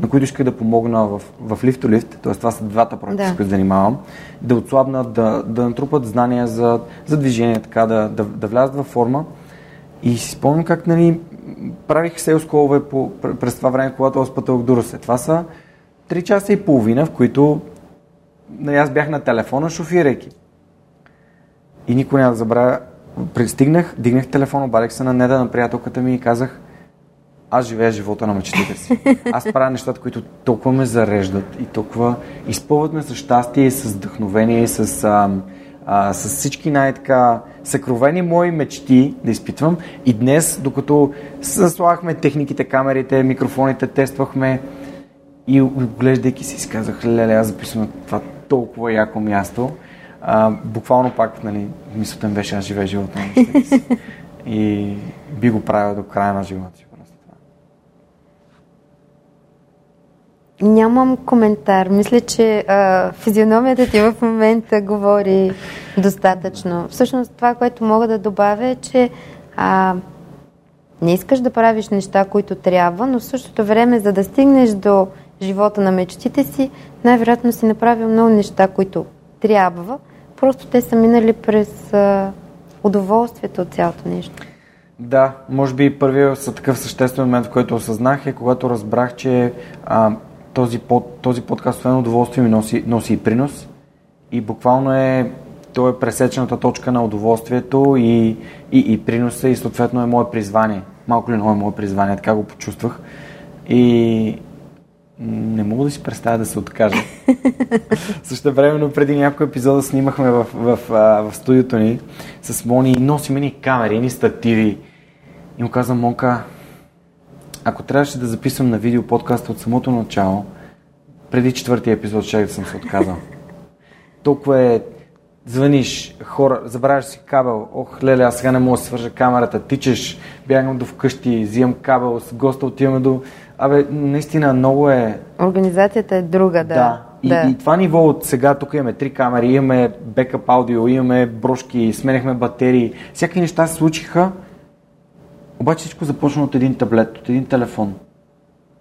Speaker 1: на които исках да помогна в, в лифтолифт, т.е. това са двата проекта, да. с които занимавам, да отслабнат, да, да натрупат знания за, за движение, така да, да, да влязат във форма. И си спомням как нали, правих селс колове през това време, когато аз пътувах до Русе. Това са 3 часа и половина, в които нали, аз бях на телефона, шофирайки. И никой няма да забравя. Пристигнах, дигнах телефон, обадих се на Неда, на приятелката ми и казах, аз живея живота на мечтите си. Аз правя нещата, които толкова ме зареждат и толкова изпълват ме с щастие, с вдъхновение, и с, а, а, с всички най-така съкровени мои мечти да изпитвам. И днес, докато съслахме техниките, камерите, микрофоните, тествахме и оглеждайки си, си казах, леле, аз записвам това толкова яко място. А, буквално пак, нали, мисълта ми беше, аз живея живота на И би го правил до края на живота си.
Speaker 2: Нямам коментар. Мисля, че а, физиономията ти в момента говори достатъчно. Всъщност това, което мога да добавя е, че а, не искаш да правиш неща, които трябва, но в същото време, за да стигнеш до живота на мечтите си, най-вероятно си направил много неща, които трябва. Просто те са минали през а, удоволствието от цялото нещо.
Speaker 1: Да, може би първият такъв съществен момент, в който осъзнах е когато разбрах, че а, този, под, този подкаст, освен удоволствие, ми носи, носи и принос. И буквално е, то е пресечената точка на удоволствието и, и, и приноса и съответно е мое призвание. Малко ли много е мое призвание, така го почувствах. И не мога да си представя да се откажа. Също времено преди някой епизода снимахме в, в, в, в студиото ни с Мони и носиме ни камери, ни стативи. И му казвам, Монка, ако трябваше да записвам на видео подкаста от самото начало, преди четвъртия епизод ще да съм се отказал. Толкова е звъниш, хора, забравяш си кабел, ох, леле, аз сега не мога да свържа камерата, тичаш, бягам до вкъщи, взимам кабел, с госта отиваме до... Абе, наистина много е...
Speaker 2: Организацията е друга, да.
Speaker 1: Да. И, да. и това ниво от сега, тук имаме три камери, имаме бекъп аудио, имаме брошки, сменяхме батерии, всякакви неща се случиха, обаче всичко започна от един таблет, от един телефон.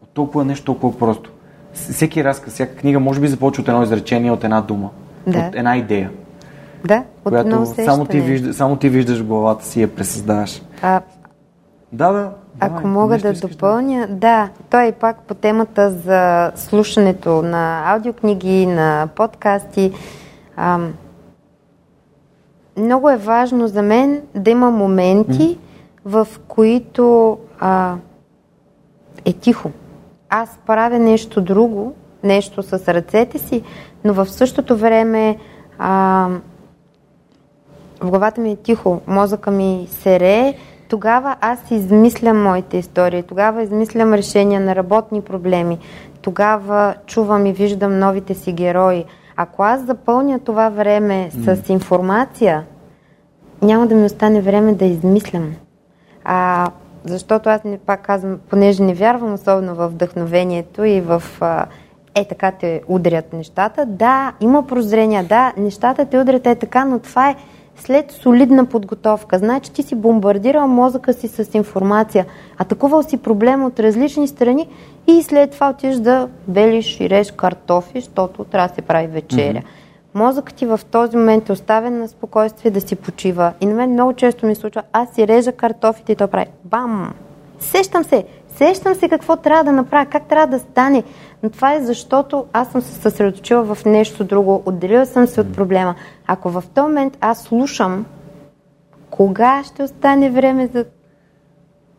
Speaker 1: От толкова нещо, толкова просто. Всеки разказ, всяка книга може би започва от едно изречение, от една дума, да. от една идея.
Speaker 2: Да, от
Speaker 1: която само ти, вижда, само ти виждаш в главата си я пресъздаваш. А,
Speaker 2: да, да. Ако давай, мога да допълня, да. да, той е пак по темата за слушането на аудиокниги, на подкасти. Ам, много е важно за мен да има моменти, в които а, е тихо. Аз правя нещо друго, нещо с ръцете си, но в същото време а, в главата ми е тихо, мозъка ми се рее, тогава аз измислям моите истории, тогава измислям решения на работни проблеми, тогава чувам и виждам новите си герои. Ако аз запълня това време с информация, няма да ми остане време да измислям. А, защото аз не пак казвам, понеже не вярвам особено в вдъхновението и в а, е така те удрят нещата. Да, има прозрения, да, нещата те удрят е така, но това е след солидна подготовка. Значи ти си бомбардирал мозъка си с информация, атакувал си проблем от различни страни и след това отиш да белиш и реш картофи, защото трябва да се прави вечеря. Mm-hmm мозъкът ти в този момент е оставен на спокойствие да си почива. И на мен много често ми случва, аз си режа картофите и то прави бам! Сещам се, сещам се какво трябва да направя, как трябва да стане. Но това е защото аз съм се съсредоточила в нещо друго, отделила съм се от проблема. Ако в този момент аз слушам, кога ще остане време за...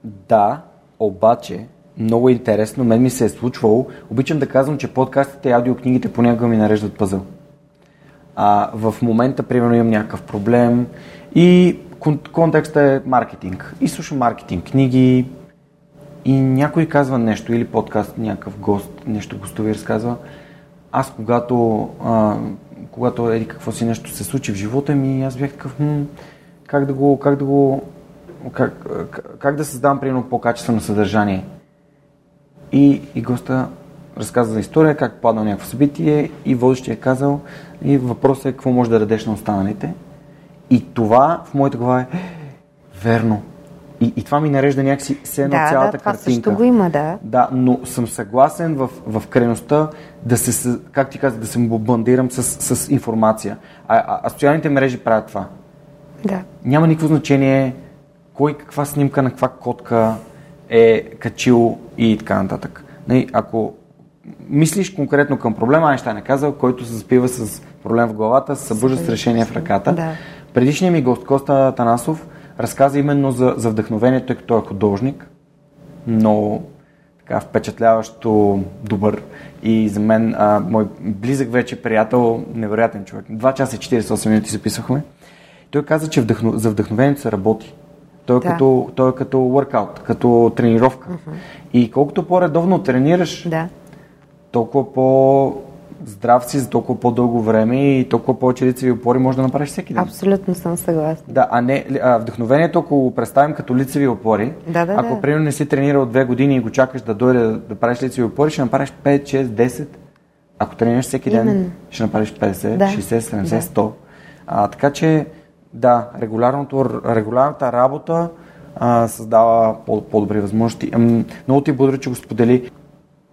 Speaker 1: Да, обаче, много интересно, мен ми се е случвало. Обичам да казвам, че подкастите и аудиокнигите понякога ми нареждат пъзъл а, в момента, примерно, имам някакъв проблем и контекстът е маркетинг. И слушам маркетинг, книги и някой казва нещо или подкаст, някакъв гост, нещо гостови разказва. Аз когато, а, когато еди какво си нещо се случи в живота ми, аз бях такъв, хм, как да го, как да го, как, как да създам, примерно, по-качествено съдържание. И, и госта разказа за история, как падна някакво събитие и водещия е казал и въпросът е какво може да дадеш на останалите. И това в моята глава е верно. И, и това ми нарежда някакси все едно
Speaker 2: да,
Speaker 1: цялата
Speaker 2: да, това
Speaker 1: картинка.
Speaker 2: също го има, да.
Speaker 1: Да, но съм съгласен в, в крайността да се, как ти казах, да се бомбандирам с, с информация. А, а, а социалните мрежи правят това.
Speaker 2: Да.
Speaker 1: Няма никакво значение кой каква снимка на каква котка е качил и така нататък. Нали, ако мислиш конкретно към проблема, Айнштайн е казал, който се заспива с проблем в главата, се събужда с решение в ръката.
Speaker 2: Да.
Speaker 1: Предишният ми гост Коста Танасов разказа именно за, за вдъхновението, тъй като той е художник. Но така впечатляващо добър и за мен а, мой близък вече приятел, невероятен човек. 2 часа и 48 минути записвахме. Той каза, че вдъхно, за вдъхновението се работи. Той е, да. като, той е като workout, като тренировка. Uh-huh. И колкото по-редовно тренираш,
Speaker 2: да
Speaker 1: толкова по здрав си за толкова по-дълго време и толкова повече лицеви опори може да направиш всеки ден.
Speaker 2: Абсолютно съм съгласна.
Speaker 1: Да, а не, а, вдъхновението, ако го представим като лицеви опори,
Speaker 2: да, да,
Speaker 1: ако
Speaker 2: да.
Speaker 1: примерно не си тренирал две години и го чакаш да дойде да, да правиш лицеви опори, ще направиш 5, 6, 10. Ако тренираш всеки ден,
Speaker 2: Именно.
Speaker 1: ще направиш 50,
Speaker 2: Да.
Speaker 1: 60, 70,
Speaker 2: Да.
Speaker 1: 100. А, така че, да, регулярната работа а, създава по- по-добри възможности. Много ти благодаря, че го сподели.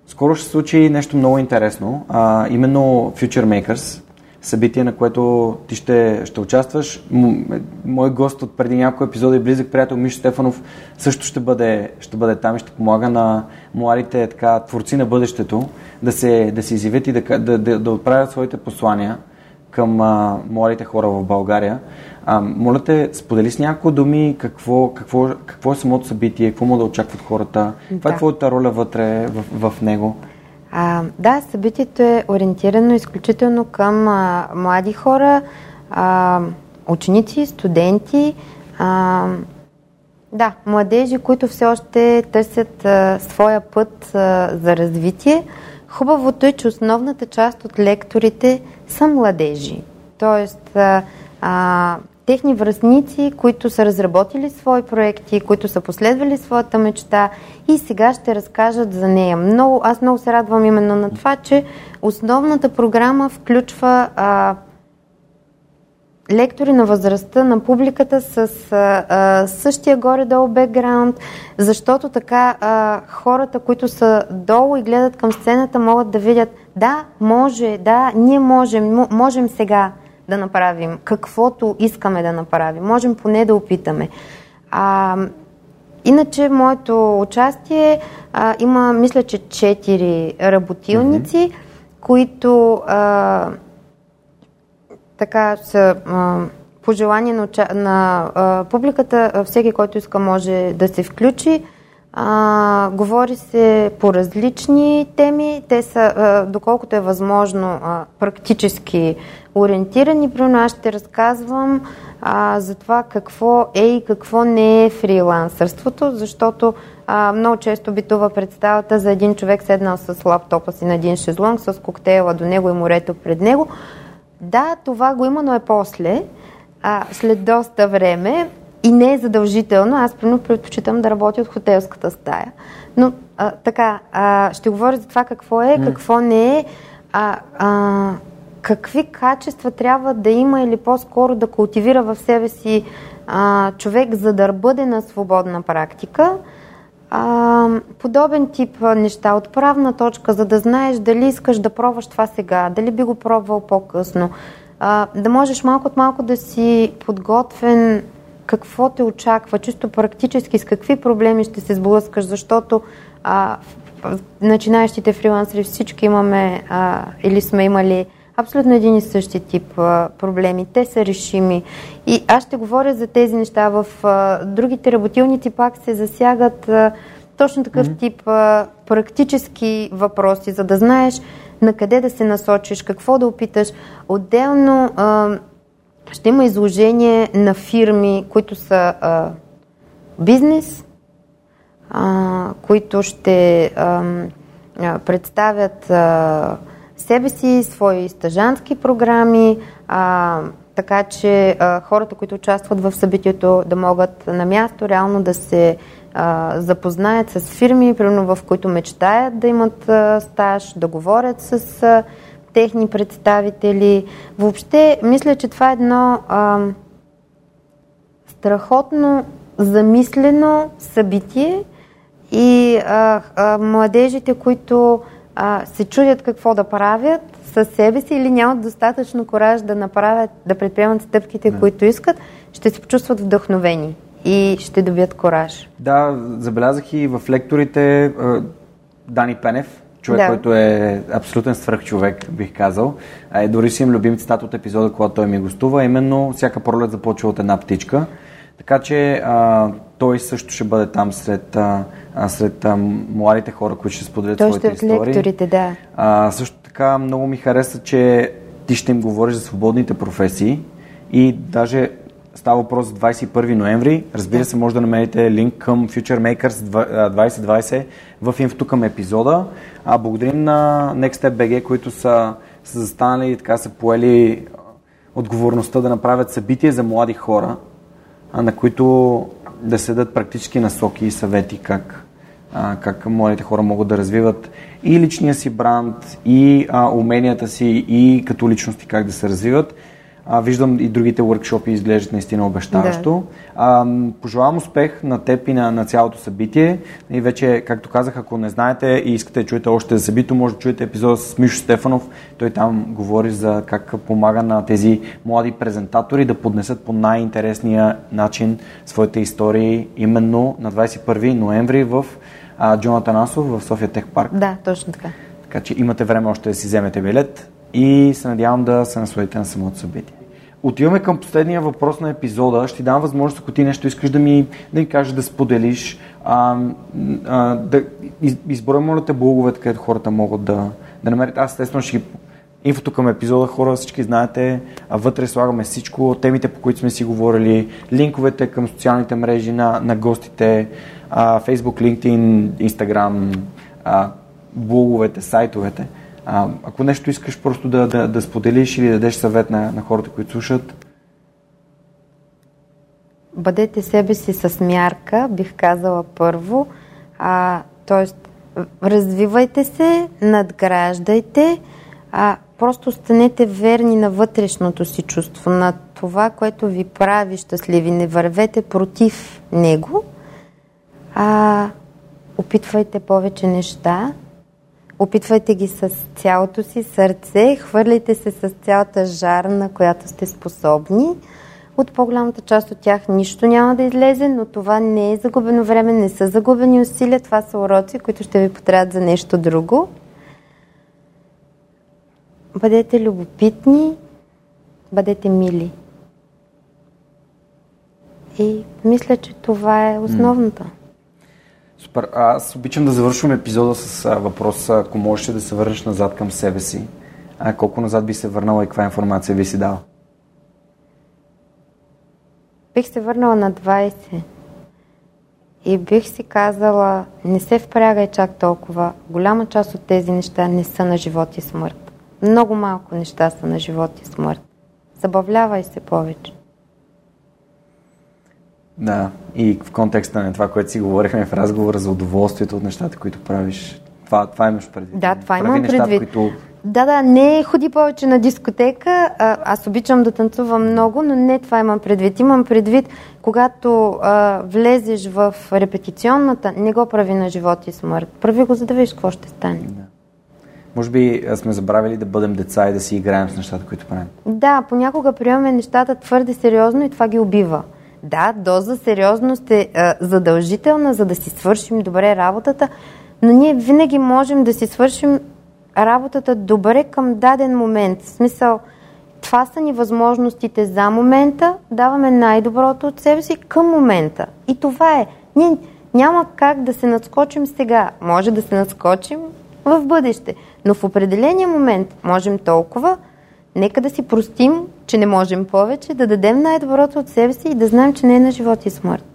Speaker 1: Скоро ще се случи нещо много интересно, а, именно Future Makers, събитие, на което ти ще, ще участваш. М- мой гост от преди няколко епизода и близък приятел Мишо Стефанов също ще бъде, ще бъде там и ще помага на младите така, творци на бъдещето да се, да се изявят и да, да, да, да отправят своите послания към а, младите хора в България. А, моля те, сподели с няколко думи какво, какво, какво е самото събитие, какво могат да очакват хората, каква е
Speaker 2: Да.
Speaker 1: твоята роля вътре в, в него.
Speaker 2: А, да, събитието е ориентирано изключително към а, млади хора, а, ученици, студенти, а, да, младежи, които все още търсят а, своя път а, за развитие. Хубавото е, че основната част от лекторите са младежи. Тоест, а, а, техни връзници, които са разработили свои проекти, които са последвали своята мечта и сега ще разкажат за нея. Много, аз много се радвам именно на това, че основната програма включва а, лектори на възрастта, на публиката с а, а, същия горе-долу бекграунд, защото така а, хората, които са долу и гледат към сцената, могат да видят, да, може, да, ние можем, мо- можем сега да направим каквото искаме да направим, можем поне да опитаме. А, Иначе моето участие а, има, мисля, че четири работилници, mm-hmm. които а, така са а, по желание на, на а, публиката, всеки, който иска, може да се включи. А, говори се по различни теми. Те са, а, доколкото е възможно, а, практически ориентирани. Примерно аз ще разказвам а, за това какво е и какво не е фрилансърството, защото а, много често битува представата за един човек седнал с лаптопа си на един шезлонг, с коктейла до него и морето пред него. Да, това го има, но е после, а, след доста време и не е задължително. Аз, примерно, предпочитам да работя от хотелската стая. Но а, така, а, ще говоря за това какво е, какво не е, а, а, какви качества трябва да има или по-скоро да култивира в себе си а, човек, за да бъде на свободна практика. А, подобен тип неща, отправна точка, за да знаеш дали искаш да пробваш това сега, дали би го пробвал по-късно. А, да можеш малко от малко да си подготвен какво те очаква, чисто практически, с какви проблеми ще се сблъскаш, защото а, начинаещите фрилансери всички имаме а, или сме имали абсолютно един и същи тип а, проблеми. Те са решими. И аз ще говоря за тези неща. В а, другите работилници пак се засягат а, точно такъв mm-hmm. тип а, практически въпроси, за да знаеш на къде да се насочиш, какво да опиташ. Отделно а, ще има изложение на фирми, които са а, бизнес, а, които ще а, представят а, себе си, свои стъжански програми, а, така че а, хората, които участват в събитието, да могат на място реално да се а, запознаят с фирми, примерно в които мечтаят да имат а, стаж, да говорят с а, техни представители. Въобще, мисля, че това е едно а, страхотно замислено събитие и а, а, младежите, които а, се чудят какво да правят със себе си или нямат достатъчно кораж да направят, да предприемат стъпките, да. които искат, ще се почувстват вдъхновени и ще добият кораж.
Speaker 1: Да, забелязах и в лекторите Дани Пенев, човек,
Speaker 2: Да.
Speaker 1: който е абсолютен свръхчовек, бих казал. Е, дори си имам любим цитат от епизода, когато той ми гостува, именно всяка пролет започва от една птичка. Така че а, той също ще бъде там сред, а, сред а, младите хора, които ще споделят
Speaker 2: Той
Speaker 1: своите
Speaker 2: ще е
Speaker 1: истории.
Speaker 2: лекторите, да.
Speaker 1: А, също така много ми хареса, че ти ще им говориш за свободните професии и даже става въпрос за 21 ноември. Разбира се, може да намерите линк към Future Makers два- а, 2020 в инфото към епизода. А благодарим на Next Step BG, които са са застанали и така са поели отговорността да направят събитие за млади хора, на които да се дадат практически насоки и съвети как, как младите хора могат да развиват и личния си бранд, и а, уменията си, и като личности как да се развиват. А, виждам и другите workshopи изглеждат наистина обещаващо. Да. А, пожелавам успех на теб и на, на цялото събитие. И вече, както казах, ако не знаете и искате да чуете още за събитието, може да чуете епизода с Мишо Стефанов. Той там говори за как помага на тези млади презентатори да поднесат по най-интересния начин своите истории именно на 21 ноември в а, Джонатан Асов в София Тех Парк.
Speaker 2: Да, точно така.
Speaker 1: Така че имате време още да си вземете билет и се надявам да се насладите на самото събитие. Отиваме към последния въпрос на епизода. Ще ти дам възможност, ако ти нещо искаш да ми, да ми кажеш, да споделиш, а, а, да изброя, моля те, блоговете, където хората могат да, да намерят. Аз естествено ще ги инфото към епизода, хора, всички знаете, а вътре слагаме всичко, темите, по които сме си говорили, линковете към социалните мрежи на, на гостите, а, Facebook, LinkedIn, Instagram, а, блоговете, сайтовете. А, ако нещо искаш просто да, да, да споделиш или да дадеш съвет на, на хората, които слушат.
Speaker 2: Бъдете себе си с мярка, бих казала първо. А, тоест, развивайте се, надграждайте, а, просто станете верни на вътрешното си чувство, на това, което ви прави щастливи. Не вървете против него, а опитвайте повече неща, Опитвайте ги с цялото си сърце, хвърляйте се с цялата жар, на която сте способни. От по-голямата част от тях нищо няма да излезе, но това не е загубено време, не са загубени усилия, това са уроци, които ще ви потребят за нещо друго. Бъдете любопитни, бъдете мили. И мисля, че това е основното.
Speaker 1: Супер. Аз обичам да завършвам епизода с въпроса, ако можеш да се върнеш назад към себе си, а колко назад би се върнала и каква информация би си дала?
Speaker 2: Бих се върнала на 20 и бих си казала, не се впрягай чак толкова. Голяма част от тези неща не са на живот и смърт. Много малко неща са на живот и смърт. Забавлявай се повече.
Speaker 1: Да, и в контекста на това, което си говорихме в разговора за удоволствието от нещата, които правиш. Това, това имаш предвид.
Speaker 2: Да, това имам неща, предвид. Които... Да, да, не ходи повече на дискотека. А, аз обичам да танцувам много, но не това имам предвид. Имам предвид, когато а, влезеш в репетиционната, не го прави на живот и смърт. Прави го, за да видиш какво ще стане. Да.
Speaker 1: Може би сме забравили да бъдем деца и да си играем с нещата, които правим.
Speaker 2: Да, понякога приемаме нещата твърде сериозно и това ги убива. Да, доза сериозност е а, задължителна, за да си свършим добре работата, но ние винаги можем да си свършим работата добре към даден момент. В смисъл, това са ни възможностите за момента, даваме най-доброто от себе си към момента. И това е. Ние няма как да се надскочим сега. Може да се надскочим в бъдеще, но в определения момент можем толкова, Нека да си простим, че не можем повече, да дадем най-доброто от себе си и да знаем, че не е на живот и смърт.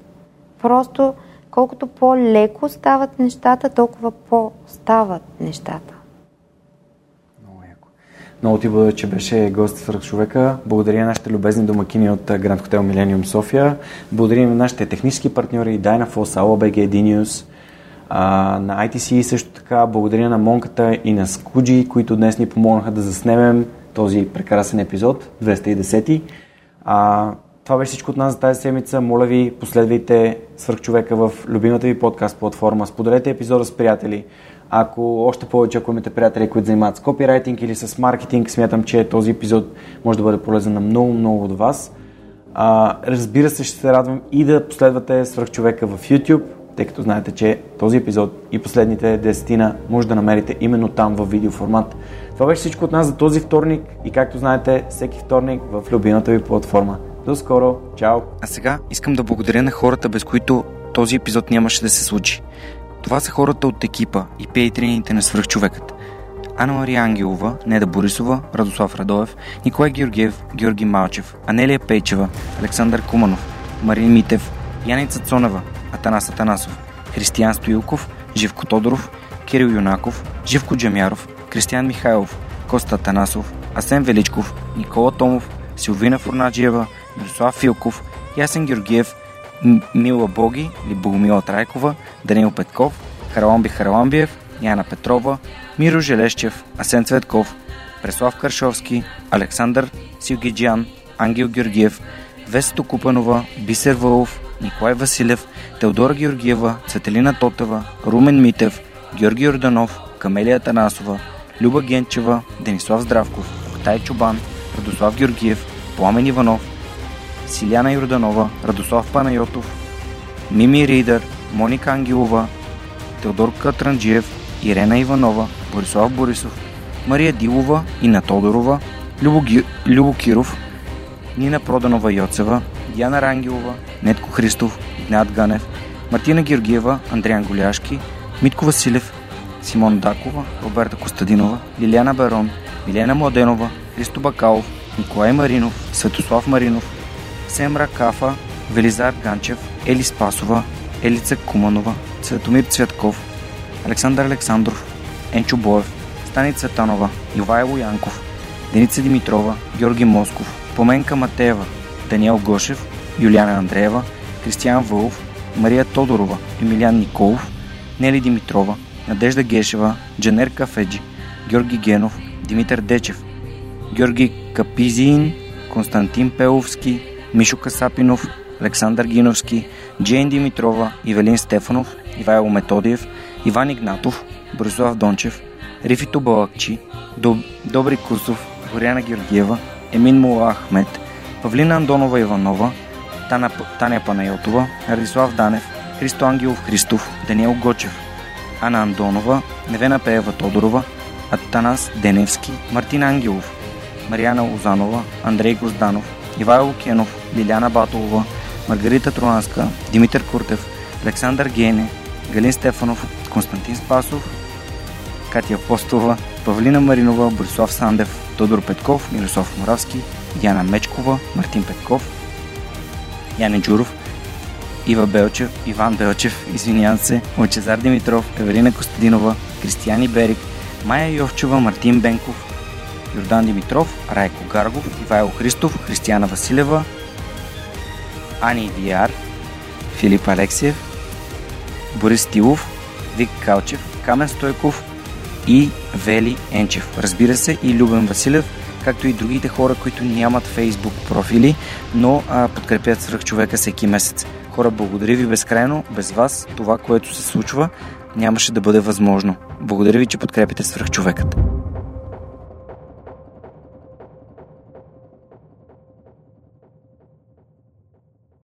Speaker 2: Просто колкото по-леко стават нещата, толкова по-стават нещата.
Speaker 1: Много яко. Много ти благодаря, че беше гост в човека. Благодаря нашите любезни домакини от Гранд Хотел Милениум София. Благодаря на нашите технически партньори Dynaforce, AOBG, DNews, на ITC също така. Благодаря на Монката и на Скуджи, които днес ни помогнаха да заснемем този прекрасен епизод, 210. А, това беше всичко от нас за тази седмица. Моля ви, последвайте Свърхчовека в любимата ви подкаст платформа. Споделете епизода с приятели. Ако още повече, ако имате приятели, които занимават с копирайтинг или с маркетинг, смятам, че този епизод може да бъде полезен на много, много от вас. А, разбира се, ще се радвам и да последвате Свърхчовека в YouTube, тъй като знаете, че този епизод и последните десетина може да намерите именно там в видеоформат. Това беше всичко от нас за този вторник и както знаете, всеки вторник в любимата ви платформа. До скоро, чао! А сега искам да благодаря на хората, без които този епизод нямаше да се случи. Това са хората от екипа и пейтрините на свръхчовекът. Анна Мария Ангелова, Неда Борисова, Радослав Радоев, Николай Георгиев, Георги Малчев, Анелия Пейчева, Александър Куманов, Марин Митев, Яница Цонева, Атанас Атанасов, Християн Стоилков, Живко Тодоров, Кирил Юнаков, Живко Джамяров, Кристиян Михайлов, Коста Танасов, Асен Величков, Никола Томов, Силвина Фурнаджиева, Мирослав Филков, Ясен Георгиев, Мила Боги или Богомила Трайкова, Данил Петков, Хараламби Хараламбиев, Яна Петрова, Миро Желещев, Асен Цветков, Преслав Каршовски, Александър Силгиджан, Ангел Георгиев, Весто Купанова, Бисер Вълов, Николай Василев, Теодора Георгиева, Цветелина Тотева, Румен Митев, Георги Орданов, Камелия Танасова, Люба Генчева, Денислав Здравков, Октай Чубан, Радослав Георгиев, Пламен Иванов, Силяна Йорданова, Радослав Панайотов, Мими Ридър, Моника Ангелова, Теодор Катранджиев, Ирена Иванова, Борислав Борисов, Мария Дилова, Ина Тодорова, Любо, Ги... Любо Киров, Нина Проданова Йоцева, Диана Рангелова, Нетко Христов, Игнат Ганев, Мартина Георгиева, Андриан Голяшки, Митко Василев, Симон Дакова, Роберта Костадинова, Лиляна Барон, Милена Младенова, Христо Бакалов, Николай Маринов, Светослав Маринов, Семра Кафа, Велизар Ганчев, Ели Спасова, Елица Куманова, Светомир Цветков, Александър Александров, Енчо Боев, Станица Танова, Ивайло Янков, Деница Димитрова, Георги Москов, Поменка Матеева, Даниел Гошев, Юлиана Андреева, Кристиян Вълов, Мария Тодорова, Емилян Николов, Нели Димитрова, Надежда Гешева, Джанер Кафеджи, Георги Генов, Димитър Дечев, Георги Капизин, Константин Пеловски, Мишо Касапинов, Александър Гиновски, Джейн Димитрова, Ивелин Стефанов, Ивайло Методиев, Иван Игнатов, Борислав Дончев, Рифито Балакчи, Доб... Добри Кусов, Горяна Георгиева, Емин Мула Ахмет, Павлина Андонова Иванова. Таня Панайотова, Радислав Данев, Христо Ангелов Христов, Даниел Гочев, Ана Андонова, Невена Пеева Тодорова, Атанас Деневски, Мартин Ангелов, Марияна Озанова, Андрей Гозданов, Ивайло Кенов, Лиляна Батолова, Маргарита Троанска, Димитър Куртев, Александър Гене, Галин Стефанов, Константин Спасов, Катя Апостова, Павлина Маринова, Борислав Сандев, Тодор Петков, Мирослав Моравски, Яна Мечкова, Мартин Петков, Яне Джуров, Ива Белчев, Иван Белчев, извинявам се, Лачезар Димитров, Евелина Костадинова, Кристияни Берик, Майя Йовчева, Мартин Бенков, Йордан Димитров, Райко Гаргов, Ивайло Христов, Християна Василева, Ани Диар, Филип Алексиев, Борис Тилов, Вик Калчев, Камен Стойков и Вели Енчев. Разбира се и Любен Василев, както и другите хора, които нямат фейсбук профили, но а, подкрепят свръх човека всеки месец. Хора, благодаря ви безкрайно. Без вас това, което се случва, нямаше да бъде възможно. Благодаря ви, че подкрепите свръх човекът.